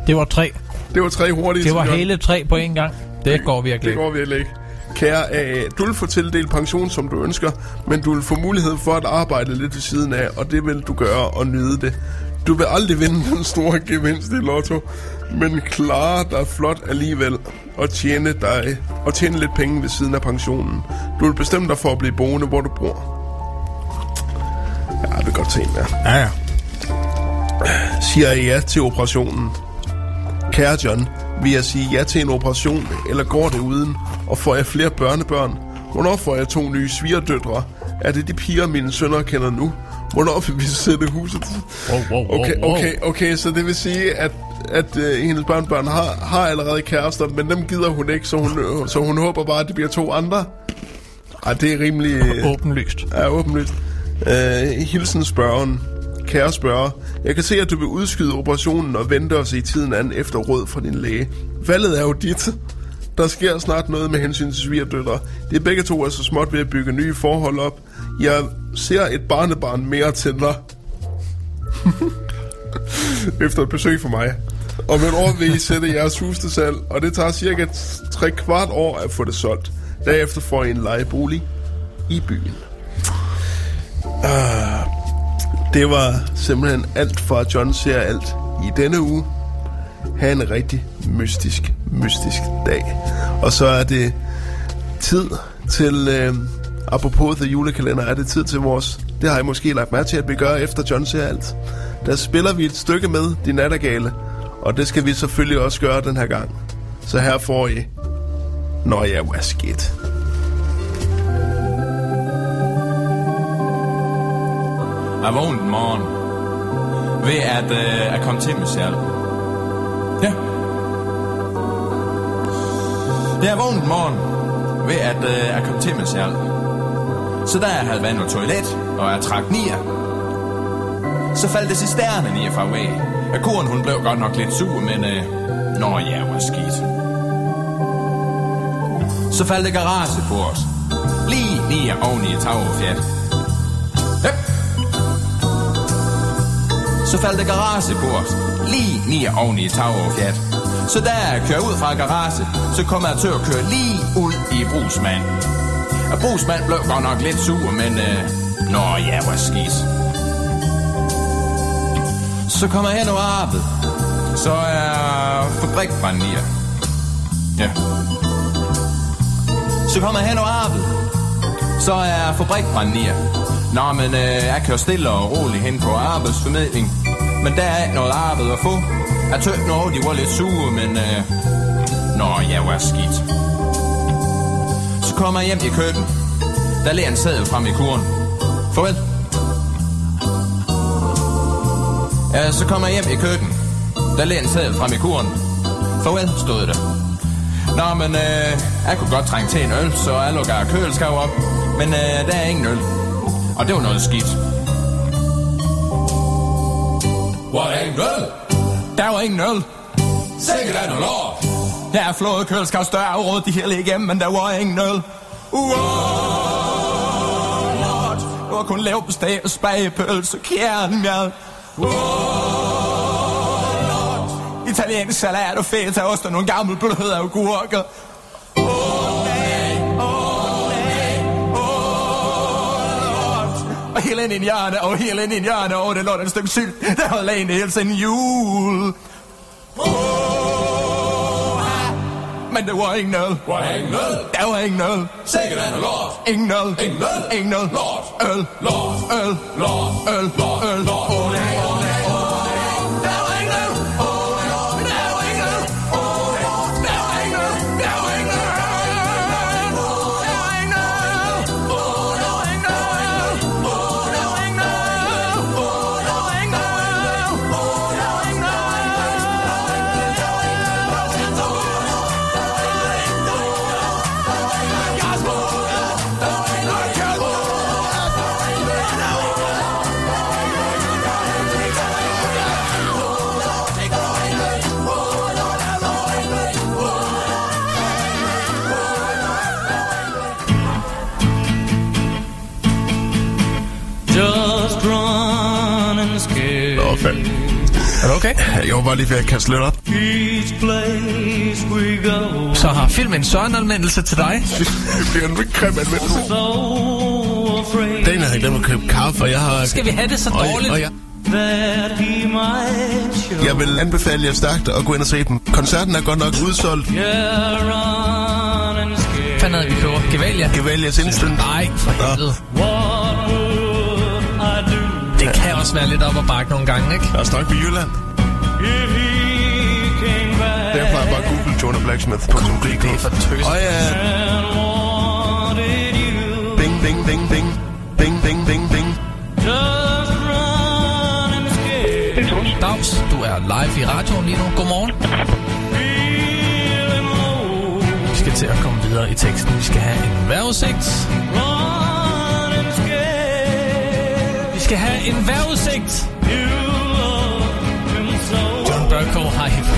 Det var tre. Det var tre hurtige. Det var John. hele tre på en gang. Det går virkelig. Det går virkelig ikke. Kære A, du vil få tildelt pension, som du ønsker, men du vil få mulighed for at arbejde lidt ved siden af, og det vil du gøre og nyde det. Du vil aldrig vinde den store gevinst i lotto, men klare dig flot alligevel og tjene, dig, og tjene lidt penge ved siden af pensionen. Du vil bestemme dig for at blive boende, hvor du bor. Ja, jeg vil godt se en der. Ja, ja. Siger jeg ja til operationen? Kære John, vil jeg sige ja til en operation, eller går det uden? Og får jeg flere børnebørn? Hvornår får jeg to nye svigerdøtre? Er det de piger, mine sønner kender nu? Hvornår vil vi sætte huset? Wow, wow, wow, Okay, okay, okay, så det vil sige, at, at uh, hendes børnebørn har, har allerede kærester, men dem gider hun ikke, så hun, øh, så hun håber bare, at det bliver to andre. Ej, det er rimelig... Åbenlyst. Ja, åbenlyst. Øh, hilsen spørgen. Kære spørger, jeg kan se, at du vil udskyde operationen og vente os i tiden an efter råd fra din læge. Valget er jo dit. Der sker snart noget med hensyn til svigerdøtre. De begge to er så småt ved at bygge nye forhold op. Jeg ser et barnebarn mere til dig. <laughs> efter et besøg for mig. Om et år vil I sætte jeres hus til salg, og det tager cirka tre kvart år at få det solgt. Derefter får I en lejebolig i byen. Ah, det var simpelthen alt fra John ser alt i denne uge. Ha' en rigtig mystisk, mystisk dag. Og så er det tid til, øh, apropos The Julekalender, er det tid til vores, det har I måske lagt mærke til, at vi gør efter John ser alt. Der spiller vi et stykke med De Nattergale, og det skal vi selvfølgelig også gøre den her gang. Så her får I, når jeg var skidt. Jeg vågnede en morgen ved at, øh, at komme til mig selv. Ja. Det er vågnet en morgen ved at, øh, at komme til mig selv. Så da jeg havde været på toilet, og jeg trak nier, så faldt det cisternen ned fra væg. Og koren, hun blev godt nok lidt sur, men øh, når jeg var skidt. Så faldt det garage på os. Lige ned oven i et tagerfjat. Yep. Så faldt der garage på os. Lige ned oven i et. Så da jeg kører ud fra garage, så kommer jeg til at køre lige ud i brusmand. Og brusmand blev godt nok lidt sur, men øh, nå, jeg var skidt. Så kommer jeg hen over arbejde. Så er fabrikbrand i Ja. Så kommer jeg hen over arbejde. Så er fabrikbrand i Nå, men øh, jeg kører stille og roligt hen på arbejdsformidling. Men der er ikke noget arbejde at få. Jeg tøgte noget, de var lidt sure, men øh, Nå, jeg var skidt. Så kommer jeg hjem i køkken. Der ligger en sædel frem i kuren. Farvel. Ja, så kommer jeg hjem i køkken. Der ligger en sædel frem i kuren. Farvel, stod det Nå, men øh, jeg kunne godt trænge til en øl, så jeg lukker køleskab op. Men øh, der er ingen øl. Og det var noget skidt. Ingen øl? Der var ingen øl. Sikkert er noget lort. Jeg har flået køleskab større afråd de hele igennem, men der var ingen øl. Uåh, lort. Det var kun lav på stag og spagepølse, kernmjad. Uåh, lort. Italiensk salat og feta ost og nogle gamle bløde agurker. Hele ind i hjørne, og hele ind i hjørne, og det lå et stykke sylt, der havde laget hele sin jul. Oh, men der var ingen øl. Var ingen øl? Der var ingen øl. Sikkert er det lort. Ingen øl. Ingen øl. Ingen øl. Lort. Øl. Lort. Øl. Lort. Øl. Lort. Øl. Lort. Åh, nej, okay? Jeg var lige ved at kaste lidt op. Så har filmen Søren anmeldelse til dig. <laughs> Det bliver en grim anmeldelse. Daniel havde glemt at købe kaffe, og jeg har... Skal vi have det så Og- dårligt? Og jeg, jeg vil anbefale jer stærkt at gå ind og se dem. Koncerten er godt nok udsolgt. Hvad er vi køber? Gevalia? Gevalias Instant. Nej, for helvede. Det kan også være lidt op ad bakke nogle gange, ikke? Er snak på Jylland. If he came back Der plejer bare google jonahblacksmith.dk. Det er for tøs. Og ja, bing, bing, bing, bing. Bing, bing, bing, bing. Just run and scare. Dags, du er live i radioen lige nu. Godmorgen. Vi skal til at komme videre i teksten. Vi skal have en vejrudsigt. Vi skal have en vejrudsigt. Local Hype.